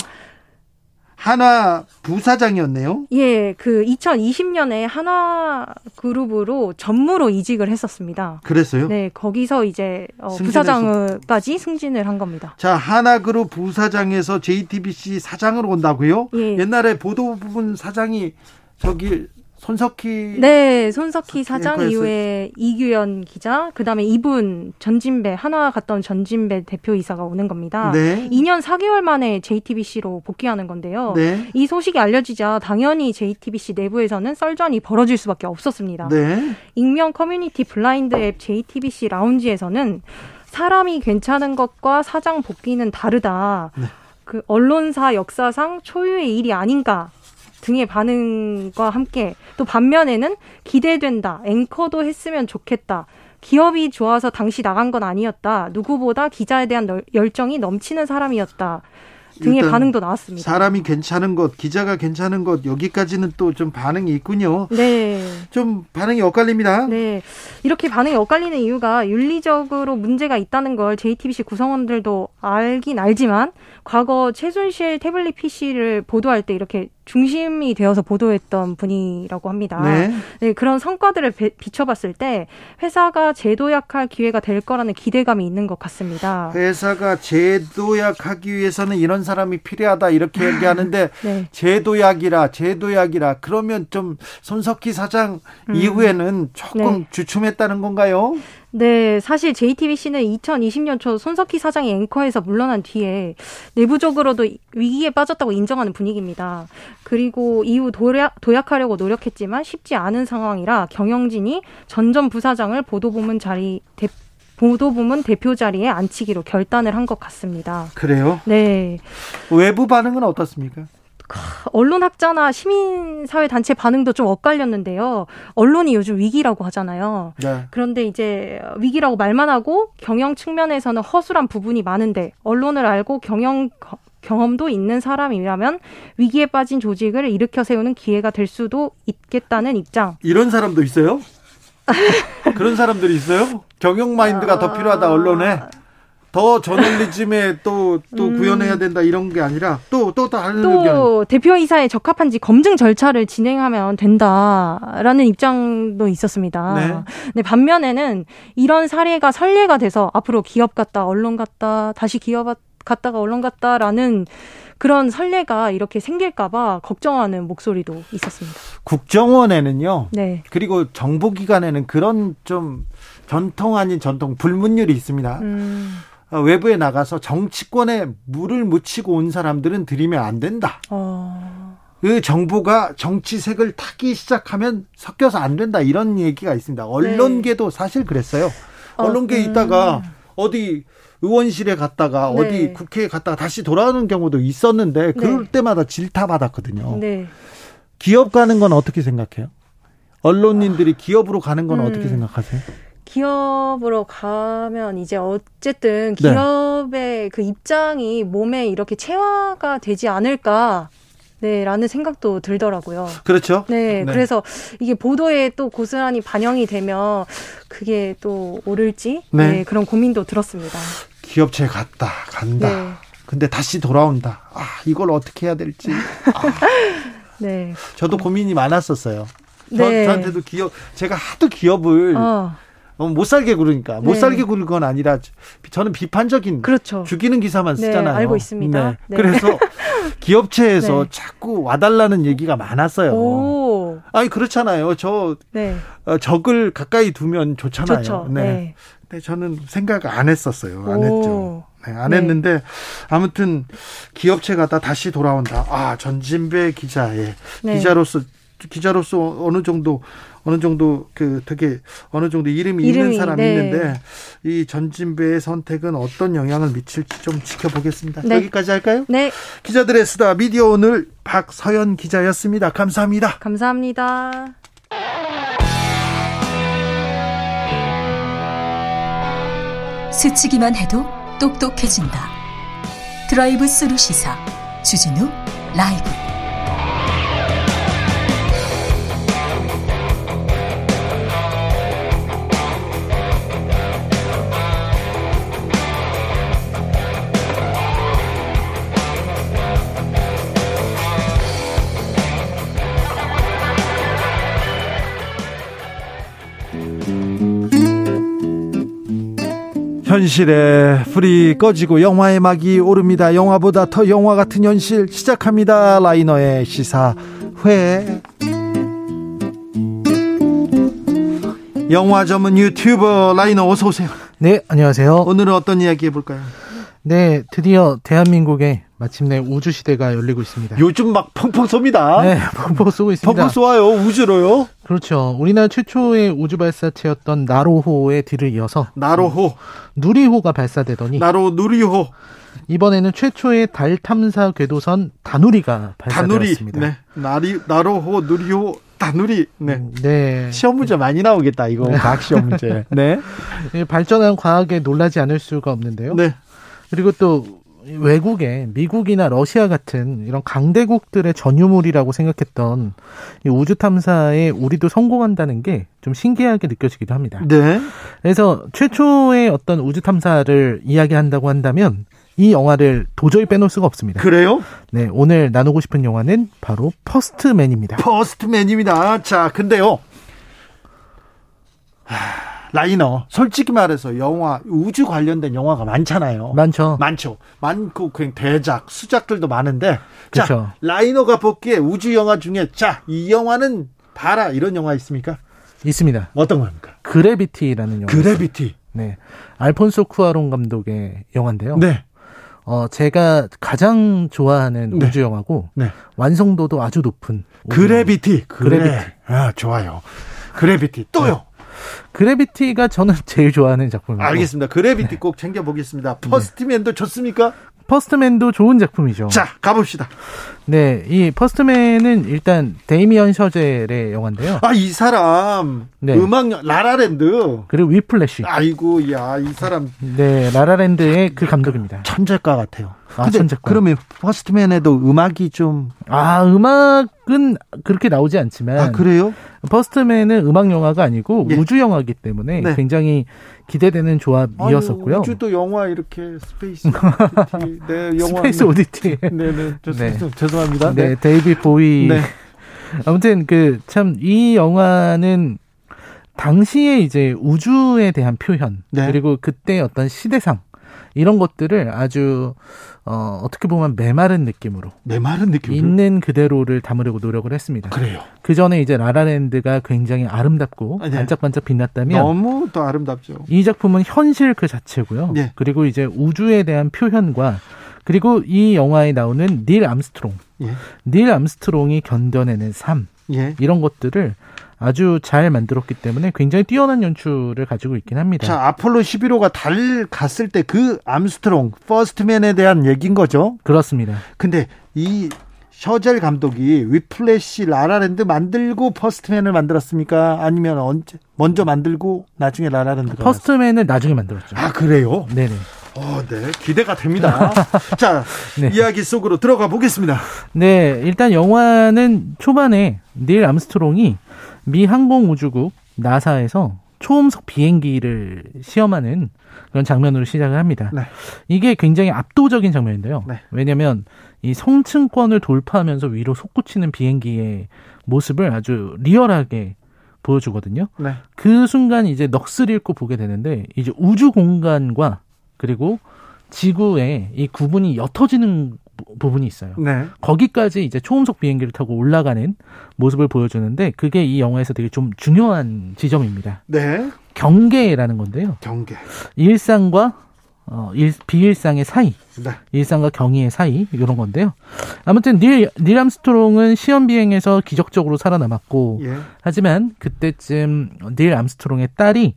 한화 부사장이었네요. 예, 그 2020년에 한화 그룹으로 전무로 이직을 했었습니다. 그랬어요? 네, 거기서 이제 어, 부사장까지 승진을 한 겁니다. 자, 한화 그룹 부사장에서 JTBC 사장으로 온다고요? 예. 옛날에 보도 부문 사장이 저기 손석희 네 손석희 사장 이후에 이규연 기자 그다음에 이분 전진배 한화 갔던 전진배 대표이사가 오는 겁니다. 네. 2년 4개월 만에 JTBC로 복귀하는 건데요. 네. 이 소식이 알려지자 당연히 JTBC 내부에서는 설전이 벌어질 수밖에 없었습니다. 네. 익명 커뮤니티 블라인드 앱 JTBC 라운지에서는 사람이 괜찮은 것과 사장 복귀는 다르다. 네. 그 언론사 역사상 초유의 일이 아닌가 등의 반응과 함께 또 반면에는 기대된다. 앵커도 했으면 좋겠다. 기업이 좋아서 당시 나간 건 아니었다. 누구보다 기자에 대한 열정이 넘치는 사람이었다. 등의 반응도 나왔습니다. 사람이 괜찮은 것, 기자가 괜찮은 것 여기까지는 또 좀 반응이 있군요. 네. 좀 반응이 엇갈립니다. 네. 이렇게 반응이 엇갈리는 이유가 윤리적으로 문제가 있다는 걸 JTBC 구성원들도 알긴 알지만 과거 최순실 태블릿 PC를 보도할 때 이렇게 중심이 되어서 보도했던 분이라고 합니다. 네. 네 그런 성과들을 배, 비춰봤을 때 회사가 재도약할 기회가 될 거라는 기대감이 있는 것 같습니다. 회사가 재도약하기 위해서는 이런 사람이 필요하다 이렇게 얘기하는데 네. 재도약이라 재도약이라 그러면 좀 손석희 사장 음. 이후에는 조금 네. 주춤했다는 건가요? 네, 사실 JTBC는 2020년 초 손석희 사장이 앵커에서 물러난 뒤에 내부적으로도 위기에 빠졌다고 인정하는 분위기입니다. 그리고 이후 도약, 도약하려고 노력했지만 쉽지 않은 상황이라 경영진이 전전 부사장을 보도부문 자리 대, 보도부문 대표 자리에 앉히기로 결단을 한 것 같습니다. 그래요? 네. 외부 반응은 어떻습니까? 언론학자나 시민사회단체 반응도 좀 엇갈렸는데요. 언론이 요즘 위기라고 하잖아요. 네. 그런데 이제 위기라고 말만 하고 경영 측면에서는 허술한 부분이 많은데 언론을 알고 경영 경험도 있는 사람이라면 위기에 빠진 조직을 일으켜 세우는 기회가 될 수도 있겠다는 입장. 이런 사람도 있어요? 그런 사람들이 있어요? 경영 마인드가 더 필요하다 언론에. 더 저널리즘에 또, 또 음. 구현해야 된다 이런 게 아니라 또, 또 다른 또 의견. 대표이사에 적합한지 검증 절차를 진행하면 된다라는 입장도 있었습니다. 네. 네, 반면에는 이런 사례가 선례가 돼서 앞으로 기업 갔다 언론 갔다 다시 기업 갔다가 언론 갔다라는 그런 선례가 이렇게 생길까봐 걱정하는 목소리도 있었습니다. 국정원에는요. 네. 그리고 정보기관에는 그런 좀 전통 아닌 전통 불문율이 있습니다. 음. 어, 외부에 나가서 정치권에 물을 묻히고 온 사람들은 들이면 안 된다. 어... 그 정부가 정치색을 타기 시작하면 섞여서 안 된다 이런 얘기가 있습니다. 언론계도 네. 사실 그랬어요. 언론계에 음. 있다가 어디 의원실에 갔다가 네. 어디 국회에 갔다가 다시 돌아오는 경우도 있었는데 그럴 네. 때마다 질타 받았거든요. 네. 기업 가는 건 어떻게 생각해요? 언론인들이 기업으로 가는 건 음. 어떻게 생각하세요? 기업으로 가면 이제 어쨌든 네. 기업의 네. 그 입장이 몸에 이렇게 체화가 되지 않을까 네, 라는 생각도 들더라고요. 그렇죠. 네, 네, 그래서 이게 보도에 또 고스란히 반영이 되면 그게 또 오를지 네. 네 그런 고민도 들었습니다. 기업체 갔다, 간다. 네. 근데 다시 돌아온다. 아, 이걸 어떻게 해야 될지. 아. 네. 저도 고민이 많았었어요. 네. 저, 한테도 기업, 제가 하도 기업을 어. 어, 못 살게 구르니까 못 네. 살게 구는 건 아니라 저는 비판적인 그렇죠. 죽이는 기사만 네, 쓰잖아요. 네, 알고 있습니다. 네. 네. 그래서 기업체에서 네. 자꾸 와달라는 얘기가 많았어요. 오. 아니 그렇잖아요. 저 어, 적을 가까이 두면 좋잖아요. 좋죠. 네. 근데 저는 생각 안 했었어요. 안 오. 했죠. 네, 안 했는데 아무튼 기업체가 다 다시 돌아온다. 아 전진배 기자의 기자로서 기자로서 어느 정도 어느 정도 그 되게 어느 정도 이름이, 이름이 있는 사람이 네. 있는데 이 전진배의 선택은 어떤 영향을 미칠지 좀 지켜보겠습니다. 네. 여기까지 할까요? 네. 기자들의 수다 미디어 오늘 박서연 기자였습니다. 감사합니다. 감사합니다. 스치기만 해도 똑똑해진다. 드라이브 스루 시사 주진우 라이브 현실에 불이 꺼지고 영화의 막이 오릅니다. 영화보다 더 영화 같은 현실 시작합니다. 라이너의 시사회. 영화 전문 유튜버 라이너 어서 오세요. 네, 안녕하세요. 오늘은 어떤 이야기 해볼까요? 네, 드디어 대한민국에 마침내 우주 시대가 열리고 있습니다. 요즘 막 펑펑 쏩니다. 네, 펑펑 쏘고 있습니다. 펑펑 쏘아요, 우주로요? 그렇죠. 우리나라 최초의 우주 발사체였던 나로호의 뒤를 이어서 나로호, 누리호가 발사되더니 나로 누리호. 이번에는 최초의 달 탐사 궤도선 다누리가 발사되었습니다. 다누리, 네. 나리, 나로호, 누리호, 다누리. 네. 음, 네. 시험 문제 많이 나오겠다. 이거 네. 과학 시험 문제. 네. 발전한 과학에 놀라지 않을 수가 없는데요. 네. 그리고 또 외국에 미국이나 러시아 같은 이런 강대국들의 전유물이라고 생각했던 이 우주 탐사에 우리도 성공한다는 게 좀 신기하게 느껴지기도 합니다. 네. 그래서 최초의 어떤 우주 탐사를 이야기한다고 한다면 이 영화를 도저히 빼놓을 수가 없습니다. 그래요? 네, 오늘 나누고 싶은 영화는 바로 퍼스트맨입니다. 퍼스트맨입니다. 자, 근데요. 하... 라이너 솔직히 말해서 영화 우주 관련된 영화가 많잖아요. 많죠. 많죠. 많고 그냥 대작, 수작들도 많은데 그쵸. 자, 라이너가 보기에 우주 영화 중에 자, 이 영화는 봐라 이런 영화 있습니까? 있습니다. 어떤 겁니까? 그래비티라는 영화. 그래비티. 네. 알폰소 쿠아론 감독의 영화인데요. 네. 어, 제가 가장 좋아하는 네. 우주 영화고 네. 완성도도 아주 높은 그래비티. 그래비티. 아, 좋아요. 그래비티. 또요. 네. 그래비티가 저는 제일 좋아하는 작품입니다. 알겠습니다. 그래비티 네. 꼭 챙겨보겠습니다. 퍼스트맨도 좋습니까? 퍼스트맨도 좋은 작품이죠. 자, 가봅시다. 네, 이 퍼스트맨은 일단 데이미언 셔젤의 영화인데요. 아, 이 사람 네. 음악 라라랜드 그리고 위플래시. 아이고, 야, 이 사람 네, 라라랜드의 그 감독입니다. 천재과 같아요. 아, 근데 천재과. 그러면 퍼스트맨에도 음악이 좀 아, 음악은 그렇게 나오지 않지만 아, 그래요? 퍼스트맨은 음악 영화가 아니고 예. 우주 영화이기 때문에 네. 굉장히 기대되는 조합이었었고요. 아유, 우주도 영화 이렇게 스페이스 오디티. 네, 영화. 스페이스 오디티. 네, 네. 네. 죄송합니다. 네, 네. 데이비드 보위. 네. 아무튼 그 참 이 영화는 당시에 이제 우주에 대한 표현 네. 그리고 그때 어떤 시대상 이런 것들을 아주 어, 어떻게 보면 메마른 느낌으로 메마른 느낌 있는 그대로를 담으려고 노력을 했습니다. 그래요. 그 전에 이제 라라랜드가 굉장히 아름답고 네. 반짝반짝 빛났다면 너무 더 아름답죠. 이 작품은 현실 그 자체고요. 네. 그리고 이제 우주에 대한 표현과 그리고 이 영화에 나오는 닐 암스트롱, 예. 닐 암스트롱이 견뎌내는 삶 예. 이런 것들을 아주 잘 만들었기 때문에 굉장히 뛰어난 연출을 가지고 있긴 합니다. 자, 아폴로 11호가 달 갔을 때 그 암스트롱 퍼스트맨에 대한 얘기인 거죠? 그렇습니다. 근데 이 셔젤 감독이 위플래시 라라랜드 만들고 퍼스트맨을 만들었습니까? 아니면 언제 먼저 만들고 나중에 라라랜드가 퍼스트맨을 나중에 만들었죠. 아 그래요? 네네. 어, 네 기대가 됩니다. 자 네. 이야기 속으로 들어가 보겠습니다. 네, 일단 영화는 초반에 닐 암스트롱이 미 항공우주국 나사에서 초음속 비행기를 시험하는 그런 장면으로 시작을 합니다. 네. 이게 굉장히 압도적인 장면인데요. 네. 왜냐하면 이 성층권을 돌파하면서 위로 솟구치는 비행기의 모습을 아주 리얼하게 보여주거든요. 네. 그 순간 이제 넋을 잃고 보게 되는데 이제 우주 공간과 그리고 지구의 이 구분이 옅어지는 부분이 있어요. 네. 거기까지 이제 초음속 비행기를 타고 올라가는 모습을 보여주는데 그게 이 영화에서 되게 좀 중요한 지점입니다. 네. 경계라는 건데요. 경계. 일상과 어, 일, 비일상의 사이, 네. 일상과 경의의 사이 이런 건데요. 아무튼 닐, 닐 암스트롱은 시험 비행에서 기적적으로 살아남았고, 예. 하지만 그때쯤 닐 암스트롱의 딸이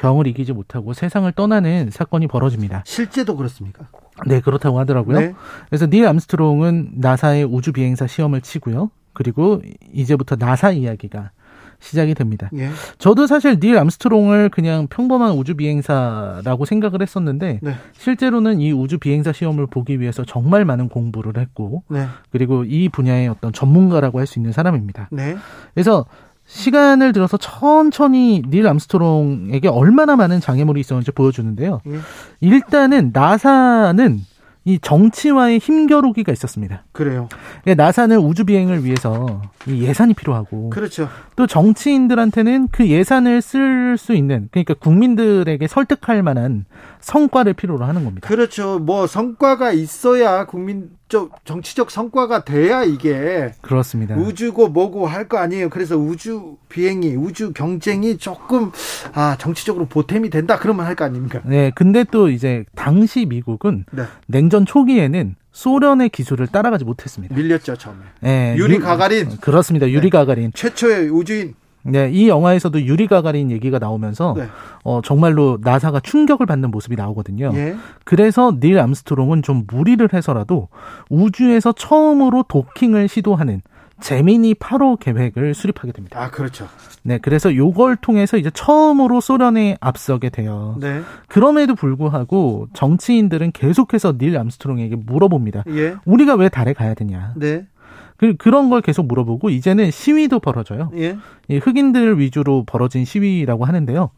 병을 이기지 못하고 세상을 떠나는 사건이 벌어집니다. 실제도 그렇습니까? 네, 그렇다고 하더라고요. 네. 그래서 닐 암스트롱은 나사의 우주 비행사 시험을 치고요. 그리고 이제부터 나사 이야기가 시작이 됩니다. 예. 저도 사실 닐 암스트롱을 그냥 평범한 우주 비행사라고 생각을 했었는데 네. 실제로는 이 우주 비행사 시험을 보기 위해서 정말 많은 공부를 했고 네. 그리고 이 분야의 어떤 전문가라고 할 수 있는 사람입니다. 네. 그래서 시간을 들어서 천천히 닐 암스트롱에게 얼마나 많은 장애물이 있었는지 보여주는데요. 예. 일단은 나사는 이 정치와의 힘겨루기가 있었습니다. 그래요. 예, 나사는 우주 비행을 위해서 이 예산이 필요하고, 그렇죠. 또 정치인들한테는 그 예산을 쓸 수 있는 그러니까 국민들에게 설득할 만한 성과를 필요로 하는 겁니다. 그렇죠. 뭐 성과가 있어야 국민 적 정치적 성과가 돼야 이게 그렇습니다. 우주고 뭐고 할 거 아니에요. 그래서 우주 비행이 우주 경쟁이 조금 아 정치적으로 보탬이 된다 그러면 할 거 아닙니까? 네. 근데 또 이제 당시 미국은 네. 냉전 초기에는 소련의 기술을 따라가지 못했습니다. 밀렸죠 처음에. 네, 유리 가가린 그렇습니다. 유리 네. 가가린 최초의 우주인 네, 이 영화에서도 유리 가가린 얘기가 나오면서 네. 어 정말로 나사가 충격을 받는 모습이 나오거든요. 예. 그래서 닐 암스트롱은 좀 무리를 해서라도 우주에서 처음으로 도킹을 시도하는 재미니 8호 계획을 수립하게 됩니다. 아, 그렇죠. 네, 그래서 요걸 통해서 이제 처음으로 소련에 앞서게 돼요. 네. 그럼에도 불구하고 정치인들은 계속해서 닐 암스트롱에게 물어봅니다. 예. 우리가 왜 달에 가야 되냐? 네. 그, 그런 걸 계속 물어보고 이제는 시위도 벌어져요. 예. 이 흑인들 위주로 벌어진 시위라고 하는데요.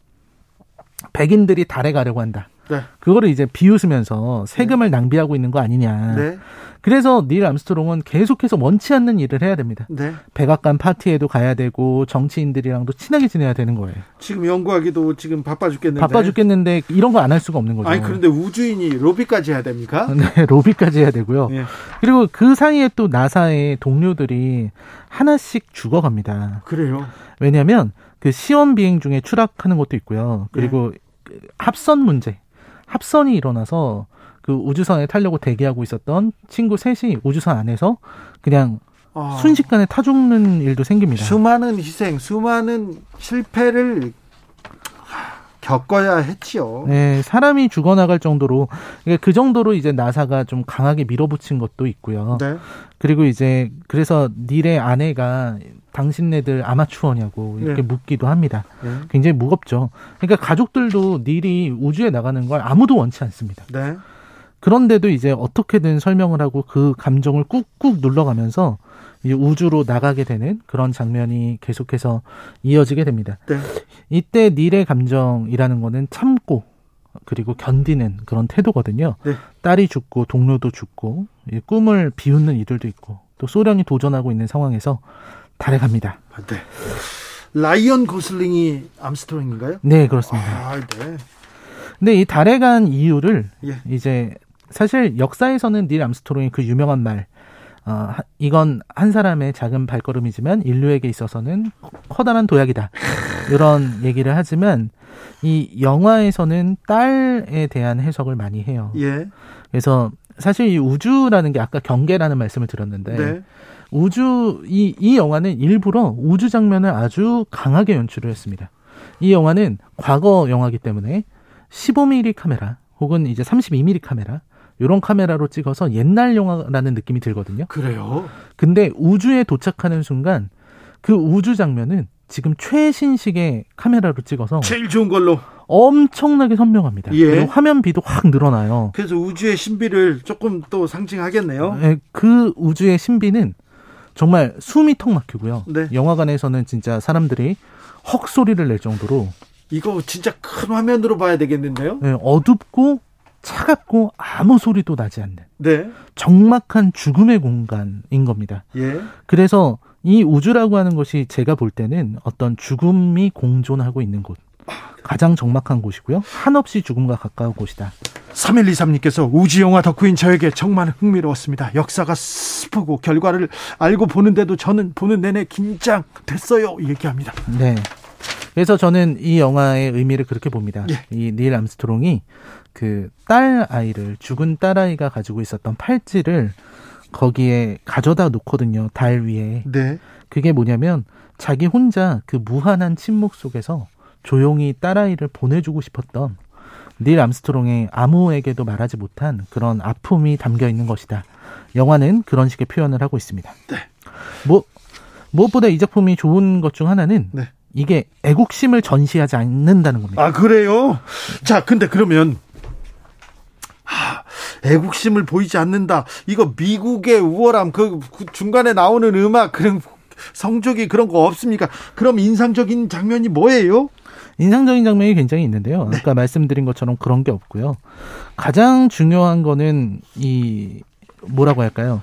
백인들이 달에 가려고 한다. 네. 그거를 이제 비웃으면서 세금을 네. 낭비하고 있는 거 아니냐. 네. 그래서 닐 암스트롱은 계속해서 원치 않는 일을 해야 됩니다. 네. 백악관 파티에도 가야 되고 정치인들이랑도 친하게 지내야 되는 거예요. 지금 연구하기도 지금 바빠 죽겠는데. 바빠 죽겠는데 이런 거 안 할 수가 없는 거죠. 아니 그런데 우주인이 로비까지 해야 됩니까? 네, 로비까지 해야 되고요. 네. 그리고 그 사이에 또 나사의 동료들이 하나씩 죽어갑니다. 그래요? 왜냐하면 그 시험 비행 중에 추락하는 것도 있고요. 그리고 네. 합선 문제, 합선이 일어나서 그 우주선에 타려고 대기하고 있었던 친구 셋이 우주선 안에서 그냥 아. 순식간에 타 죽는 일도 생깁니다. 수많은 희생, 수많은 실패를 겪어야 했지요. 네, 사람이 죽어나갈 정도로 그러니까 그 정도로 이제 나사가 좀 강하게 밀어붙인 것도 있고요. 네. 그리고 이제 그래서 닐의 아내가 당신네들 아마추어냐고 이렇게 네. 묻기도 합니다. 네. 굉장히 무겁죠. 그러니까 가족들도 닐이 우주에 나가는 걸 아무도 원치 않습니다. 네. 그런데도 이제 어떻게든 설명을 하고 그 감정을 꾹꾹 눌러가면서 우주로 나가게 되는 그런 장면이 계속해서 이어지게 됩니다. 네. 이때 닐의 감정이라는 거는 참고 그리고 견디는 그런 태도거든요. 네. 딸이 죽고 동료도 죽고 꿈을 비웃는 이들도 있고 또 소련이 도전하고 있는 상황에서 달에 갑니다. 아, 네. 라이언 고슬링이 암스트롱인가요? 네, 그렇습니다. 아, 네. 근데 이 달에 간 이유를 예. 이제 사실 역사에서는 닐 암스트롱의 그 유명한 말, 어, 이건 한 사람의 작은 발걸음이지만 인류에게 있어서는 커다란 도약이다. 이런 얘기를 하지만 이 영화에서는 딸에 대한 해석을 많이 해요. 예. 그래서 사실 이 우주라는 게 아까 경계라는 말씀을 드렸는데 네. 우주 이, 이 영화는 일부러 우주 장면을 아주 강하게 연출을 했습니다. 이 영화는 과거 영화기 때문에 15mm 카메라 혹은 이제 32mm 카메라 이런 카메라로 찍어서 옛날 영화라는 느낌이 들거든요. 그래요? 근데 우주에 도착하는 순간 그 우주 장면은 지금 최신식의 카메라로 찍어서 제일 좋은 걸로 엄청나게 선명합니다. 예. 그리고 화면비도 확 늘어나요. 그래서 우주의 신비를 조금 또 상징하겠네요. 네, 그 우주의 신비는 정말 숨이 턱 막히고요. 네. 영화관에서는 진짜 사람들이 헉 소리를 낼 정도로 이거 진짜 큰 화면으로 봐야 되겠는데요? 네, 어둡고 차갑고 아무 소리도 나지 않는 네. 정막한 죽음의 공간인 겁니다. 예. 그래서 이 우주라고 하는 것이 제가 볼 때는 어떤 죽음이 공존하고 있는 곳. 가장 적막한 곳이고요. 한없이 죽음과 가까운 곳이다. 3123님께서 우주 영화 덕후인 저에게 정말 흥미로웠습니다. 역사가 스프고 결과를 알고 보는데도 저는 보는 내내 긴장됐어요. 얘기합니다. 네. 그래서 저는 이 영화의 의미를 그렇게 봅니다. 예. 이 닐 암스트롱이 그 딸 아이를 죽은 딸 아이가 가지고 있었던 팔찌를 거기에 가져다 놓거든요. 달 위에. 네. 그게 뭐냐면 자기 혼자 그 무한한 침묵 속에서 조용히 딸아이를 보내주고 싶었던 닐 암스트롱의 아무에게도 말하지 못한 그런 아픔이 담겨 있는 것이다. 영화는 그런 식의 표현을 하고 있습니다. 네. 뭐 무엇보다 이 작품이 좋은 것 중 하나는 네. 이게 애국심을 전시하지 않는다는 겁니다. 아 그래요? 자, 근데 그러면 애국심을 보이지 않는다. 이거 미국의 우월함, 그 중간에 나오는 음악, 그런 성적이 그런 거 없습니까? 그럼 인상적인 장면이 뭐예요? 인상적인 장면이 굉장히 있는데요. 네. 아까 말씀드린 것처럼 그런 게 없고요. 가장 중요한 거는 이 뭐라고 할까요?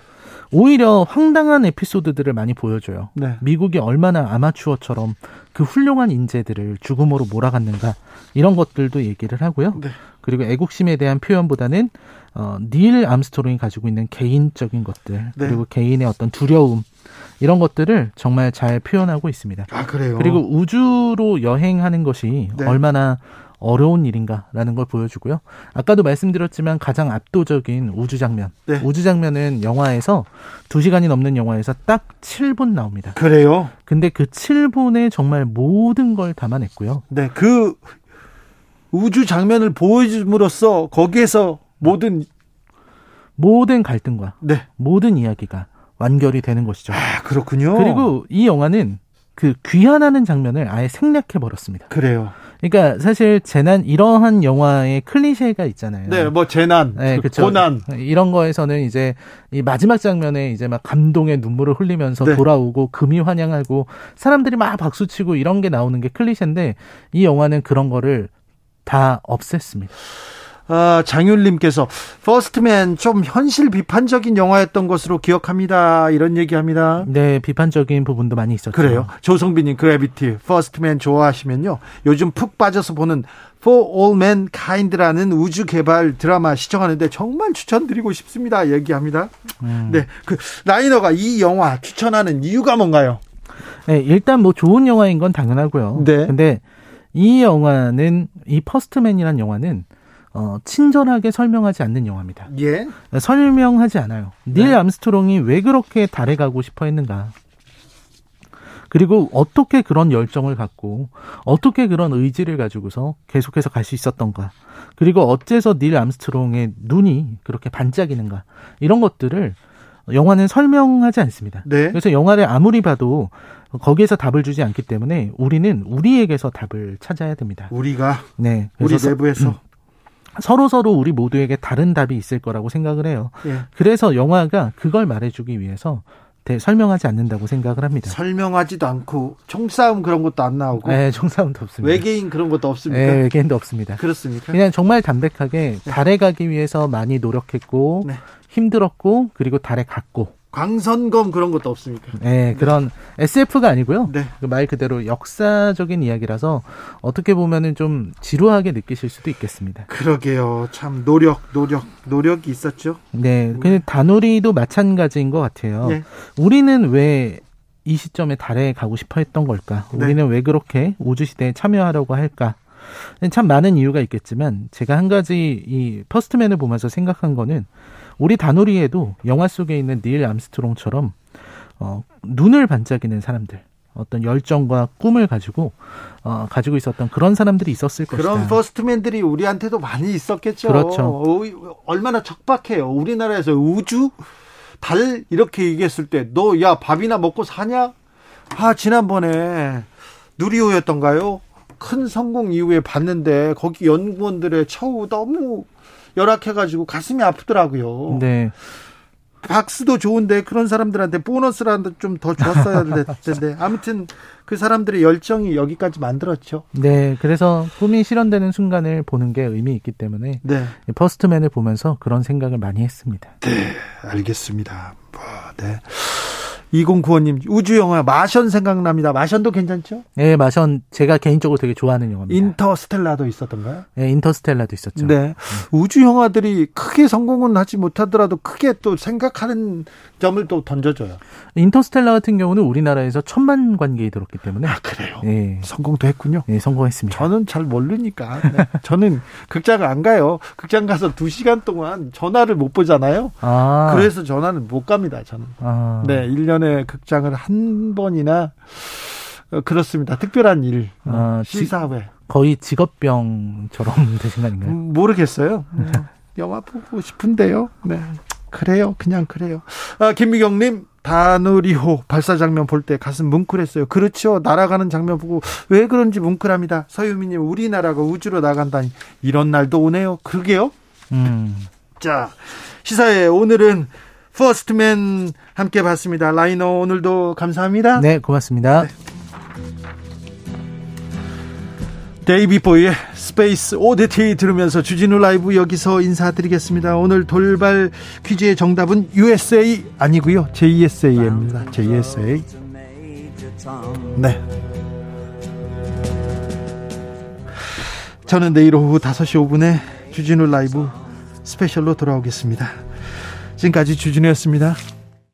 오히려 황당한 에피소드들을 많이 보여줘요. 네. 미국이 얼마나 아마추어처럼 그 훌륭한 인재들을 죽음으로 몰아갔는가 이런 것들도 얘기를 하고요. 네. 그리고 애국심에 대한 표현보다는 어, 닐 암스토롱이 가지고 있는 개인적인 것들 네. 그리고 개인의 어떤 두려움 이런 것들을 정말 잘 표현하고 있습니다. 아 그래요. 그리고 우주로 여행하는 것이 네. 얼마나 어려운 일인가라는 걸 보여주고요. 아까도 말씀드렸지만 가장 압도적인 우주 장면. 네. 우주 장면은 영화에서 2시간이 넘는 영화에서 딱 7분 나옵니다. 그래요? 근데 그 7분에 정말 모든 걸 담아냈고요. 네. 그 우주 장면을 보여줌으로써 거기에서 모든 모든 갈등과 네. 모든 이야기가 완결이 되는 것이죠. 아, 그렇군요. 그리고 이 영화는 그 귀환하는 장면을 아예 생략해 버렸습니다. 그래요. 그러니까 사실 재난 이러한 영화의 클리셰가 있잖아요. 네, 뭐 재난, 네, 그 그렇죠. 고난 이런 거에서는 이제 이 마지막 장면에 이제 막 감동의 눈물을 흘리면서 네. 돌아오고 금의환향하고 사람들이 막 박수치고 이런 게 나오는 게 클리셰인데 이 영화는 그런 거를 다 없앴습니다. 아, 장윤님께서 퍼스트맨 좀 현실 비판적인 영화였던 것으로 기억합니다. 이런 얘기합니다. 네, 비판적인 부분도 많이 있었죠. 그래요. 조성빈님 그래비티 퍼스트맨 좋아하시면요. 요즘 푹 빠져서 보는 For All Mankind라는 우주 개발 드라마 시청하는데 정말 추천드리고 싶습니다. 얘기합니다. 음. 네, 그 라이너가 이 영화 추천하는 이유가 뭔가요? 네, 일단 뭐 좋은 영화인 건 당연하고요. 네. 근데 이 영화는 이 퍼스트맨이란 영화는 어, 친절하게 설명하지 않는 영화입니다. 예. 설명하지 않아요. 네. 닐 암스트롱이 왜 그렇게 달에 가고 싶어 했는가. 그리고 어떻게 그런 열정을 갖고 어떻게 그런 의지를 가지고서 계속해서 갈 수 있었던가. 그리고 어째서 닐 암스트롱의 눈이 그렇게 반짝이는가. 이런 것들을 영화는 설명하지 않습니다. 네. 그래서 영화를 아무리 봐도 거기에서 답을 주지 않기 때문에 우리는 우리에게서 답을 찾아야 됩니다. 우리가 네. 우리 내부에서 음, 서로 서로 우리 모두에게 다른 답이 있을 거라고 생각을 해요. 예. 그래서 영화가 그걸 말해주기 위해서 설명하지 않는다고 생각을 합니다. 설명하지도 않고 총싸움 그런 것도 안 나오고. 네, 총싸움도 없습니다. 외계인 그런 것도 없습니까? 네, 외계인도 없습니다. 그렇습니까? 그냥 정말 담백하게 네. 달에 가기 위해서 많이 노력했고 네. 힘들었고 그리고 달에 갔고 광선검 그런 것도 없습니까? 네, 그런 SF가 아니고요. 네. 그말 그대로 역사적인 이야기라서 어떻게 보면은 좀 지루하게 느끼실 수도 있겠습니다. 그러게요. 참 노력, 노력, 노력이 있었죠. 네, 근데 다누리도 마찬가지인 것 같아요. 네. 우리는 왜 이 시점에 달에 가고 싶어 했던 걸까? 네. 우리는 왜 그렇게 우주 시대에 참여하려고 할까? 참 많은 이유가 있겠지만 제가 한 가지 이 퍼스트맨을 보면서 생각한 거는 우리 다누리에도 영화 속에 있는 닐 암스트롱처럼 어, 눈을 반짝이는 사람들. 어떤 열정과 꿈을 가지고 어, 가지고 있었던 그런 사람들이 있었을 그런 것이다. 그런 퍼스트맨들이 우리한테도 많이 있었겠죠. 그렇죠. 어, 얼마나 척박해요. 우리나라에서 우주 달 이렇게 얘기했을 때 너 야 밥이나 먹고 사냐? 아 지난번에 누리호였던가요? 큰 성공 이후에 봤는데 거기 연구원들의 처우 너무 열악해가지고 가슴이 아프더라고요. 네. 박스도 좋은데 그런 사람들한테 보너스라도 좀 더 줬어야 될 텐데 아무튼 그 사람들의 열정이 여기까지 만들었죠. 네, 그래서 꿈이 실현되는 순간을 보는 게 의미 있기 때문에 네. 퍼스트맨을 보면서 그런 생각을 많이 했습니다. 네, 알겠습니다. 뭐, 네. 2095님 우주 영화 마션 생각납니다. 마션도 괜찮죠? 네, 마션 제가 개인적으로 되게 좋아하는 영화입니다. 인터스텔라도 있었던가요? 네, 인터스텔라도 있었죠. 네. 음. 우주 영화들이 크게 성공은 하지 못하더라도 크게 또 생각하는 점을 또 던져줘요. 인터스텔라 같은 경우는 우리나라에서 천만 관객이 들었기 때문에 아, 그래요. 네. 성공도 했군요. 네, 성공했습니다. 저는 잘 모르니까. 네. 저는 극장 안 가요. 극장 가서 2시간 동안 전화를 못 보잖아요. 아. 그래서 전화는 못 갑니다, 저는. 아. 네, 1년 1년에 극장을 한 번이나 어, 그렇습니다. 특별한 일 아, 시사회 거의 직업병처럼 되신 거 아닌가요? 음, 모르겠어요. 음, 영화 보고 싶은데요. 네. 그래요. 그냥 그래요. 아, 김미경님, 다누리호 발사 장면 볼 때 가슴 뭉클했어요. 그렇죠. 날아가는 장면 보고 왜 그런지 뭉클합니다. 서유미님, 우리나라가 우주로 나간다니 이런 날도 오네요. 그러게요. 음. 자, 시사회 오늘은 퍼스트맨 함께 봤습니다. 라이너 오늘도 감사합니다. 네, 고맙습니다. 네. 데이비드 보위의 스페이스 오디티 들으면서 주진우 라이브 여기서 인사드리겠습니다. 오늘 돌발 퀴즈의 정답은 USA 아니고요. JSA입니다. JSA. 네. 저는 내일 오후 5시 5분에 주진우 라이브 스페셜로 돌아오겠습니다. 지금까지 주진우였습니다.